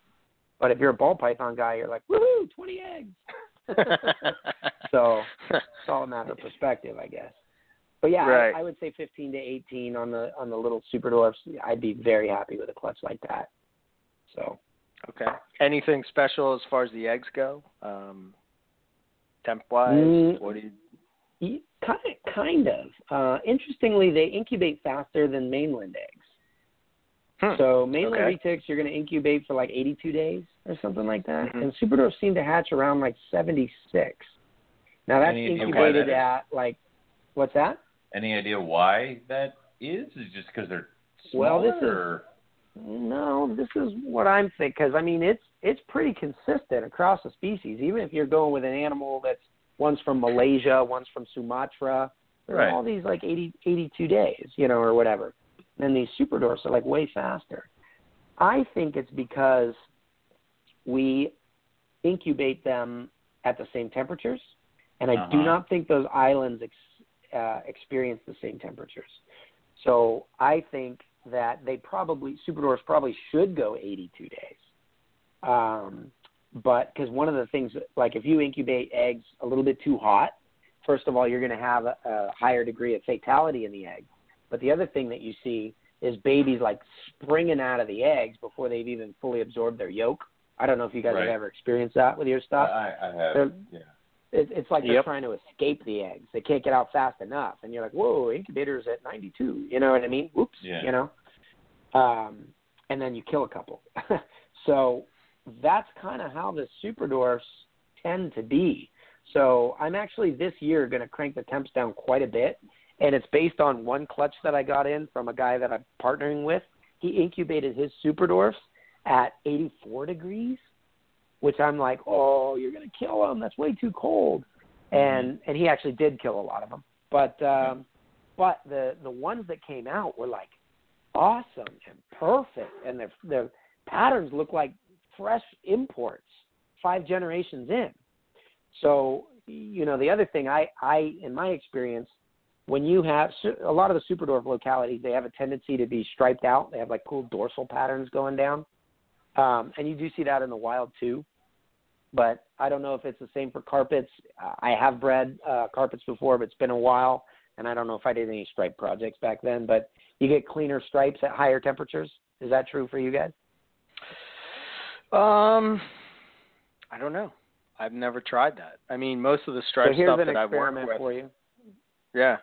But if you're a ball python guy, you're like, woohoo, 20 eggs. (laughs) so it's all a matter of perspective, I guess. But yeah, Right. I, I would say 15 to 18 on the on the little super dwarfs. I'd be very happy with a clutch like that. So Okay. Anything special as far as the eggs go? Um, temp wise, Mm. what do you? Kind kind of. Uh, interestingly, they incubate faster than mainland eggs. Hmm. So mainland Okay. retics, you're going to incubate for like 82 days or something like that, Mhm. and superdwarfs seem to hatch around like 76. Now that's Any incubated that at like, what's that? Any idea why that is? Is it just because they're Well, smaller? this is- No, this is what I'm thinking because I mean it's it's pretty consistent across the species. Even if you're going with an animal that's one's from Malaysia, one's from Sumatra, they're Right. all these like 80, 82 days, you know, or whatever. And these super dwarfs are like way faster. I think it's because we incubate them at the same temperatures, and I do Uh-huh. not think those islands ex- uh, experience the same temperatures. So I think that they probably super dwarfs probably should go 82 days. Um, but because one of the things, like if you incubate eggs a little bit too hot, first of all, you're going to have a, a higher degree of fatality in the egg. But the other thing that you see is babies like springing out of the eggs before they've even fully absorbed their yolk. I don't know if you guys Right. have ever experienced that with your stuff. I, I have. They're- Yeah. It, it's like they're trying to escape the eggs. They can't get out fast enough, and you're like, "Whoa, incubator's at 92." You know what I mean? Whoops. Yeah. You know. Um, and then you kill a couple. (laughs) so that's kind of how the super dwarfs tend to be. So I'm actually this year going to crank the temps down quite a bit, and it's based on one clutch that I got in from a guy that I'm partnering with. He incubated his super dwarfs at 84 degrees, which I'm like, oh, you're going to kill them. That's way too cold. And and he actually did kill a lot of them. But um, but the the ones that came out were like awesome and perfect, and their their patterns look like fresh imports, five generations in. So you know the other thing I I in my experience when you have a lot of the superdwarf localities they have a tendency to be striped out. They have like cool dorsal patterns going down. Um, and you do see that in the wild too. But I don't know if it's the same for carpets. I have bred uh, carpets before but it's been a while and I don't know if I did any stripe projects back then but you get cleaner stripes at higher temperatures. Is that true for you guys Um, I don't know. I've never tried that. I mean, most of the stripe so stuff that I've worked with. for you Yeah.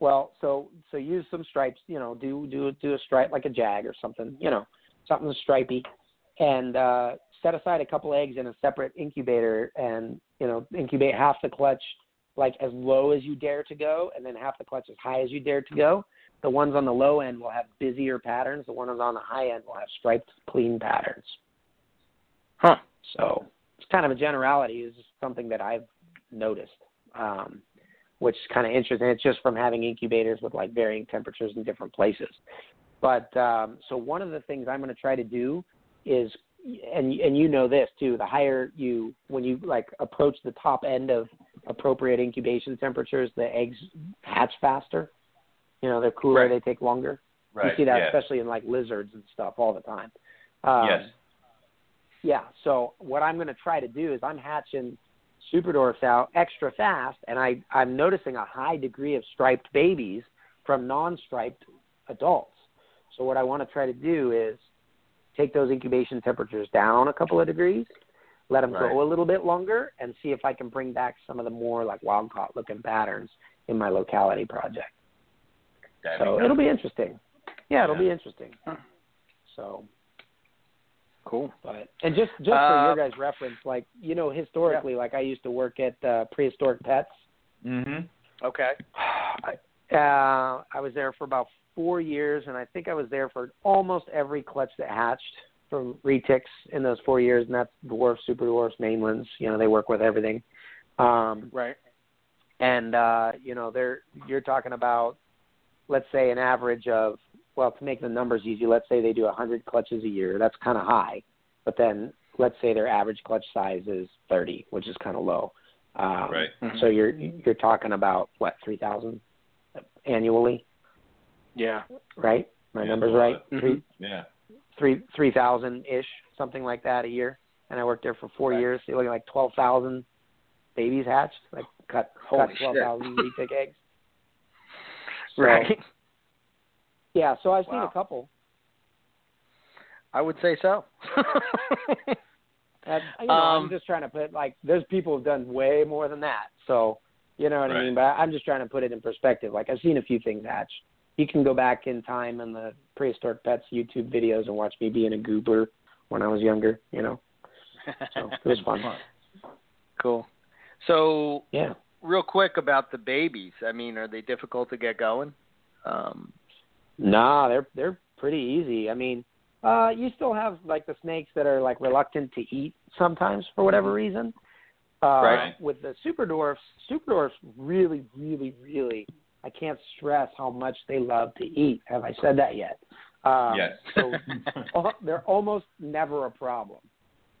Well, so so use some stripes. You know, do do do a stripe like a jag or something. You know, something stripy, and uh, set aside a couple eggs in a separate incubator, and you know, incubate half the clutch like as low as you dare to go, and then half the clutch as high as you dare to go. The ones on the low end will have busier patterns. The ones on the high end will have striped, clean patterns. Huh. So it's kind of a generality. Is just something that I've noticed, um, which is kind of interesting. It's just from having incubators with like varying temperatures in different places. But um, so one of the things I'm going to try to do is, and and you know this too. The higher you, when you like approach the top end of appropriate incubation temperatures, the eggs hatch faster. You know, they're cooler. Right. They take longer. Right. You see that yeah. especially in like lizards and stuff all the time. Um, yes. yeah. So what I'm going to try to do is I'm hatching super dwarfs out extra fast, and I I'm noticing a high degree of striped babies from non-striped adults. So what I want to try to do is take those incubation temperatures down a couple of degrees, let them Right. go a little bit longer, and see if I can bring back some of the more like wild caught looking patterns in my locality project. That'd so kinda it'll be interesting. Yeah, it'll Yeah. be interesting. So Cool. but and just just for Uh, your guys' reference, like you know, historically, like I used to work at uh, prehistoric pets. Mhm. Okay. (sighs) Uh, I was there for about four years, and I think I was there for almost every clutch that hatched from retics in those four years, and that's dwarfs, super dwarfs, mainlands. You know, they work with everything. Um, Right. and uh, you know, they're you're talking about, let's say, an average of well, to make the numbers easy, let's say they do 100 clutches a year. That's kind of high, but then let's say their average clutch size is 30, which is kind of low. Um, Right. Mhm. So you're you're talking about what 3,000 annually, Yeah. right? My Yeah, number's a lot. right. Mhm. Three Yeah. three three thousand ish, something like that a year. And I worked there for four Right. years. So you're looking like twelve thousand babies hatched, like cut Holy cut shit. twelve thousand retic eggs. Right. (laughs) Yeah, so I've seen a couple. I would say so. (laughs) That, you know, Um, I'm just trying to put like there's people who've done way more than that. So you know what I mean. But I'm just trying to put it in perspective. Like I've seen a few things hatch. You can go back in time in the prehistoric pets YouTube videos and watch me being a goober when I was younger. You know, so it was (laughs) fun. cool. So, Yeah. Real quick about the babies. I mean, are they difficult to get going? Um, Nah, they're they're pretty easy. I mean, uh, you still have like the snakes that are like reluctant to eat sometimes for whatever reason. Uh, Right. With the super dwarfs, super dwarfs really, really, really. I can't stress how much they love to eat. Have I said that yet? Um, yes. So (laughs) they're almost never a problem,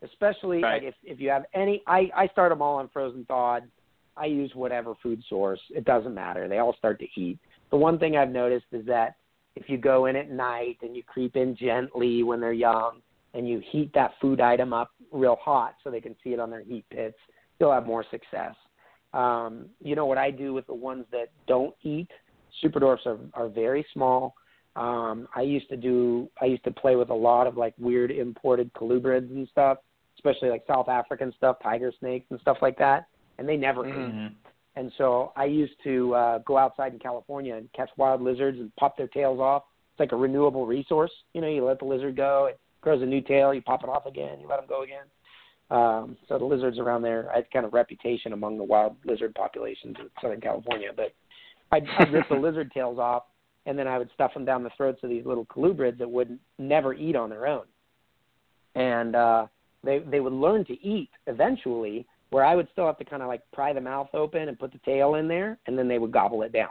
especially Right. like if if you have any. I I start them all on frozen thawed. I use whatever food source. It doesn't matter. They all start to eat. The one thing I've noticed is that if you go in at night and you creep in gently when they're young and you heat that food item up real hot so they can see it on their heat pits, you'll have more success. Um, you know what I do with the ones that don't eat? Super dwarfs are, are very small. Um, I used to do I used to play with a lot of like weird imported colubrids and stuff, especially like South African stuff, tiger snakes and stuff like that, and they never ate. Mhm. And so I used to uh, go outside in California and catch wild lizards and pop their tails off. It's like a renewable resource. You know, you let the lizard go, it grows a new tail, you pop it off again, you let them go again. Um, so the lizards around there, I had kind of reputation among the wild lizard populations in Southern California. But I'd, I'd rip the (laughs) lizard tails off, and then I would stuff them down the throats of these little colubrids that would never eat on their own. And uh, they they would learn to eat eventually, where I would still have to kind of like pry the mouth open and put the tail in there, and then they would gobble it down.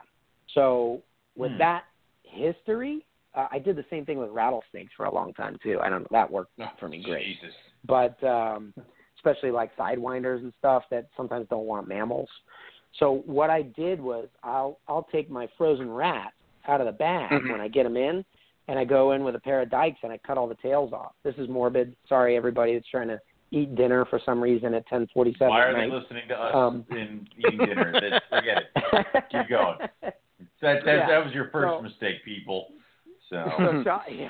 So with Hmm. that history, uh, I did the same thing with rattlesnakes for a long time too. I don't know that worked for me great Jesus. but um, especially like sidewinders and stuff that sometimes don't want mammals. So what I did was I'll I'll take my frozen rat out of the bag Mhm. when I get them in, and I go in with a pair of dikes and I cut all the tails off. This is morbid. Sorry, everybody that's trying to eat dinner for some reason at 10:47 Why are at they listening to us Um, in eating dinner? That, forget it. Keep going. (laughs) That that, Yeah. that was your first So- mistake, people. So (laughs) so yeah.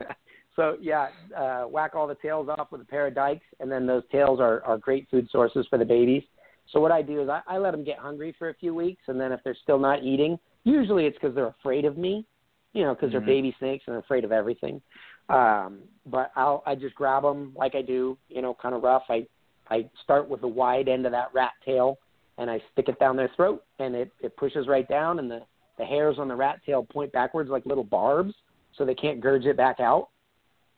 (laughs) so yeah, uh, whack all the tails off with a pair of dikes, and then those tails are are great food sources for the babies. So what I do is I, I let them get hungry for a few weeks, and then if they're still not eating, usually it's because they're afraid of me, you know, because Mhm. they're baby snakes and they're afraid of everything. Um, but I'll I just grab them like I do, you know, kind of rough. I I start with the wide end of that rat tail, and I stick it down their throat, and it it pushes right down, and the the hairs on the rat tail point backwards like little barbs, so they can't gurge it back out.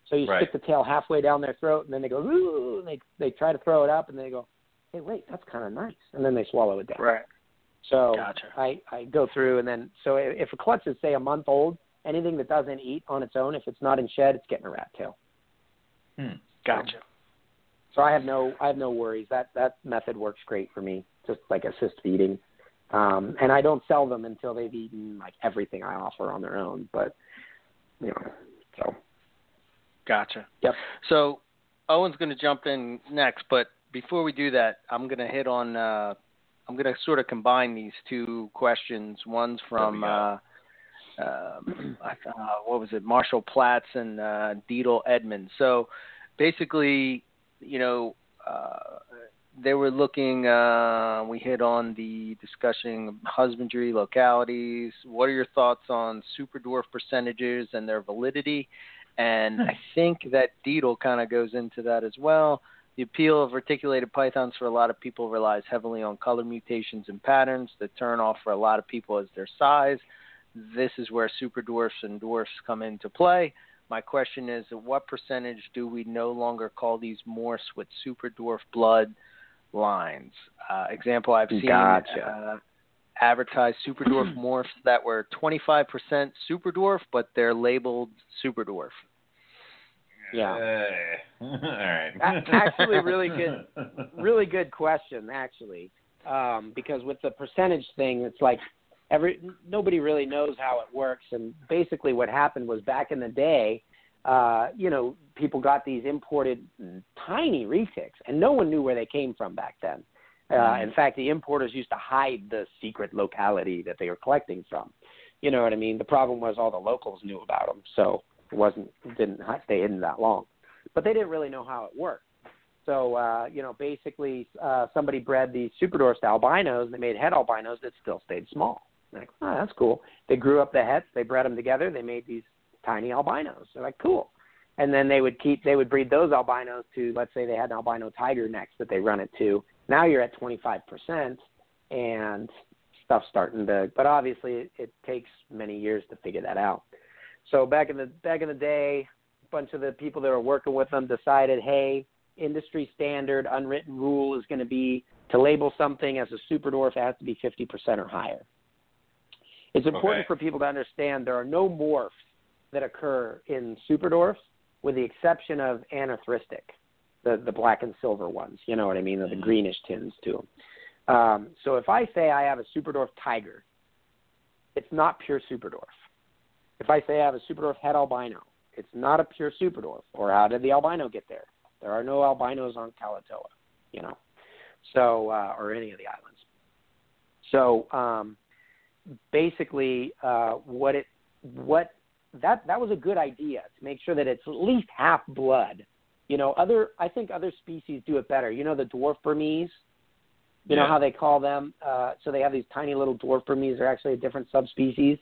So you Right. stick the tail halfway down their throat, and then they go, Ooh, and they they try to throw it up, and they go, hey, wait, that's kind of nice, and then they swallow it down. right. So Gotcha. I I go through, and then so if if a clutch is say a month old, anything that doesn't eat on its own, if it's not in shed, it's getting a rat tail. Hmm. Gotcha. So I have no I have no worries. That that method works great for me. Just like assist feeding. Um and I don't sell them until they've eaten like everything I offer on their own. But you know, so Gotcha. Yep. So Owen's going to jump in next, but before we do that, I'm going to hit on. Uh, I'm going to sort of combine these two questions. One's from There uh, um, (clears throat) I- uh, what was it, Marshall Platts and uh, Deedle Edmonds. So basically, you know, uh, they were looking. Uh, we hit on the discussing of husbandry localities. What are your thoughts on super dwarf percentages and their validity? And I think that Deedle kind of goes into that as well. The appeal of reticulated pythons for a lot of people relies heavily on color mutations and patterns. The turn off for a lot of people is their size. This is where super dwarfs and dwarfs come into play. My question is, what percentage do we no longer call these morphs with super dwarf blood lines? Uh, example, I've seen Gotcha. uh, advertised super dwarf (clears throat) morphs that were 25% super dwarf, but they're labeled super dwarf. yeah. Uh, (laughs) all right. A- actually, really good- (laughs) really good question actually. Um, because with the percentage thing it's like every nobody really knows how it works and basically what happened was back in the day uh, you know, people got these imported tiny retics, and no one knew where they came from back then. Uh, Mhm. in fact, the importers used to hide the secret locality that they were collecting from. You know what I mean? The problem was all the locals knew about them. So It wasn't didn't stay hidden that long, but they didn't really know how it worked. So uh, you know, basically, uh, somebody bred these super dwarfs to albinos. They made het albinos that still stayed small. Like, oh, that's cool. They grew up the hets. They bred them together. They made these tiny albinos. They're like, cool. And then they would keep, they would breed those albinos to, let's say they had an albino tiger next that they run it to. Now you're at 25%, and stuff's starting to. But obviously, it, takes many years to figure that out. So back in the back in the day, a bunch of the people that were working with them decided, hey, industry standard unwritten rule is going to be to label something as a super dwarf it has to be 50% or higher. It's important Okay. for people to understand there are no morphs that occur in super dwarfs, with the exception of anerythristic, the the black and silver ones. You know what I mean? The Mhm. greenish tints to them. Um, so if I say I have a super dwarf tiger, it's not pure super dwarf. If I say I have a super head albino, it's not a pure super dwarf. Or how did the albino get there? There are no albinos on Kalaotoa, you know, so uh, or any of the islands. So um, basically, uh, what it what that that was a good idea to make sure that it's at least half blood. You know, other I think other species do it better. You know, the dwarf Burmese. You know how they call them? Uh, so they have these tiny little dwarf Burmese. They're actually a different subspecies.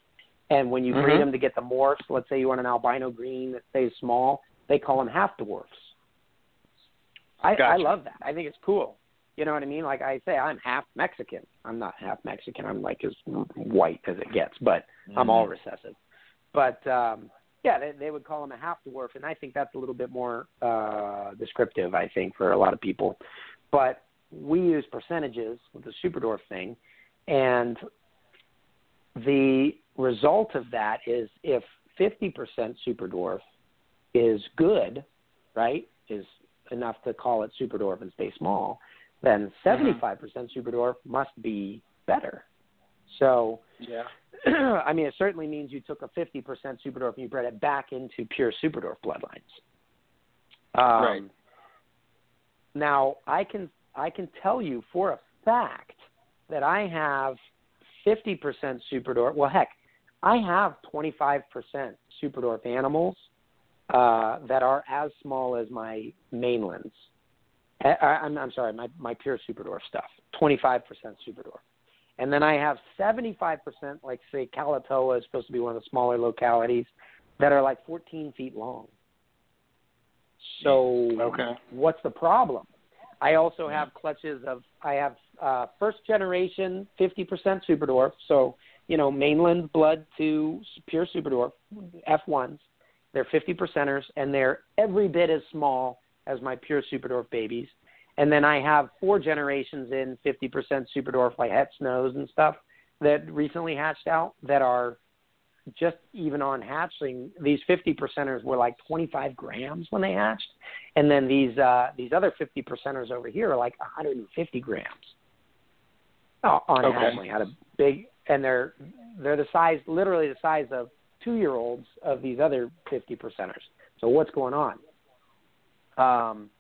And when you breed Mhm. them to get the morphs, let's say you want an albino green that stays small, they call them half dwarfs. I, I love that. I think it's cool. You know what I mean? Like I say, I'm half Mexican. I'm not half Mexican. I'm like as white as it gets, but I'm all recessive. But um, yeah, they, they would call him a half dwarf, and I think that's a little bit more uh, descriptive. I think for a lot of people, but we use percentages with the super dwarf thing, and the result of that is if 50% super dwarf is good, right? Is enough to call it super dwarf and stay small, then 75% super dwarf must be better. So Yeah. (clears throat) I mean, it certainly means you took a 50% super dwarf and you bred it back into pure super dwarf bloodlines. Um, Right. Now, I can I can tell you for a fact that I have 50% super dwarf. Well, heck, I have 25% super dwarf animals uh, that are as small as my mainlands. I, I'm sorry, my, my pure super dwarf stuff. 25% super dwarf. And then I have 75%, like say Kalaotoa is supposed to be one of the smaller localities, that are like 14 feet long. So Okay. what's the problem? I also have clutches of I have uh, first generation 50% super dwarf, so you know mainland blood to pure super dwarf F1s. They're 50 percenters, and they're every bit as small as my pure super dwarf babies. And then I have four generations in 50% super dwarf like het snows and stuff that recently hatched out that are just even on hatching, these 50 percenters were like 25 grams when they hatched, and then these uh, these other 50 percenters over here are like 150 grams. Oh, on Okay. hatchling, had a big, and they're they're the size, literally the size of two year olds of these other 50 percenters. So what's going on? Um,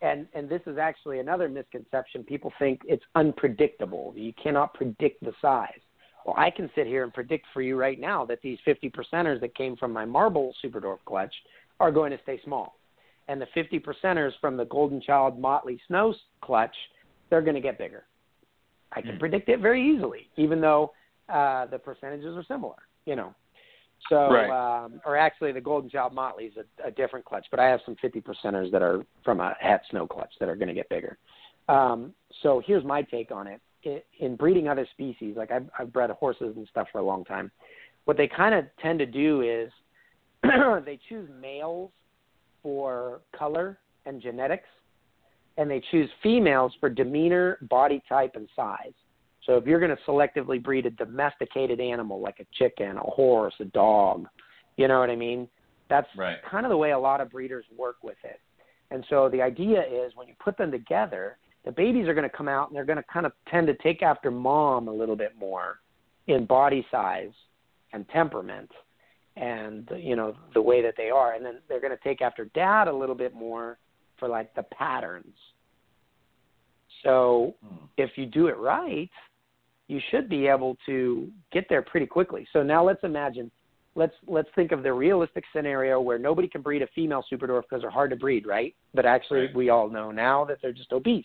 and and this is actually another misconception. People think it's unpredictable. You cannot predict the size. Well, I can sit here and predict for you right now that these 50 percenters that came from my marble super dwarf clutch are going to stay small. And the 50 percenters from the Golden Child Motley Snow clutch, they're going to get bigger. I can Hmm. predict it very easily, even though uh, the percentages are similar, you know. So, Right. um, or actually, the Golden Child Motley is a, a different clutch, but I have some 50 percenters that are from a het snow clutch that are going to get bigger. Um, so here's my take on it. I- In breeding other species, like I've, I've bred horses and stuff for a long time, what they kind of tend to do is (clears throat) they choose males for color and genetics, and they choose females for demeanor, body type, and size. So if you're going to selectively breed a domesticated animal like a chicken, a horse, a dog, you know what I mean? That's Right. kind of the way a lot of breeders work with it. And so the idea is when you put them together, the babies are going to come out and they're going to kind of tend to take after mom a little bit more in body size and temperament and you know the way that they are and then they're going to take after dad a little bit more for like the patterns so Hmm. if you do it right you should be able to get there pretty quickly so now let's imagine let's let's think of the realistic scenario where nobody can breed a female super dwarf because they're hard to breed, right? But actually, we all know now that they're just obese.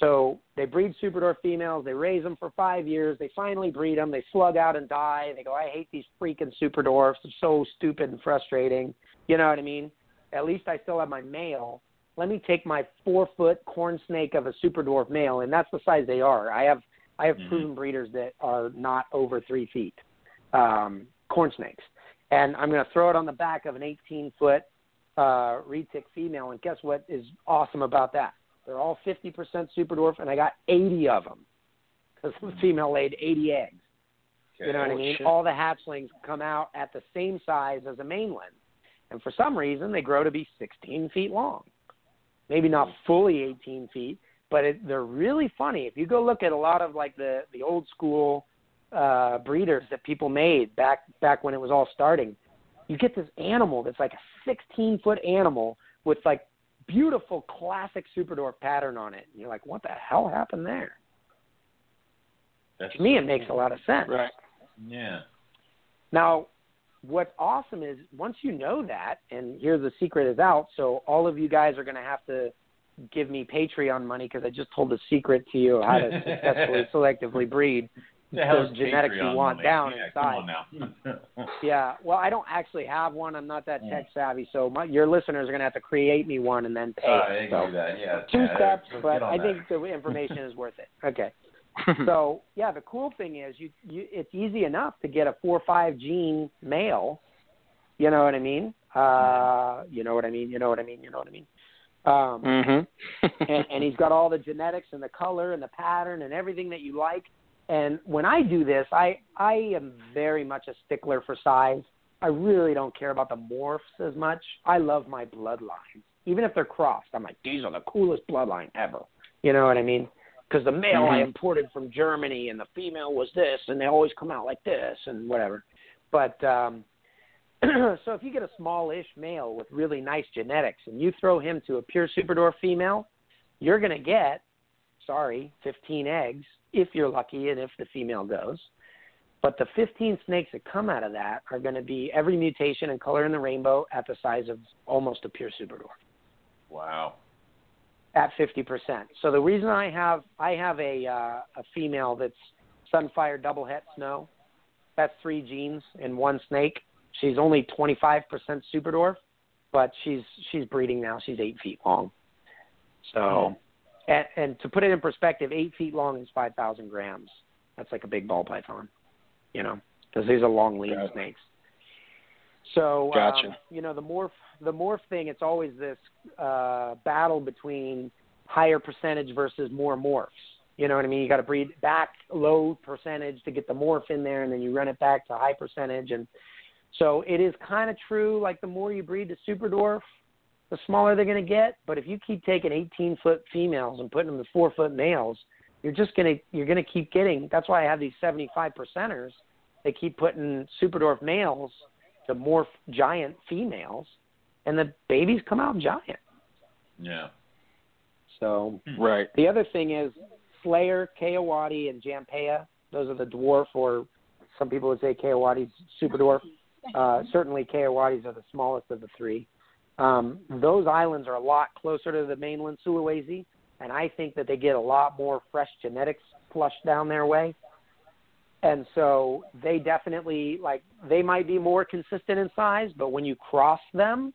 So they breed super dwarf females. They raise them for five years. They finally breed them. They slug out and die. They go, I hate these freaking super dwarfs. They're so stupid and frustrating. You know what I mean? At least I still have my male. Let me take my four foot corn snake of a super dwarf male, and that's the size they are. I have I have Mhm. proven breeders that are not over three feet, um, corn snakes, and I'm going to throw it on the back of an 18 foot uh, retic female, and guess what is awesome about that? They're all 50% super dwarf, and I got 80 of them (laughs) because the female laid 80 eggs. You know what I Oh, mean? shit. All the hatchlings come out at the same size as a mainland. And for some reason, they grow to be 16 feet long. Maybe not fully 18 feet, but it, they're really funny. If you go look at a lot of like the, the old school uh, breeders that people made back back when it was all starting, you get this animal that's like a 16 foot animal with like beautiful classic super dwarf pattern on it. And you're like, what the hell happened there? That's To me, it makes a lot of sense. Right. yeah. Now, what's awesome is once you know that, and here the secret is out, so all of you guys are going to have to give me Patreon money because I just told the secret to you how to successfully (laughs) selectively breed those genetics you want money? down yeah, inside. Come on now. (laughs) (laughs) Yeah, well, I don't actually have one. I'm not that Mm. tech savvy, so my, your listeners are going to have to create me one and then pay. Uh, they so can do that. Yeah. two yeah, steps, but I that. think the information is worth it. Okay. so yeah, the cool thing is you, you it's easy enough to get a four or five gene male. You know what I mean? Uh, you know what I mean? You know what I mean? You know what I mean? Um, mm-hmm. and, (laughs) and he's got all the genetics and the color and the pattern and everything that you like. And when I do this, I I am very much a stickler for size. I really don't care about the morphs as much. I love my bloodlines, even if they're crossed. I'm like, these are the coolest bloodline ever. You know what I mean? Because the male I Mhm. imported from Germany and the female was this, and they always come out like this and whatever. But um, (clears throat) so if you get a smallish male with really nice genetics and you throw him to a pure super dwarf female, you're going to get, sorry, 15 eggs if you're lucky and if the female goes. But the 15 snakes that come out of that are going to be every mutation and color in the rainbow at the size of almost a pure super dwarf Wow. at 50%. So the reason I have I have a uh, a female that's sunfire double het snow. That's three genes in one snake. She's only 25% super dwarf, but she's she's breeding now. She's eight feet long. So, and, and to put it in perspective, eight feet long is 5,000 grams. That's like a big ball python, you know, because these are long lean snakes. So, Gotcha. um, you know, the morph the morph thing. It's always this uh, battle between higher percentage versus more morphs. You know what I mean? You got to breed back low percentage to get the morph in there, and then you run it back to high percentage. And so it is kind of true. Like the more you breed the super dwarf, the smaller they're going to get. But if you keep taking 18 foot females and putting them to four foot males, you're just going to you're going to keep getting. That's why I have these 75 percenters. They keep putting super dwarf males to morph giant females, and the babies come out giant. Yeah. So hmm. right. the other thing is Selayar, Kayuadi, and Jampea. Those are the dwarf, or some people would say Kayuadi's super dwarf. Uh, certainly, Kayuadi's are the smallest of the three. Um, those islands are a lot closer to the mainland Sulawesi, and I think that they get a lot more fresh genetics flushed down their way. And so they definitely like they might be more consistent in size, but when you cross them,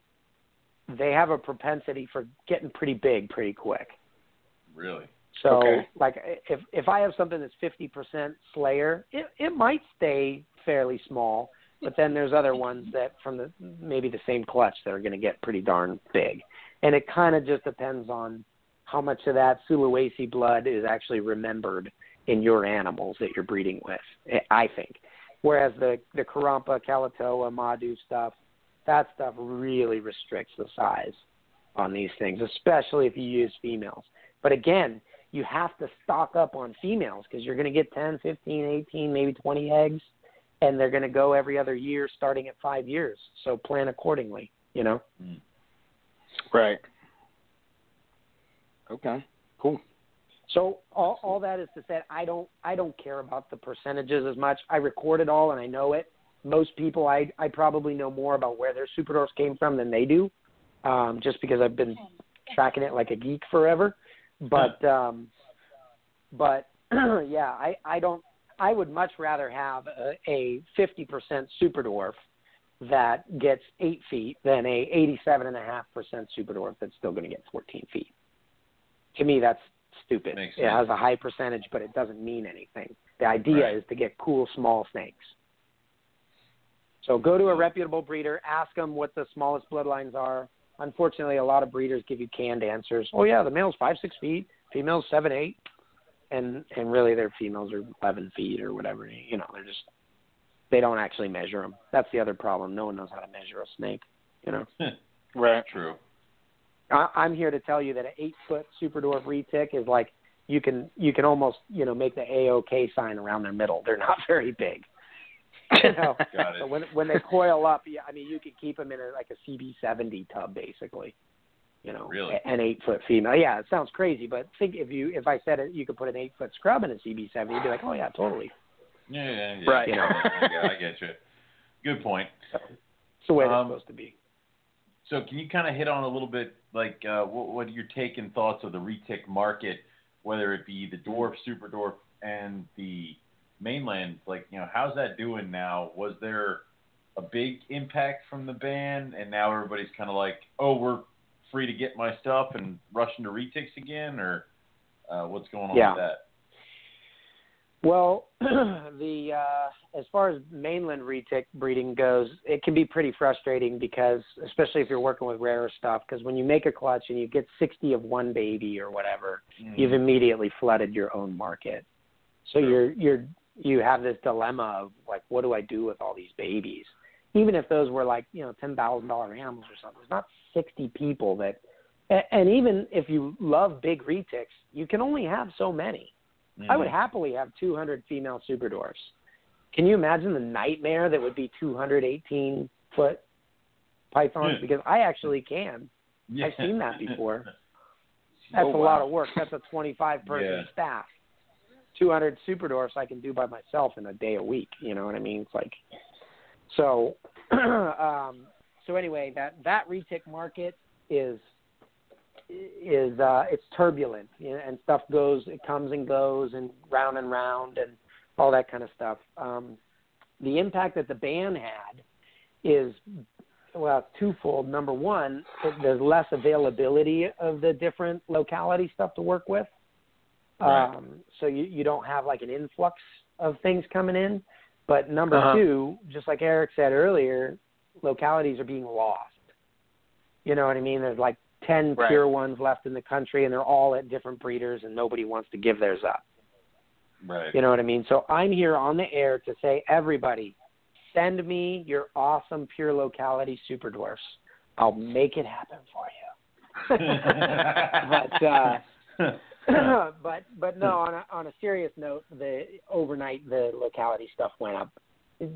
they have a propensity for getting pretty big pretty quick. Really. So Okay. like if if I have something that's fifty percent Selayar, it it might stay fairly small, but then there's other ones that from the maybe the same clutch that are going to get pretty darn big, and it kind of just depends on how much of that Sulawesi blood is actually remembered in your animals that you're breeding with. I think, whereas the the Karompa, Kalaotoa, Madu stuff, that stuff really restricts the size on these things, especially if you use females. But again, you have to stock up on females because you're going to get 10, 15, 18, maybe 20 eggs, and they're going to go every other year starting at five years. So plan accordingly, you know? Right. Okay. Cool. So all, all that is to say, I don't I don't care about the percentages as much. I record it all and I know it, most people I I probably know more about where their super dwarfs came from than they do, um, just because I've been tracking it like a geek forever. But um, but (clears throat) yeah, I I don't. I would much rather have a, a 50% super dwarf that gets eight feet than a 87.5% super dwarf that's still going to get 14 feet. To me, that's stupid. It has a high percentage, but it doesn't mean anything. The idea Right. is to get cool small snakes. So go to a mm-hmm. reputable breeder, ask them what the smallest bloodlines are. Unfortunately, a lot of breeders give you canned answers. Oh yeah, the male's five six feet, female's seven eight, and and really their females are eleven feet or whatever. You know, they're just they don't actually measure them. That's the other problem. No one knows how to measure a snake. You know. (laughs) Right. True. I, I'm here to tell you that an eight foot super dwarf retic is like you can you can almost you know make the AOK sign around their middle. They're not (laughs) very big. You know, Got it. so when when they coil up, yeah, I mean you could keep them in a, like a CB70 tub basically. You know, Really? an eight foot female. Yeah, it sounds crazy, but think if you if I said it, you could put an eight foot scrub in a CB70, you'd be like, oh yeah, totally. Yeah, yeah, yeah. Right. You know. I get, I get you. Good point. So, it's the way Um, supposed to be. So can you kind of hit on a little bit like uh, what, what are your take and thoughts of the retic market, whether it be the dwarf, super dwarf, and the mainland? Like you know, how's that doing now? Was there a big impact from the ban, and now everybody's kind of like, oh, we're free to get my stuff and rush into retics again, or uh, what's going on Yeah. with that? Well, (clears throat) the uh, as far as mainland retic breeding goes, it can be pretty frustrating because, especially if you're working with rarer stuff, because when you make a clutch and you get 60 of one baby or whatever, you've immediately flooded your own market. So you're you're you have this dilemma of like, what do I do with all these babies? Even if those were like you know ten thousand dollar animals or something, there's not 60 people that. And even if you love big retics, you can only have so many. I would Mhm. happily have 200 female super dwarfs. Can you imagine the nightmare that would be 218 foot pythons? Yeah. Because I actually can. Yeah. I've seen that before. (laughs) That's Oh, a lot of work. That's a 25 (laughs) person Yeah. staff. 200 super dwarfs I can do by myself in a day a week. You know what I mean? It's like so. (clears throat) um, so anyway, that that retic market is is uh, it's turbulent you know, and stuff goes it comes and goes and round and round and all that kind of stuff. Um, the impact that the ban had is well twofold. Number one, it, there's less availability of the different locality stuff to work with. Right. Um, so you you don't have like an influx of things coming in. But number Uh-huh. two, just like Eric said earlier, localities are being lost. You know what I mean? There's like ten Right. pure ones left in the country, and they're all at different breeders, and nobody wants to give theirs up. Right. You know what I mean? So I'm here on the air to say, everybody, send me your awesome pure locality super dwarfs. I'll make it happen for you. (laughs) but uh, (laughs) (clears throat) but but no, on a, on a serious note, the overnight the locality stuff went up,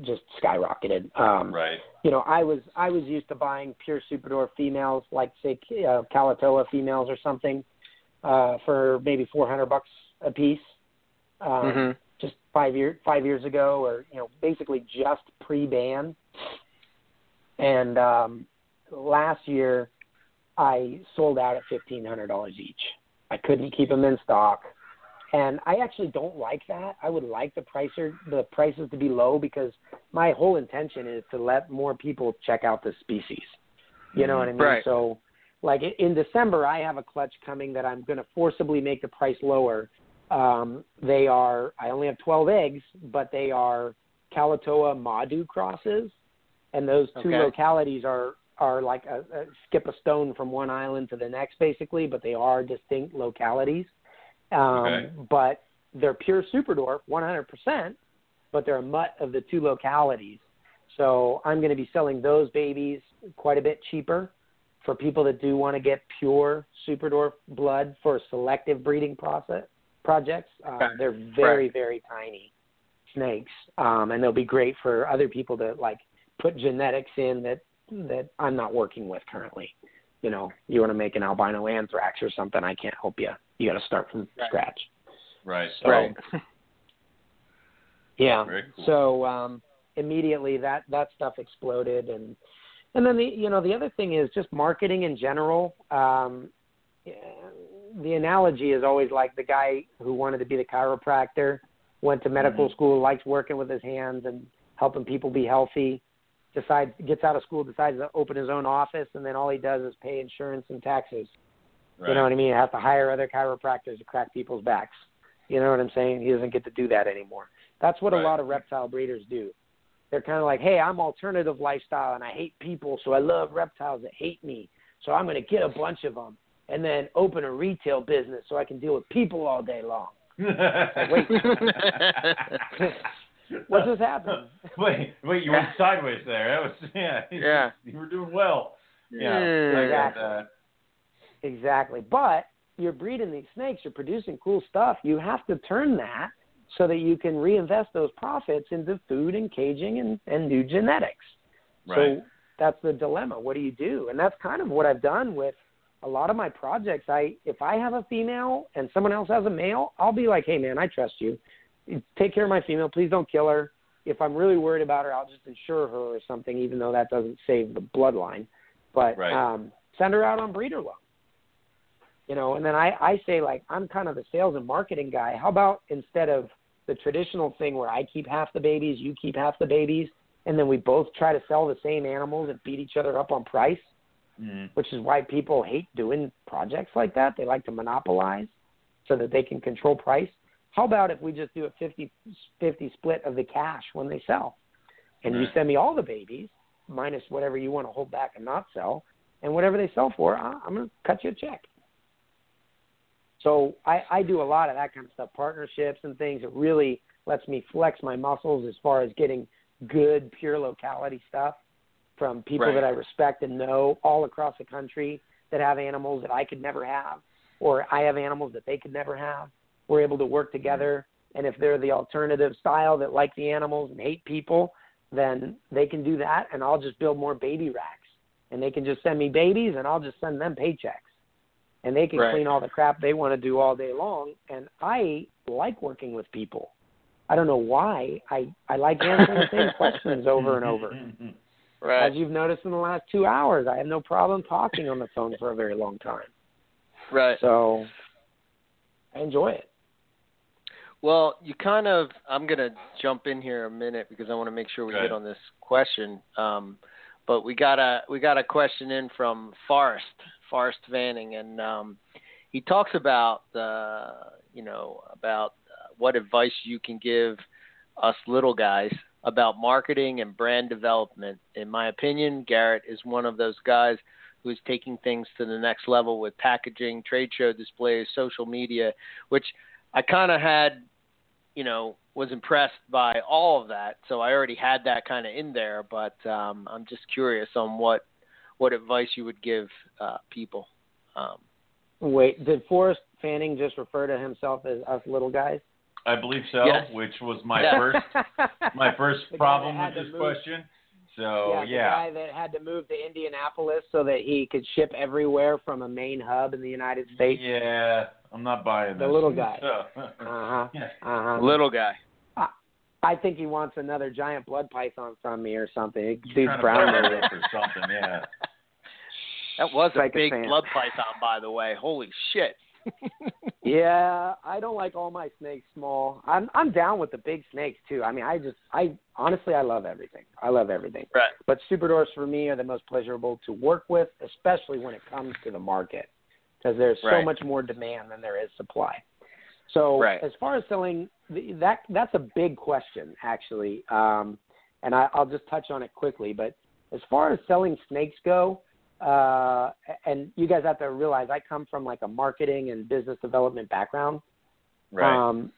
just skyrocketed. Um, right. you know, I was I was used to buying pure super dwarf females, like say uh, Kalaotoa females or something, uh, for maybe four hundred bucks a piece. Um, hmm Just five year five years ago, or you know, basically just pre-ban. And um, last year, I sold out at fifteen hundred dollars each. I couldn't keep them in stock, and I actually don't like that. I would like the pricer the prices to be low because my whole intention is to let more people check out the species. You know what I mean? Right. So, like in December, I have a clutch coming that I'm going to forcibly make the price lower. Um, they are I only have 12 eggs, but they are Kalaotoa Madu crosses, and those two Okay. localities are are like a, a skip a stone from one island to the next, basically, but they are distinct localities. Um, Okay. But they're pure super dwarf, 100%, but they're a mutt of the two localities. So I'm going to be selling those babies quite a bit cheaper for people that do want to get pure super dwarf blood for selective breeding process projects. Um, Okay. They're very very tiny snakes, um, and they'll be great for other people to like put genetics in that that I'm not working with currently. You know, you want to make an albino anthrax or something, I can't help you. You got to start from Right. scratch. Right. So, Right. (laughs) Yeah. Cool. So, um, immediately that that stuff exploded and and then the you know the other thing is just marketing in general um the analogy is always like the guy who wanted to be the chiropractor went to medical Mhm. school likes working with his hands and helping people be healthy decides gets out of school decides to open his own office and then all he does is pay insurance and taxes Right. you know what i mean he has to hire other chiropractors to crack people's backs you know what i'm saying he doesn't get to do that anymore that's what Right. a lot of reptile breeders do they're kind of like hey i'm alternative lifestyle and i hate people so i love reptiles that hate me so i'm going to get a bunch of them and then open a retail business so i can deal with people all day long wait. (laughs) what just happened (laughs) wait, wait, you went sideways there. That was yeah. (laughs) Yeah. You were doing well. Yeah. Yeah. I got uh, Exactly. that. Exactly. But you're breeding these snakes, you're producing cool stuff. You have to turn that so that you can reinvest those profits into food and caging and, and new genetics. Right. So that's the dilemma. What do you do? And that's kind of what I've done with a lot of my projects. I if I have a female and someone else has a male, I'll be like, Hey man, I trust you. Take care of my female, please don't kill her. If I'm really worried about her, I'll just insure her or something, even though that doesn't save the bloodline. But Right. um send her out on breeder loan you know and then i i say like i'm kind of the sales and marketing guy. How about instead of the traditional thing where i keep half the babies you keep half the babies and then we both try to sell the same animals and beat each other up on price Mhm. which is why people hate doing projects like that. They like to monopolize so that they can control price. How about if we just do a 50 50 split of the cash when they sell? And you send me all the babies minus whatever you want to hold back and not sell and whatever they sell for i'm going to cut you a check so I, I do a lot of that kind of stuff, partnerships and things. It really lets me flex my muscles as far as getting good, pure locality stuff from people Right. that I respect and know all across the country that have animals that I could never have, or I have animals that they could never have. We're able to work together, and if they're the alternative style that like the animals and hate people, then they can do that, and I'll just build more baby racks, and they can just send me babies, and I'll just send them paychecks and they can Right. clean all the crap they want to do all day long. And I like working with people. I don't know why. I I like answering the same (laughs) questions over and over. (laughs) Right. As you've noticed in the last two hours, I have no problem talking on the phone for a very long time. Right. So I enjoy it. Well, you kind of. I'm gonna jump in here a minute because I want to make sure we Go hit ahead. on this question. Um, but we got a we got a question in from Forrest Forrest Vanning, and um, he talks about uh, you know about what advice you can give us little guys about marketing and brand development. In my opinion, Garrett is one of those guys who is taking things to the next level with packaging, trade show displays, social media, which I kind of had, you know, was impressed by all of that. So I already had that kind of in there, but um, I'm just curious on what what advice you would give uh, people. Um, Wait, did Forrest Fanning just refer to himself as us little guys? I believe so, Yes. which was my Yeah. first (laughs) my first problem with this move- question. So yeah, yeah, the guy that had to move to Indianapolis so that he could ship everywhere from a main hub in the United States. yeah, I'm not buying The this. little (laughs) guy. So, Uh huh. (laughs) yeah. Uh huh. little guy. I think he wants another giant blood python from me or something. He's Dude's brown buy nose. it up or something. Yeah. (laughs) That was a a big fan. blood python, by the way. Holy shit! Yeah, I don't like all my snakes small. I'm I'm down with the big snakes too. I mean, I just I honestly I love everything. I love everything. Right. But super dwarfs for me are the most pleasurable to work with, especially when it comes to the market, because there's so much more demand than there is supply. So Right. as far as selling, that that's a big question actually, um, and I, I'll just touch on it quickly. But as far as selling snakes go, uh, and you guys have to realize I come from like a marketing and business development background. Right. Um,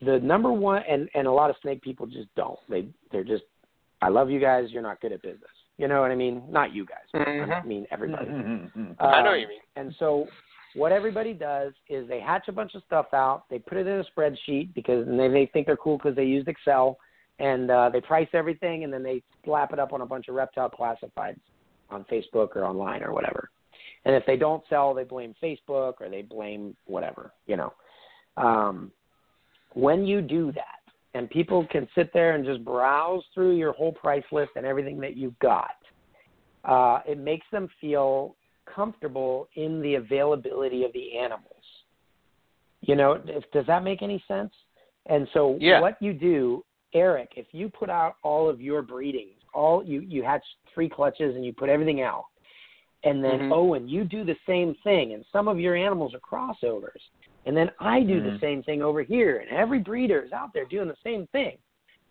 the number one, and and a lot of snake people just don't. They they're just, I love you guys. You're not good at business. You know what I mean? Not you guys. but I mean everybody. Mhm. I know what you mean. And so what everybody does is they hatch a bunch of stuff out, they put it in a spreadsheet because and they, they think they're cool because they used Excel, and uh, they price everything, and then they slap it up on a bunch of reptile classifieds on Facebook or online or whatever. And if they don't sell, they blame Facebook or they blame whatever, you know. Um, when you do that, and people can sit there and just browse through your whole price list and everything that you've got. Uh, it makes them feel comfortable in the availability of the animals. You know, if, does that make any sense? And so, Yeah. what you do, Eric, if you put out all of your breedings, all you you hatch three clutches and you put everything out, and then Mhm. Owen, you do the same thing, and some of your animals are crossovers, and then I do the Mhm. same thing over here, and every breeder is out there doing the same thing.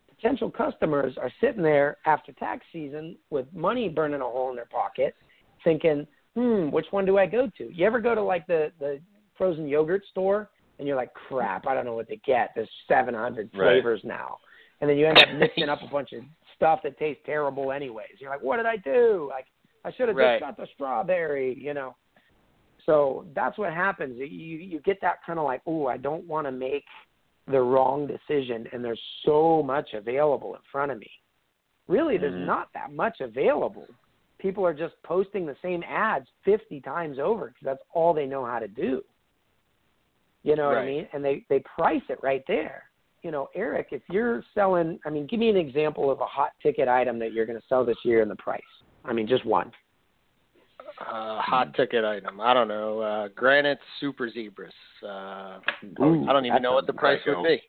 Potential customers are sitting there after tax season with money burning a hole in their pocket, thinking, "Hmm, which one do I go to?" You ever go to like the the frozen yogurt store and you're like, "Crap, I don't know what to get. There's 700 Right. flavors now," and then you end up (laughs) mixing up a bunch of stuff that tastes terrible anyways. You're like, "What did I do? Like, I should have Right. just got the strawberry," you know. So that's what happens. You you get that kind of like, "Oh, I don't want to make the wrong decision," and there's so much available in front of me. Really, there's Mhm. not that much available. People are just posting the same ads 50 times over because that's all they know how to do. You know what I mean? And they they price it right there. You know, Eric, if you're selling, I mean, give me an example of a hot ticket item that you're going to sell this year and the price. I mean, just one. Uh, hot ticket item. I don't know. Uh, granite super zebras. Uh, Ooh, I don't even know what the price would be.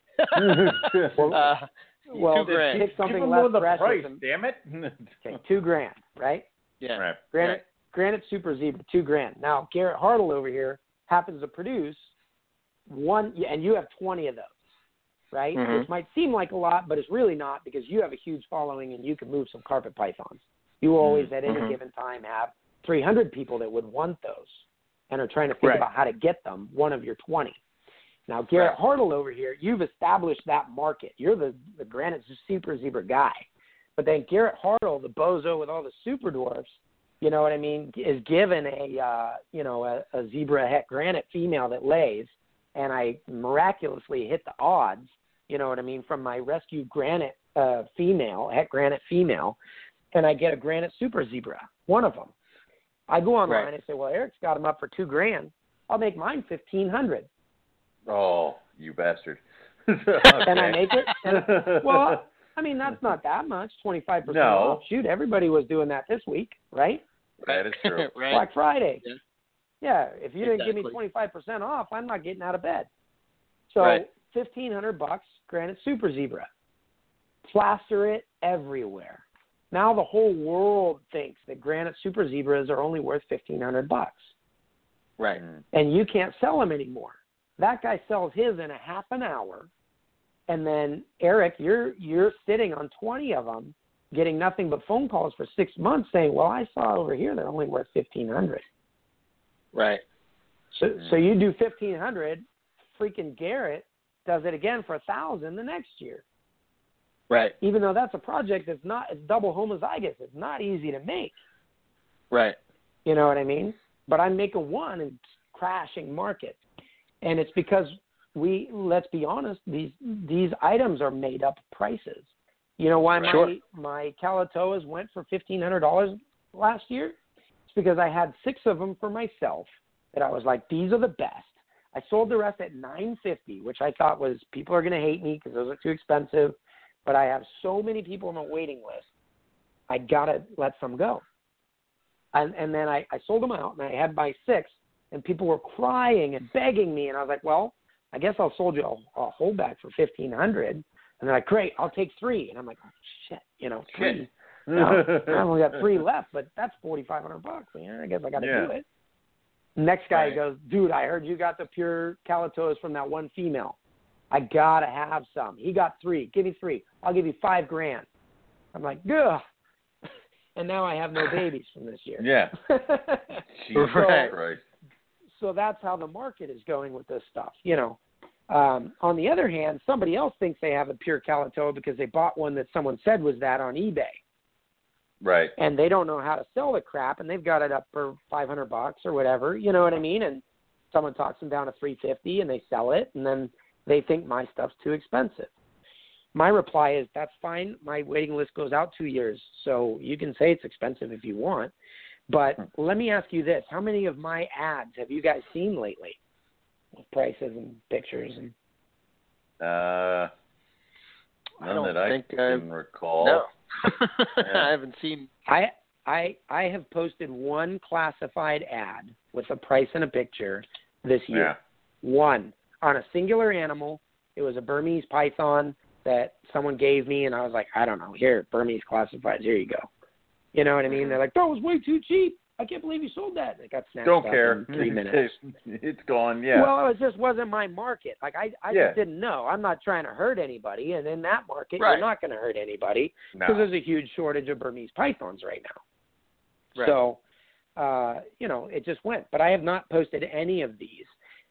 Well, (laughs) uh, (laughs) Well, two grand. pick something them less more the fresh. price, with them. damn it. (laughs) Okay, two grand, right? yeah. right. Granite, Granite Super Zebra, two grand. Now Garrett Hartle over here happens to produce one, and you have twenty of those, right? Mhm. Which might seem like a lot, but it's really not because you have a huge following and you can move some carpet pythons. You always, at any Mhm. given time, have 300 people that would want those and are trying to think Right. about how to get them. One of your 20. Now Garrett Hartle over here, you've established that market. You're the the Granite Super Zebra guy. But then Garrett Hartle, the bozo with all the super dwarfs, you know what I mean, is given a uh, you know a, a zebra het granite female that lays, and I miraculously hit the odds. You know what I mean from my rescue granite uh, female, het granite female, and I get a granite super zebra, one of them. I go online Right. and say, well, Eric's got them up for two grand. I'll make mine fifteen hundred. Oh, you bastard. (laughs) Can I make it? And, (laughs) well, I mean that's not that much, twenty five percent off. Shoot, everybody was doing that this week, right? That is true. (laughs) right. Black Friday. Yeah. Yeah, if you didn't give me twenty five percent off, I'm not getting out of bed. So Right. fifteen hundred bucks, Granite Super Zebra. Plaster it everywhere. Now the whole world thinks that Granite Super Zebras are only worth fifteen hundred bucks, Right. Mm. and you can't sell them anymore. That guy sells his in a half an hour, and then Eric, you're you're sitting on twenty of them, getting nothing but phone calls for six months, saying, "Well, I saw over here they're only worth fifteen hundred. Right. So Mm. so you do fifteen hundred, freaking Garrett does it again for a thousand the next year. Right. Even though that's a project that's not it's double homozygous. It's not easy to make. Right. You know what I mean? But I'm making one and crashing market. And it's because we let's be honest, these these items are made up prices. You know why my Sure. my Kalaotoas went for fifteen hundred dollars last year? It's because I had six of them for myself that I was like, these are the best. I sold the rest at nine fifty, which I thought was people are going to hate me because those are too expensive. But I have so many people on the waiting list, I gotta let some go. And and then I, I sold them out, and I had my six, and people were crying and begging me, and I was like, well, I guess I'll sold you a, a whole bag for fifteen hundred. And they're like, great, I'll take three. And I'm like, oh, shit, you know, three. (laughs) I only got three left, but that's forty five hundred bucks. Yeah, I guess I got to Yeah. do it. Next guy Right. goes, dude, I heard you got the pure Kalaotoas from that one female. I gotta have some. He got three. Give me three. I'll give you five grand. I'm like, ugh. (laughs) And now I have no babies from this year. Yeah. (laughs) Jesus Right. Christ. so that's how the market is going with this stuff. You know. Um, on the other hand, somebody else thinks they have a pure Kalaotoa because they bought one that someone said was that on eBay. Right. and they don't know how to sell the crap and they've got it up for 500 bucks or whatever you know what i mean and someone talks them down to 350 and they sell it and then they think my stuff's too expensive my reply is that's fine my waiting list goes out 2 years so you can say it's expensive if you want but let me ask you this how many of my ads have you guys seen lately with prices and pictures and Uh, I None don't that I think can I've recall. no. (laughs) Yeah. (laughs) I haven't seen. I I I have posted one classified ad with a price and a picture this year. Yeah. One on a singular animal. It was a Burmese python that someone gave me, and I was like, I don't know. Here, Burmese classifieds. Here you go. You know what I mean? They're like, that was way too cheap. I can't believe you sold that. It got snapped Don't up care. in three (laughs) minutes. it's gone. Yeah. Well, it just wasn't my market. Like I, I Yeah. just didn't know. I'm not trying to hurt anybody, and in that market, Right. you're not going to hurt anybody no. because there's a huge shortage of Burmese pythons right now. Right. So, uh, you know, it just went. But I have not posted any of these,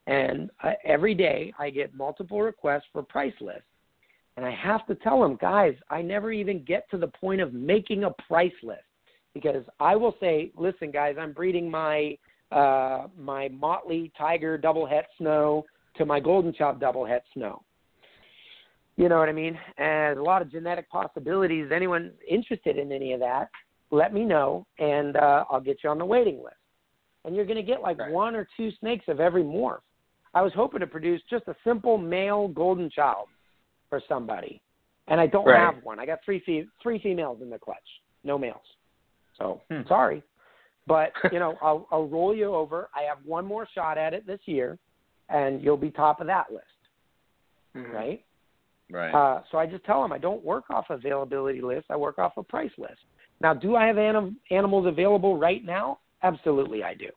and uh, every day I get multiple requests for price lists, and I have to tell them, guys, I never even get to the point of making a price list because I will say, listen, guys, I'm breeding my uh, my Motley Tiger double het snow to my Golden Child double het snow. You know what I mean? And a lot of genetic possibilities. Anyone interested in any of that, let me know, and uh, I'll get you on the waiting list. And you're going to get like Right. one or two snakes of every morph. I was hoping to produce just a simple male golden child for somebody, and I don't Right. have one. I got three fe- three females in the clutch, no males. So Hmm. sorry, but (laughs) you know I'll I'll roll you over. I have one more shot at it this year, and you'll be top of that list, Mhm. right? right. Uh, so I just tell them I don't work off availability list. I work off a price list. Now, do I have anim- animals available right now? Absolutely, I do.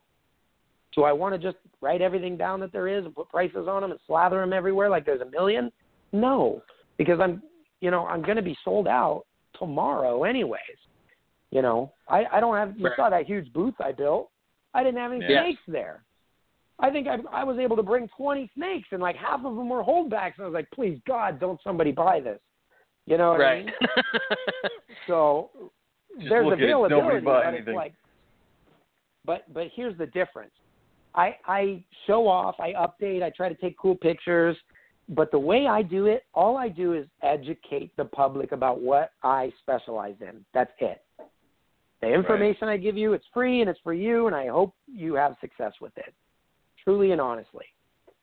Do I want to just write everything down that there is and put prices on them and slather them everywhere like there's a million? No, because I'm, you know, I'm going to be sold out tomorrow anyways. You know, I, I don't have. You Right. saw that huge booth I built. I didn't have any Yeah. snakes there. I think I, I was able to bring 20 snakes, and like half of them were holdbacks. And I was like, please God, don't somebody buy this. You know what I right. mean? (laughs) So Just there's look it, nobody availability, but like, but but here's the difference. I I show off, I update, I try to take cool pictures, but the way I do it, all I do is educate the public about what I specialize in. That's it. The information I give you, it's free and it's for you, and I hope you have success with it. Truly and honestly.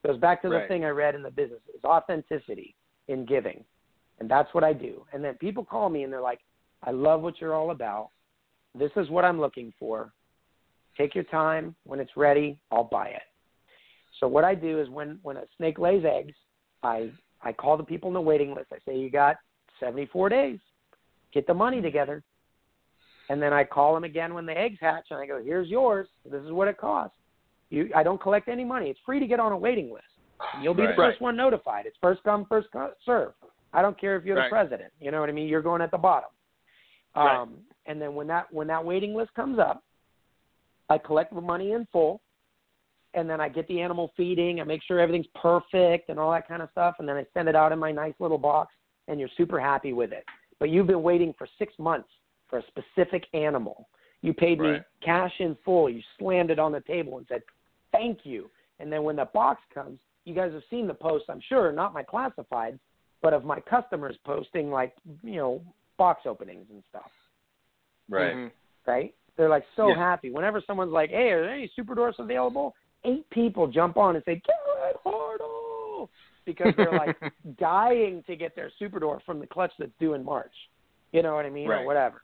Goes back to the Right. thing I read in the business is authenticity in giving. And that's what I do. And then people call me and they're like, I love what you're all about. This is what I'm looking for. Take your time. When it's ready, I'll buy it. So what I do is when when a snake lays eggs, I I call the people in the waiting list. I say you got 74 days. Get the money together. And then I call them again when the eggs hatch and I go, "Here's yours. This is what it costs." You I don't collect any money. It's free to get on a waiting list. You'll be Right. the first one notified. It's first come, first serve. I don't care if you're Right. the president. You know what I mean? You're going at the bottom. Right. Um, and then when that when that waiting list comes up, I collect the money in full, and then I get the animal feeding. I make sure everything's perfect and all that kind of stuff, and then I send it out in my nice little box, and you're super happy with it. But you've been waiting for six months for a specific animal. You paid me cash in full. You slammed it on the table and said, "Thank you." And then when the box comes, you guys have seen the posts, I'm sure, not my classifieds, but of my customers posting like you know box openings and stuff right. Mhm. right? They're like so Yeah. happy. Whenever someone's like, "Hey, are there any super dwarfs available?" Eight people jump on and say, "Garrett Hartle," because they're like (laughs) dying to get their super dwarf from the clutch that's due in March. You know what I mean, Right. or whatever.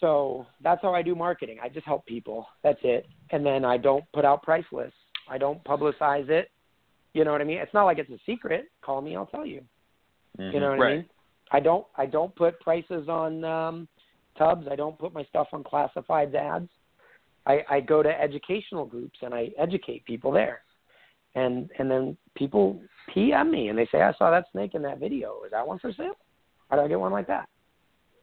So that's how I do marketing. I just help people. That's it. And then I don't put out price lists. I don't publicize it. You know what I mean? It's not like it's a secret. Call me, I'll tell you. Mhm. You know what I mean? I don't I don't put prices on um tubs. I don't put my stuff on classifieds ads. I, I go to educational groups and I educate people there. And and then people PM me and they say, I saw that snake in that video. Is that one for sale? How do I get one like that?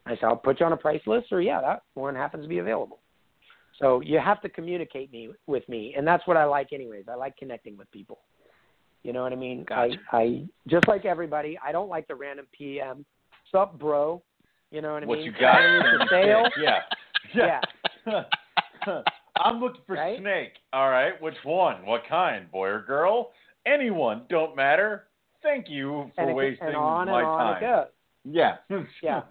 I say, I'll put you on a price list or yeah, that one happens to be available. So you have to communicate me with me and that's what I like anyways. I like connecting with people. You know what I mean? Gotcha. I, I just like everybody, I don't like the random PM. Sup, bro? You know what I What you got? Anything for sale? (laughs) Yeah. Yeah. I'm looking for Right? snake. All right, which one? What kind? Boy or girl? Anyone? Don't matter. Thank you for and, it, wasting and on my and on time. it goes. Yeah. Yeah.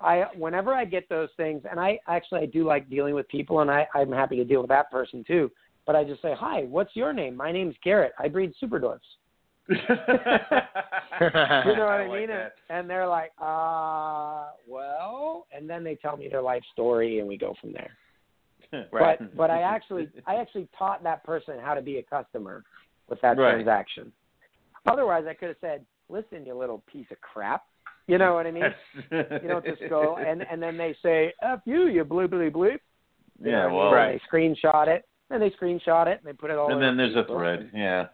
I whenever I get those things, and I actually I do like dealing with people, and I I'm happy to deal with that person too. But I just say, "Hi, what's your name? My name's Garrett. I breed super dwarfs." You know what I, like mean? that. And they're like, uh, well, and then they tell me their life story, and we go from there. (laughs) Right. But but I (laughs) actually I actually taught that person how to be a customer with that Right. transaction. Otherwise, I could have said, "Listen, you little piece of crap." You know what I mean? (laughs) You don't just go and and then they say, "F you, you bleep bleep." You yeah, know what I mean? well, Right. They screenshot it, and they screenshot it, and they put it all. and then there's a thread. Yeah.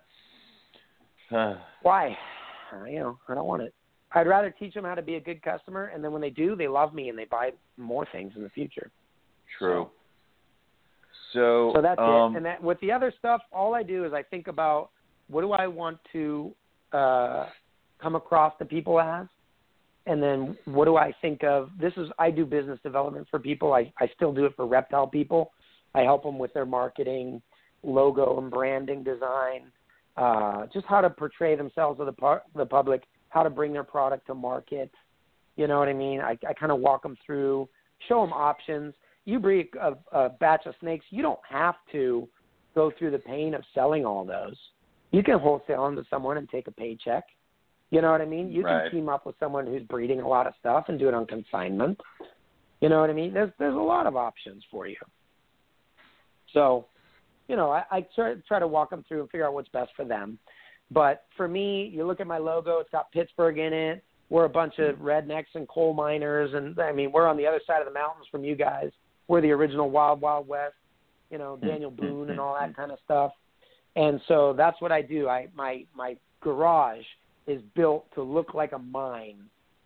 (sighs) Why? You know, I don't want it. I'd rather teach them how to be a good customer, and then when they do, they love me and they buy more things in the future. true. So, So that's um, it. And that with the other stuff, all I do is I think about what do I want to uh, come across the people as, and then what do I think of? This is I do business development for people. I I still do it for reptile people. I help them with their marketing, logo and branding design, uh, just how to portray themselves to the par- the public, how to bring their product to market. You know what I mean? I, I kind of walk them through, show them options. You breed a, a batch of snakes, you don't have to go through the pain of selling all those. You can wholesale them to someone and take a paycheck. You know what I mean? You Right. can team up with someone who's breeding a lot of stuff and do it on consignment. You know what I mean? There's there's a lot of options for you. So, you know, I, I try, try to walk them through and figure out what's best for them. But for me, you look at my logo; it's got Pittsburgh in it. We're a bunch of rednecks and coal miners, and I mean, we're on the other side of the mountains from you guys. We're the original Wild Wild West, you know, mm-hmm. Daniel Boone and all that mm-hmm. kind of stuff. And so that's what I do. I my my garage is built to look like a mine.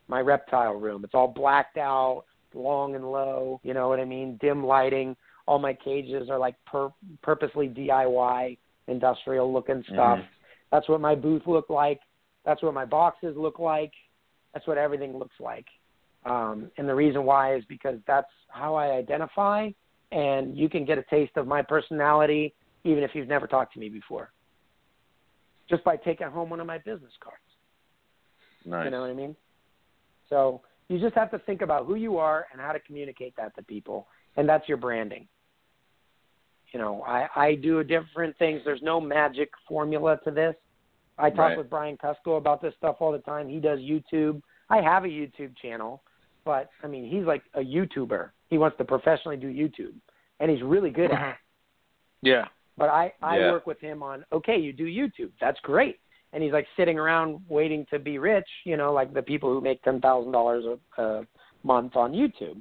My reptile room. It's all blacked out, long and low. You know what I mean? Dim lighting. All my cages are like pur- purposely DIY, industrial looking stuff. Mhm. That's what my booth looked like. That's what my boxes look like. That's what everything looks like. Um, and the reason why is because that's how I identify, and you can get a taste of my personality even if you've never talked to me before. Just by taking home one of my business cards. nice. You know what I mean? So you just have to think about who you are and how to communicate that to people, and that's your branding. You know, I I do different things. There's no magic formula to this. I talk Right. with Brian Cusco about this stuff all the time. He does YouTube. I have a YouTube channel, but I mean, he's like a YouTuber. He wants to professionally do YouTube, and he's really good at it. Mm-hmm. Yeah. But I I Yeah. work with him on okay, you do YouTube. That's great. And he's like sitting around waiting to be rich, you know, like the people who make ten thousand dollars a month on YouTube.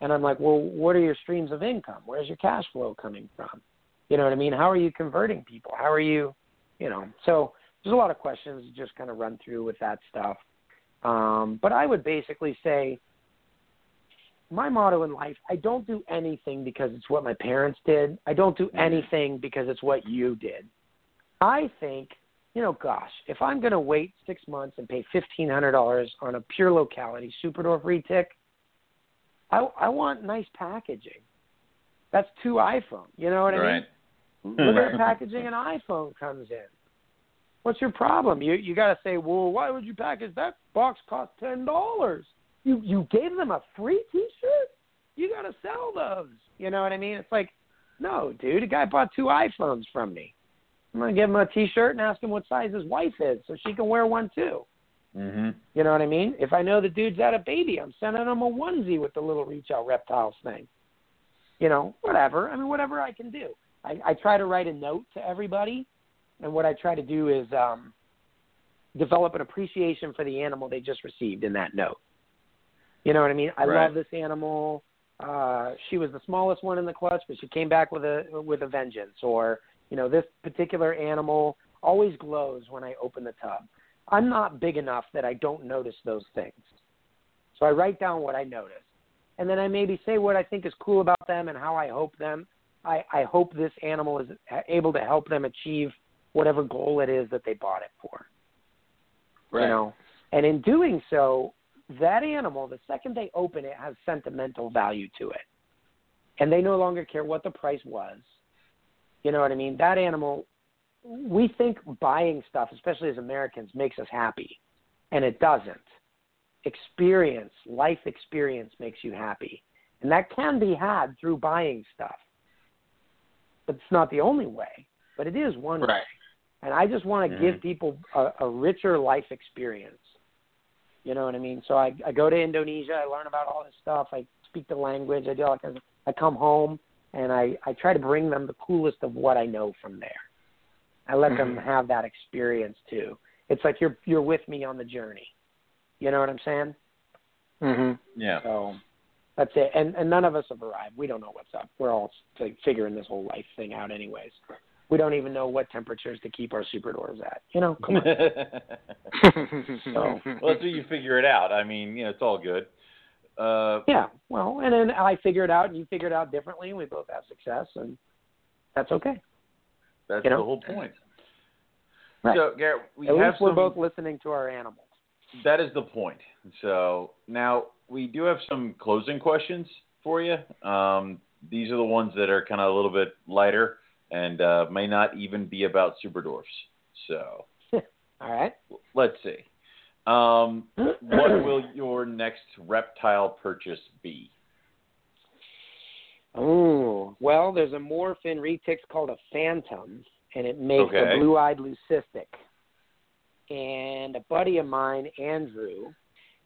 And I'm like, well, what are your streams of income? Where's your cash flow coming from? You know what I mean? How are you converting people? How are you, you know? So there's a lot of questions to just kind of run through with that stuff. Um, but I would basically say my motto in life I don't do anything because it's what my parents did. I don't do anything because it's what you did. I think, you know, gosh, if I'm going to wait six months and pay $1,500 on a pure locality super dwarf retic, I, I want nice packaging. That's two iPhone. You know what I right. mean? Look at the packaging an iPhone comes in. What's your problem? You you got to say, well, why would you package that box? Cost ten dollars. You you gave them a free T-shirt. You got to sell those. You know what I mean? It's like, no, dude. A guy bought two iPhones from me. I'm gonna give him a T-shirt and ask him what size his wife is, so she can wear one too. Mhm. You know what I mean? If I know the dude's had a baby, I'm sending him a onesie with the little reach out reptiles thing. You know, whatever. I mean, whatever I can do. I, I try to write a note to everybody, and what I try to do is um, develop an appreciation for the animal they just received in that note. You know what I mean? I Right. love this animal. Uh, she was the smallest one in the clutch, but she came back with a with a vengeance. Or you know, this particular animal always glows when I open the tub. I'm not big enough that I don't notice those things. So I write down what I notice. And then I maybe say what I think is cool about them and how I hope them I, I hope this animal is able to help them achieve whatever goal it is that they bought it for. Right. You know. And in doing so, that animal, the second they open it, has sentimental value to it. And they no longer care what the price was. You know what I mean? That animal we think buying stuff, especially as Americans, makes us happy, and it doesn't. Experience, life experience makes you happy, and that can be had through buying stuff. But it's not the only way, but it is one way. And I just want to give mm-hmm. people a, a richer life experience. You know what I mean? So I I go to Indonesia, I learn about all this stuff, I speak the language, I do all that kind of, I come home and I I try to bring them the coolest of what I know from there. I let them have that experience too. It's like you're you're with me on the journey. You know what I'm saying? Mhm. Yeah. So that's it. And and none of us have arrived. We don't know what's up. We're all like figuring this whole life thing out, anyways. We don't even know what temperatures to keep our super dwarfs at. You know, come on. (laughs) So well, that's what you figure it out. I mean, you know, it's all good. Uh, yeah. Well, and then I figure it out, and you figure it out differently, and we both have success, and that's okay. that's You know? the whole point. Right. So, Garrett, we At have least we're both listening to our animals. That is the point. So now we do have some closing questions for you. Um, these are the ones that are kind of a little bit lighter and uh, may not even be about super dwarfs. So (laughs) All right. let's see. Um, (clears throat) what will your next reptile purchase be? Oh, well, there's a morphin retics called a phantom, and it makes Okay. a blue-eyed leucistic. And a buddy of mine, Andrew,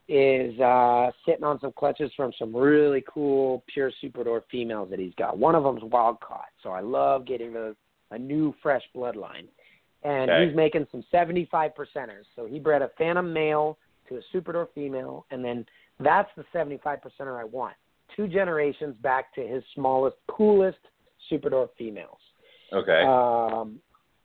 is uh, sitting on some clutches from some really cool pure super dwarf females that he's got. One of them's wild caught, so I love getting a, a new, fresh bloodline. And Okay. he's making some 75 percenters. So he bred a phantom male to a super dwarf female, and then that's the 75 percenter I want two generations back to his smallest, coolest super dwarf females. Okay. Um,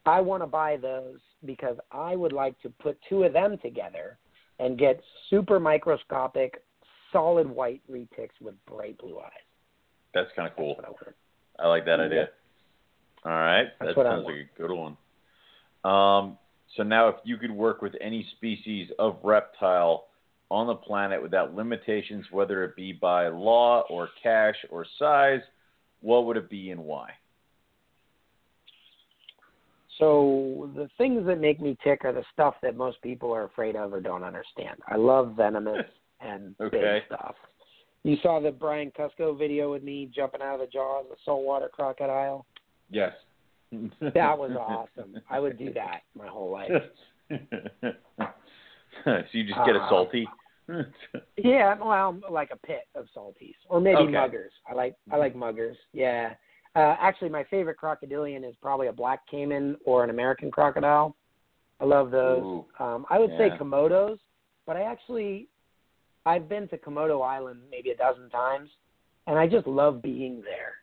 I want to buy those because I would like to put two of them together and get super microscopic, solid white retics with bright blue eyes. That's kind of cool. I. I like that idea. All right, That's that sounds like a good one. Um, so now, if you could work with any species of reptile on the planet without limitations, whether it be by law or cash or size, what would it be and why? So the things that make me tick are the stuff that most people are afraid of or don't understand. I love venomous (laughs) and Okay. big stuff. You saw the Brian Cusco video with me jumping out of the jaws of a saltwater crocodile. Yes. (laughs) That was awesome. I would do that my whole life. (laughs) so you just get a Uh, salty. Yeah, well, like a pit of salties, or maybe Okay. muggers. I like I like muggers. Yeah. Uh, actually, my favorite crocodilian is probably a black caiman or an American crocodile. I love those. Ooh. Um, I would say komodos, but I actually I've been to Komodo Island maybe a dozen times, and I just love being there.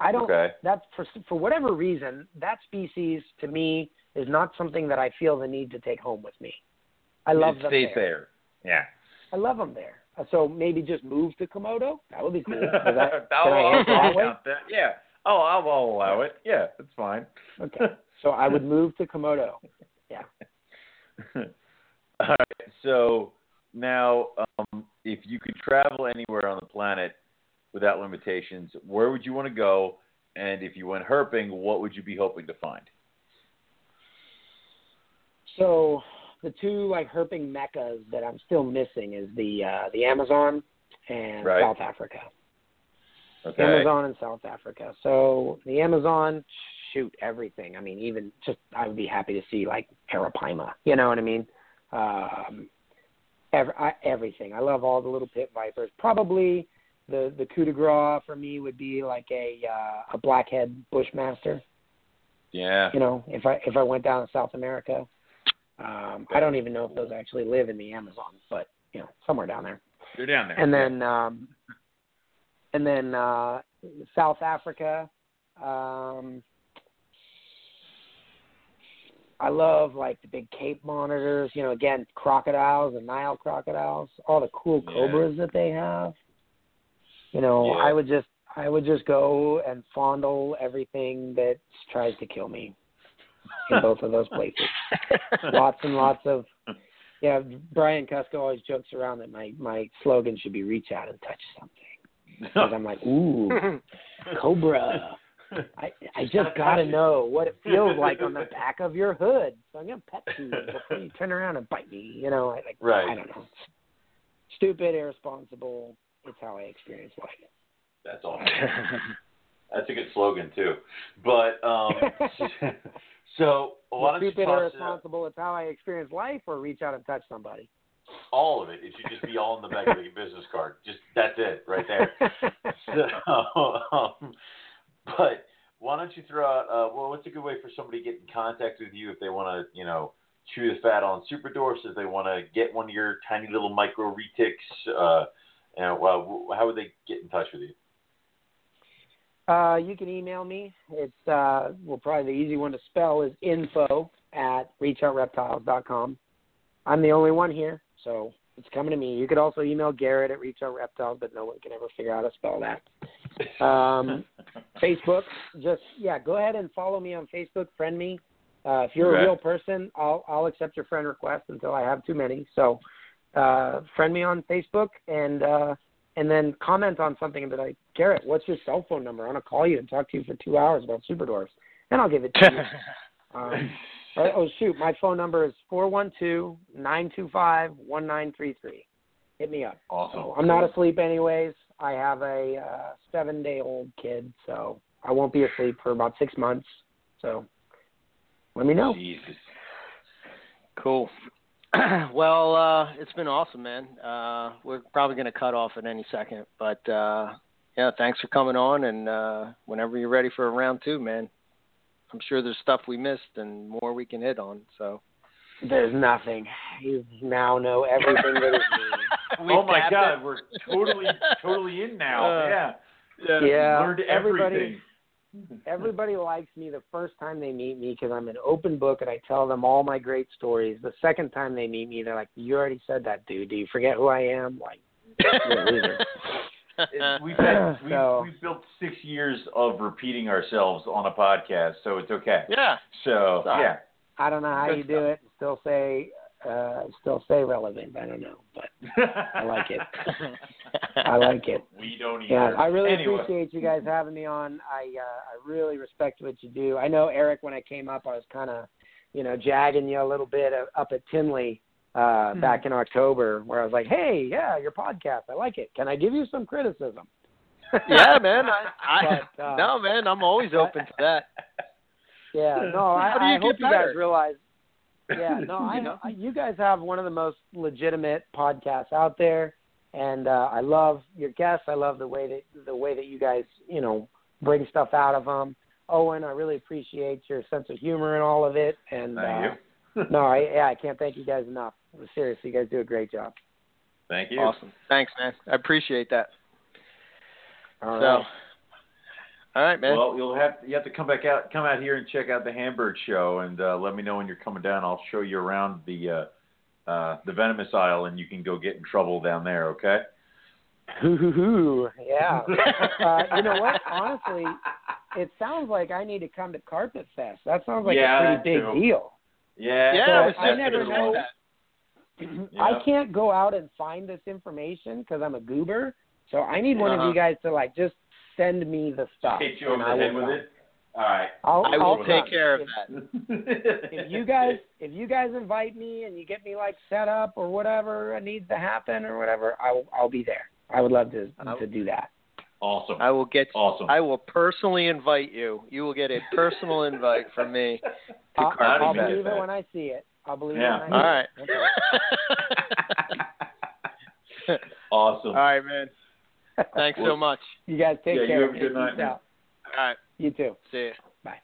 I don't. Okay. That's for for whatever reason that species to me is not something that I feel the need to take home with me. I love it them stays there. there. Yeah. I love them there. So maybe just move to Komodo. That would be cool. (laughs) Is that, I'll, can I that way? that. Yeah. Oh, I'll, I'll allow it. Yeah, that's fine. Okay. So I would move to Komodo. (laughs) Yeah. All right. So now, um, if you could travel anywhere on the planet without limitations, where would you want to go? And if you went herping, what would you be hoping to find? So the two like herping meccas that I'm still missing is the uh, the Amazon and Right. South Africa. Okay. Amazon and South Africa. So the Amazon, shoot, everything. I mean, even just I would be happy to see like Arapaima. You know what I mean? Um, ev- I, everything. I love all the little pit vipers. Probably the the coup de grace for me would be like a uh, a blackhead bushmaster. Yeah. You know, if I if I went down to South America, um, I don't even know if those actually live in the Amazon, but you know, somewhere down there You're down there. and then um and then uh South Africa um I love like the big Cape monitors, you know, again, crocodiles and Nile crocodiles, all the cool Yeah. cobras that they have. You know, Yeah. I would just I would just go and fondle everything that tries to kill me in both of those places (laughs) lots and lots of yeah brian cusco always jokes around that my my slogan should be reach out and touch something (laughs) because i'm like ooh (laughs) cobra i i just gotta know what it feels like on the (laughs) back of your hood so i'm gonna pet you before you turn around and bite me you know I, like Right. i don't know stupid irresponsible it's how i experience life That's awesome. That's a good slogan too. But um, So why don't you Stupid toss or it responsible. It's how I experience life, or reach out and touch somebody. All of it? It should just be all in the back of the business card. Just that's it right there. (laughs) So, um, but why don't you throw out? Uh, well, what's a good way for somebody to get in contact with you if they want to, you know, chew the fat on Super Dwarfs, if they want to get one of your tiny little micro retics? Uh, and well, how would they get in touch with you? Uh, you can email me. It's uh, well, probably the easy one to spell is info at reachoutreptiles.com. I'm the only one here, so it's coming to me. You could also email Garrett at reachoutreptiles, but no one can ever figure out how to spell that. Um, (laughs) Facebook, just yeah, go ahead and follow me on Facebook. Friend me. Uh, if you're Okay. a real person, I'll I'll accept your friend request until I have too many. So, uh, friend me on Facebook and uh, and then comment on something and be like, Garrett, what's your cell phone number? I want to call you and talk to you for two hours about super dwarfs, and I'll give it to you. (laughs) um, oh shoot, my phone number is four one two nine two five one nine three three. Hit me up. Awesome. So I'm not asleep anyways. I have a uh, seven day old kid, so I won't be asleep for about six months. So let me know. Jesus. Cool. (clears throat) well, uh, it's been awesome, man. Uh, we're probably going to cut off at any second, but uh, yeah, thanks for coming on. And uh, whenever you're ready for a round two, man, I'm sure there's stuff we missed and more we can hit on. So. There's nothing. You now know everything that is me. (laughs) oh my God, it. we're totally, totally in now. Uh, yeah. Yeah, Learned everybody- everything. (laughs) Everybody likes me the first time they meet me because I'm an open book and I tell them all my great stories. The second time they meet me, they're like, "You already said that, dude. Do you forget who I am?" Like, (laughs) you're a loser. It- (laughs) we've had we've, So- we've built six years of repeating ourselves on a podcast, so it's okay. yeah. So Sorry. yeah, I don't know how Good you do it. and Still say, uh, still stay relevant. I don't know, but I like it. (laughs) I like it. We don't either. Yeah, I really Anyway. appreciate you guys having me on. I uh, I really respect what you do. I know Eric, when I came up, I was kind of, you know, jagging you a little bit uh, up at Tinley uh, back in October, where I was like, "Hey, yeah, your podcast, I like it. Can I give you some criticism?" yeah, man. I, (laughs) I But, uh, no, man. I'm always open to that. (laughs) Yeah, no, How do I, you I hope get you guys realize. (laughs) Yeah, no, I, You know? I you guys have one of the most legitimate podcasts out there, and uh, I love your guests. I love the way that the way that you guys, you know, bring stuff out of them. Owen, I really appreciate your sense of humor and all of it. And Thank uh, you. No, I yeah, I can't thank you guys enough. Seriously, you guys do a great job. Thank you. Awesome. Thanks, man. I appreciate that. All so, right. all right, man. Well, you'll have you have to come back out, come out here and check out the Hamburg show, and uh, let me know when you're coming down. I'll show you around the uh, uh, the venomous aisle, and you can go get in trouble down there. Okay? Hoo hoo hoo. Yeah. uh, you know what? Honestly, it sounds like I need to come to Carpet Fest. That sounds like Yeah, a pretty big too. deal. Yeah. yeah, so I was (clears throat) I never know- that. I can't go out and find this information because I'm a goober. So I need one of Uh-huh. you guys to like just send me the stuff. Hit you over the I head will with it. All right. I'll, I will I'll take care of if, that. If you guys, (laughs) if you guys invite me and you get me like set up or whatever needs to happen or whatever, I'll I'll be there. I would love to I- to do that. Awesome. I will get. Awesome. I will personally invite you. You will get a personal invite from me (laughs) to I'll, I'll believe it when I see it. I'll believe Yeah. it when I All see right. it. (laughs) awesome. All right, man. Thanks so much. You guys take Yeah, you care. have a good night, out. All right. You too. See you. Bye.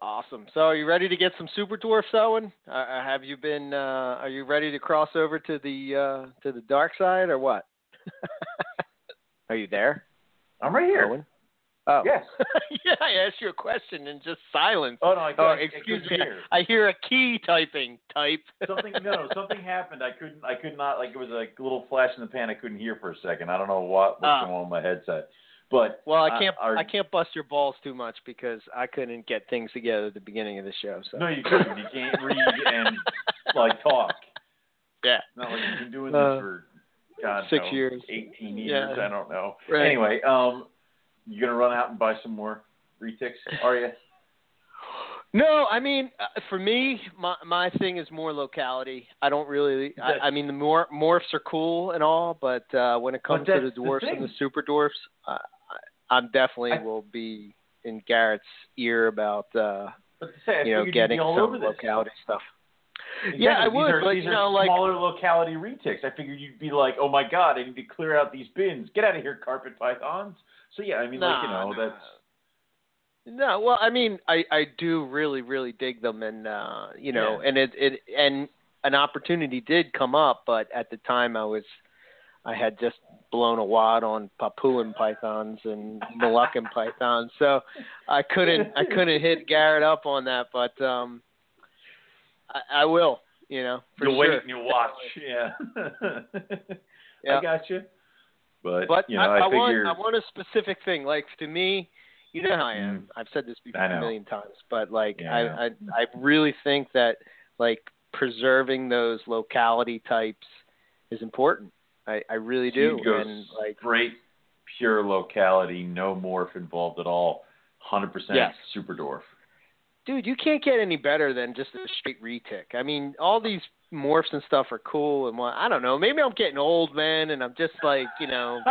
Awesome. So, are you ready to get some super dwarfs, Owen? Uh, uh, have you been? Uh, are you ready to cross over to the uh, to the dark side, or what? (laughs) are you there, I'm right here. Owen? Oh. Yes. (laughs) yeah, I asked you a question and just silence. Oh no, I, Oh, I, I excuse couldn't me. hear. I hear a key typing. Type. (laughs) something no, something happened. I couldn't I could not like it was like a little flash in the pan I couldn't hear for a second. I don't know what was Ah. going on with my headset. But Well, I uh, can't. our- I can't bust your balls too much because I couldn't get things together at the beginning of the show. So. No, you couldn't. You can't read and like talk. (laughs) Yeah. Not like you've been doing Uh, this for God six knows, years. eighteen years. Yeah. I don't know. Right. Anyway, um, you gonna run out and buy some more retics? Are you? No, I mean, uh, for me, my my thing is more locality. I don't really. I, I mean, the mor- morphs are cool and all, but uh, when it comes to the the dwarfs and the super dwarfs, uh, I, I'm definitely I- will be in Garrett's ear about uh, say, you know getting some over this. locality stuff. Exactly. Yeah, I would, are, but these you are know, like- smaller locality retics. I figured you'd be like, "Oh my god, I need to clear out these bins. Get out of here, carpet pythons." So yeah, I mean, like you know, Nah, that's No, well, I mean, I I do really really dig them, and uh, you know, Yeah. and it it and an opportunity did come up, but at the time I was I had just blown a wad on Papuan pythons and Moluccan pythons, so I couldn't I couldn't hit Garrett up on that, but um, I, I will, you know, for you'll sure. wait and you watch. Yeah, (laughs) Yeah. I got you. But, But you know, I, I, want figure I want a specific thing. Like to me, you know how I am. Mm. I've said this before I a million times, but like Yeah, I, I I I really think that like preserving those locality types is important. I I really do. and like straight, pure locality, no morph involved at all. Hundred percent Yes. super dwarf. Dude, you can't get any better than just a straight retic. I mean, all these morphs and stuff are cool and what I don't know. Maybe I'm getting old, man, and I'm just like, you know, (laughs)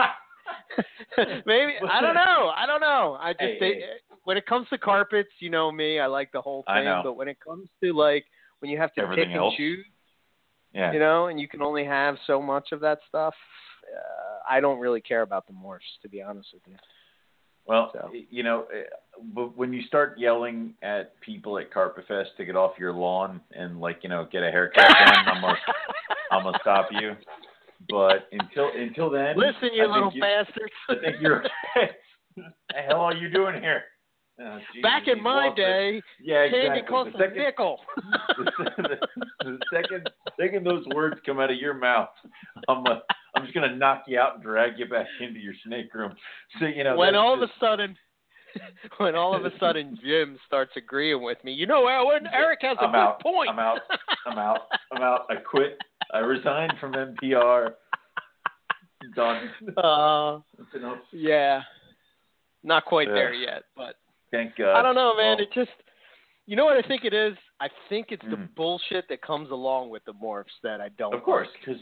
(laughs) maybe I don't know. I don't know. I just Hey, they, hey. when it comes to carpets, you know me. I like the whole thing, but when it comes to like when you have to Everything pick and else. choose, yeah. you know, and you can only have so much of that stuff. Uh, I don't really care about the morphs, to be honest with you. Well, So. you know, eh, but when you start yelling at people at Carpet Fest to get off your lawn and like you know get a haircut, then I'm gonna (laughs) I'm gonna stop you. But until until then, Listen, you I little you, bastards. I think you're. (laughs) (laughs) the hell are you doing here? Oh, Back in my day, yeah, candy exactly. cost The a second, nickel. (laughs) the, the second, second those words come out of your mouth, I'm uh, I'm just gonna knock you out and drag you back into your snake room. So you know when all of a sudden (laughs) when all of a sudden Jim starts agreeing with me, you know, Eric has a I'm good out. point. I'm out. I'm out. (laughs) I'm out. I quit. I resigned from NPR. Done. uh, yeah, not quite Yeah. there yet, but Thank God. I don't know, man. Well, it just, you know what I think it is? I think it's the Mm. bullshit that comes along with the morphs that I don't. Of course, because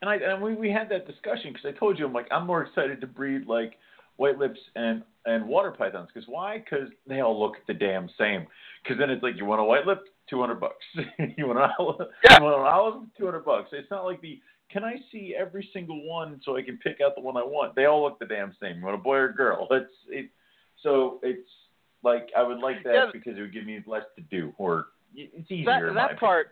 and I and we we had that discussion because I told you I'm like I'm more excited to breed like white lips and and water pythons because why? Because they all look the damn same. Because then it's like you want a white lip, two hundred bucks. (laughs) you want an olive, Yeah. you want an olive, two hundred bucks. It's not like the can I see every single one so I can pick out the one I want? They all look the damn same. You want a boy or a girl? It's it. So it's like I would like that Yeah. because it would give me less to do or it's easier. that that part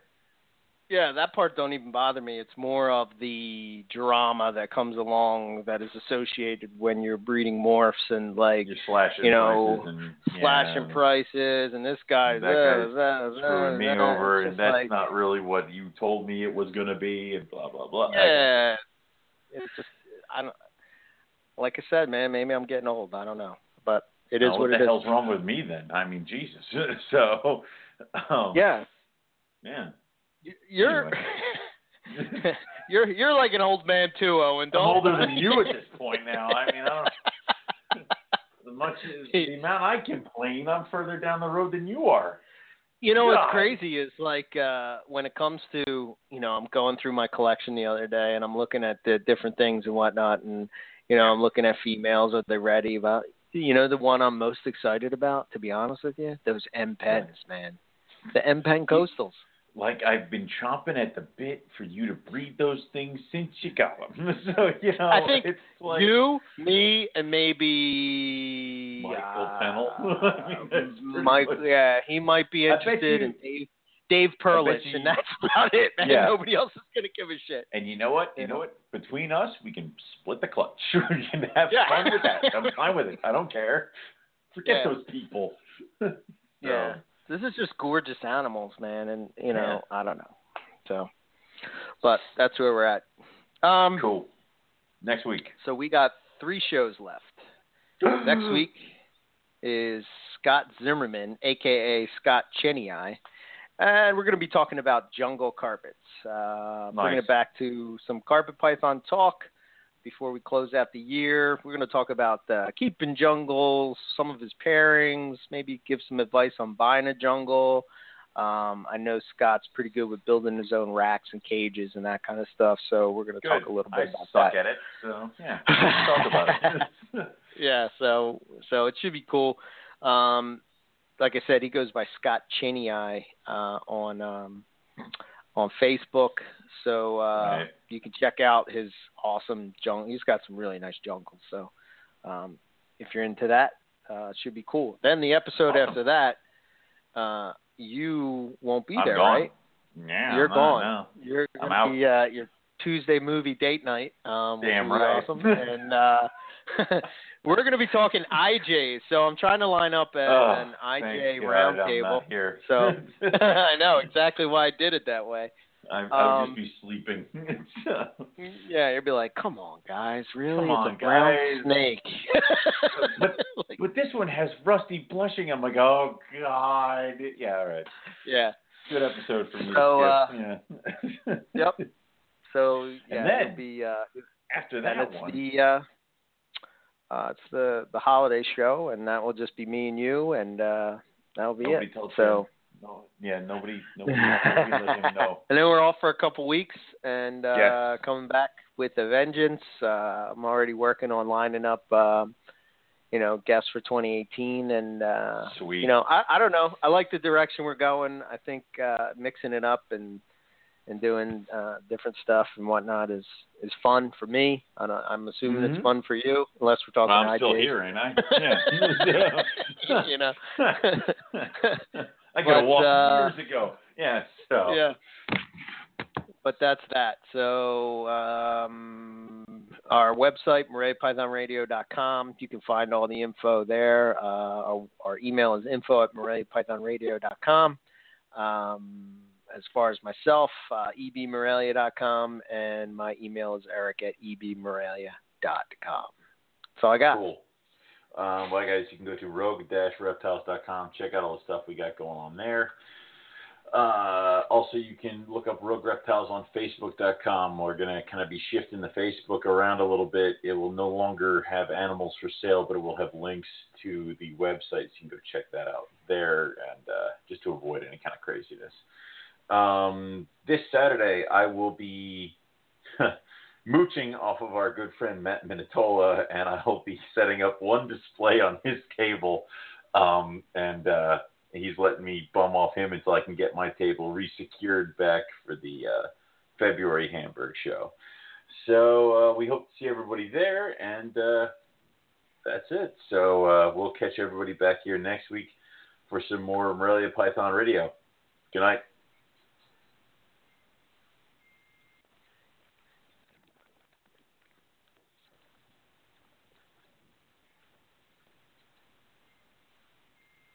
yeah that part don't even bother me. It's more of the drama that comes along that is associated when you're breeding morphs and like slashing you know, and slashing yeah, prices and this guy's That uh, guy's uh, screwing me uh, over, and that's like, not really what you told me it was going to be, and blah blah blah. yeah. it's just i don't like i said man maybe i'm getting old. I don't know. But it is Now, what the it is hell's wrong with me then? I mean, Jesus. (laughs) so, um, yeah yeah. You're (laughs) you're you're like an old man too owen I'm older than you at this (laughs) point now. I mean, I don't. As much as the amount I complain, I'm further down the road than you are. You know what's crazy is like uh when it comes to you know I'm going through my collection the other day and I'm looking at the different things and whatnot and you know I'm looking at females are they ready about you know the one I'm most excited about to be honest with you those M pens man the M pen coastals Like I've been chomping at the bit for you to breed those things since you got them. (laughs) so you know, I think it's like you me and maybe Michael uh, Pennell. (laughs) I mean, Mike yeah he might be interested in Dave Perlich you- and that's (laughs) about it man Yeah. nobody else is gonna give a shit And you know what? You know what? Between us, we can split the clutch. (laughs) we can have Yeah. fun with that. I'm fine with it. I don't care. Forget Yeah. those people. (laughs) Yeah. So, This is just gorgeous animals, man, and you know, I don't know. So but that's where we're at. Um cool. Next week. so we got three shows left. (gasps) Next week is Scott Zimmerman, aka Scott Cheney. And we're going to be talking about jungle carpets. Uh, Bringing Nice. it back to some carpet python talk before we close out the year. We're going to talk about uh, keeping jungles, some of his pairings, maybe give some advice on buying a jungle. Um, I know Scott's pretty good with building his own racks and cages and that kind of stuff. So we're going to Good. talk a little bit I about suck that. at it. So yeah, (laughs) talk about it. (laughs) yeah, so so it should be cool. Um, like I said, he goes by Scott Cheney uh, on um, on Facebook. So uh, Right. you can check out his awesome jungle. He's got some really nice jungles. So um, if you're into that, uh, it should be cool. Then the episode Awesome. after that, uh, you won't be I'm there, gone. right? Yeah, You're no, gone. no. You're I'm gonna be uh, your Tuesday movie date night. Um, Damn right. Awesome. (laughs) and (laughs) we're gonna be talking IJs. So I'm trying to line up a, Oh, an IJ roundtable. Here. So (laughs) I know (laughs) exactly why I did it that way. I, I would Um, just be sleeping. Yeah, you'd be like, "Come on, guys, really? Come it's a brown guys." snake." But- Like, but this one has rusty blushing. I'm like, oh god. Yeah, all right. yeah. Good episode for me. So, uh, yeah. Yep. So yeah, then- it'll be uh, After and that it's one, the uh, uh, it's the the holiday show, and that will just be me and you, and uh, that'll be Nobody it. told So. no, yeah, nobody, nobody, nobody let him know. (laughs) And then we're off for a couple weeks and uh Yes. coming back with a vengeance. Uh I'm already working on lining up um you know, guests for 2018 and uh Sweet. you know, I I don't know. I like the direction we're going. I think uh mixing it up and and doing uh different stuff and whatnot is is fun for me. I don't, I'm assuming Mhm. it's fun for you unless we're talking Well, I'm still here, ain't I? (laughs) Yeah. you know. (laughs) I could have But, walked uh, years ago. Yeah. So. Yeah. But that's that. So um, our website, MoreliaPythonRadio.com. You can find all the info there. Uh, our, our email is info at MoreliaPythonRadio.com. Um, as far as myself, uh, ebmorelia.com, and my email is eric at ebmorelia.com. That's all I got. Cool. Um, well, guys, you can go to rogue-reptiles.com. Check out all the stuff we got going on there. Uh, also, you can look up Rogue Reptiles on Facebook.com. We're going to kind of be shifting the Facebook around a little bit. It will no longer have animals for sale, but it will have links to the website. So you can go check that out there and uh, just to avoid any kind of craziness. Um, this Saturday, I will be (laughs) mooching off of our good friend Matt Minatola, and I'll be setting up one display on his table. Um, and uh, he's letting me bum off him until I can get my table resecured back for the uh, February Hamburg show. So uh, we hope to see everybody there, and uh, that's it. So uh, we'll catch everybody back here next week for some more Morelia Python Radio. Good night.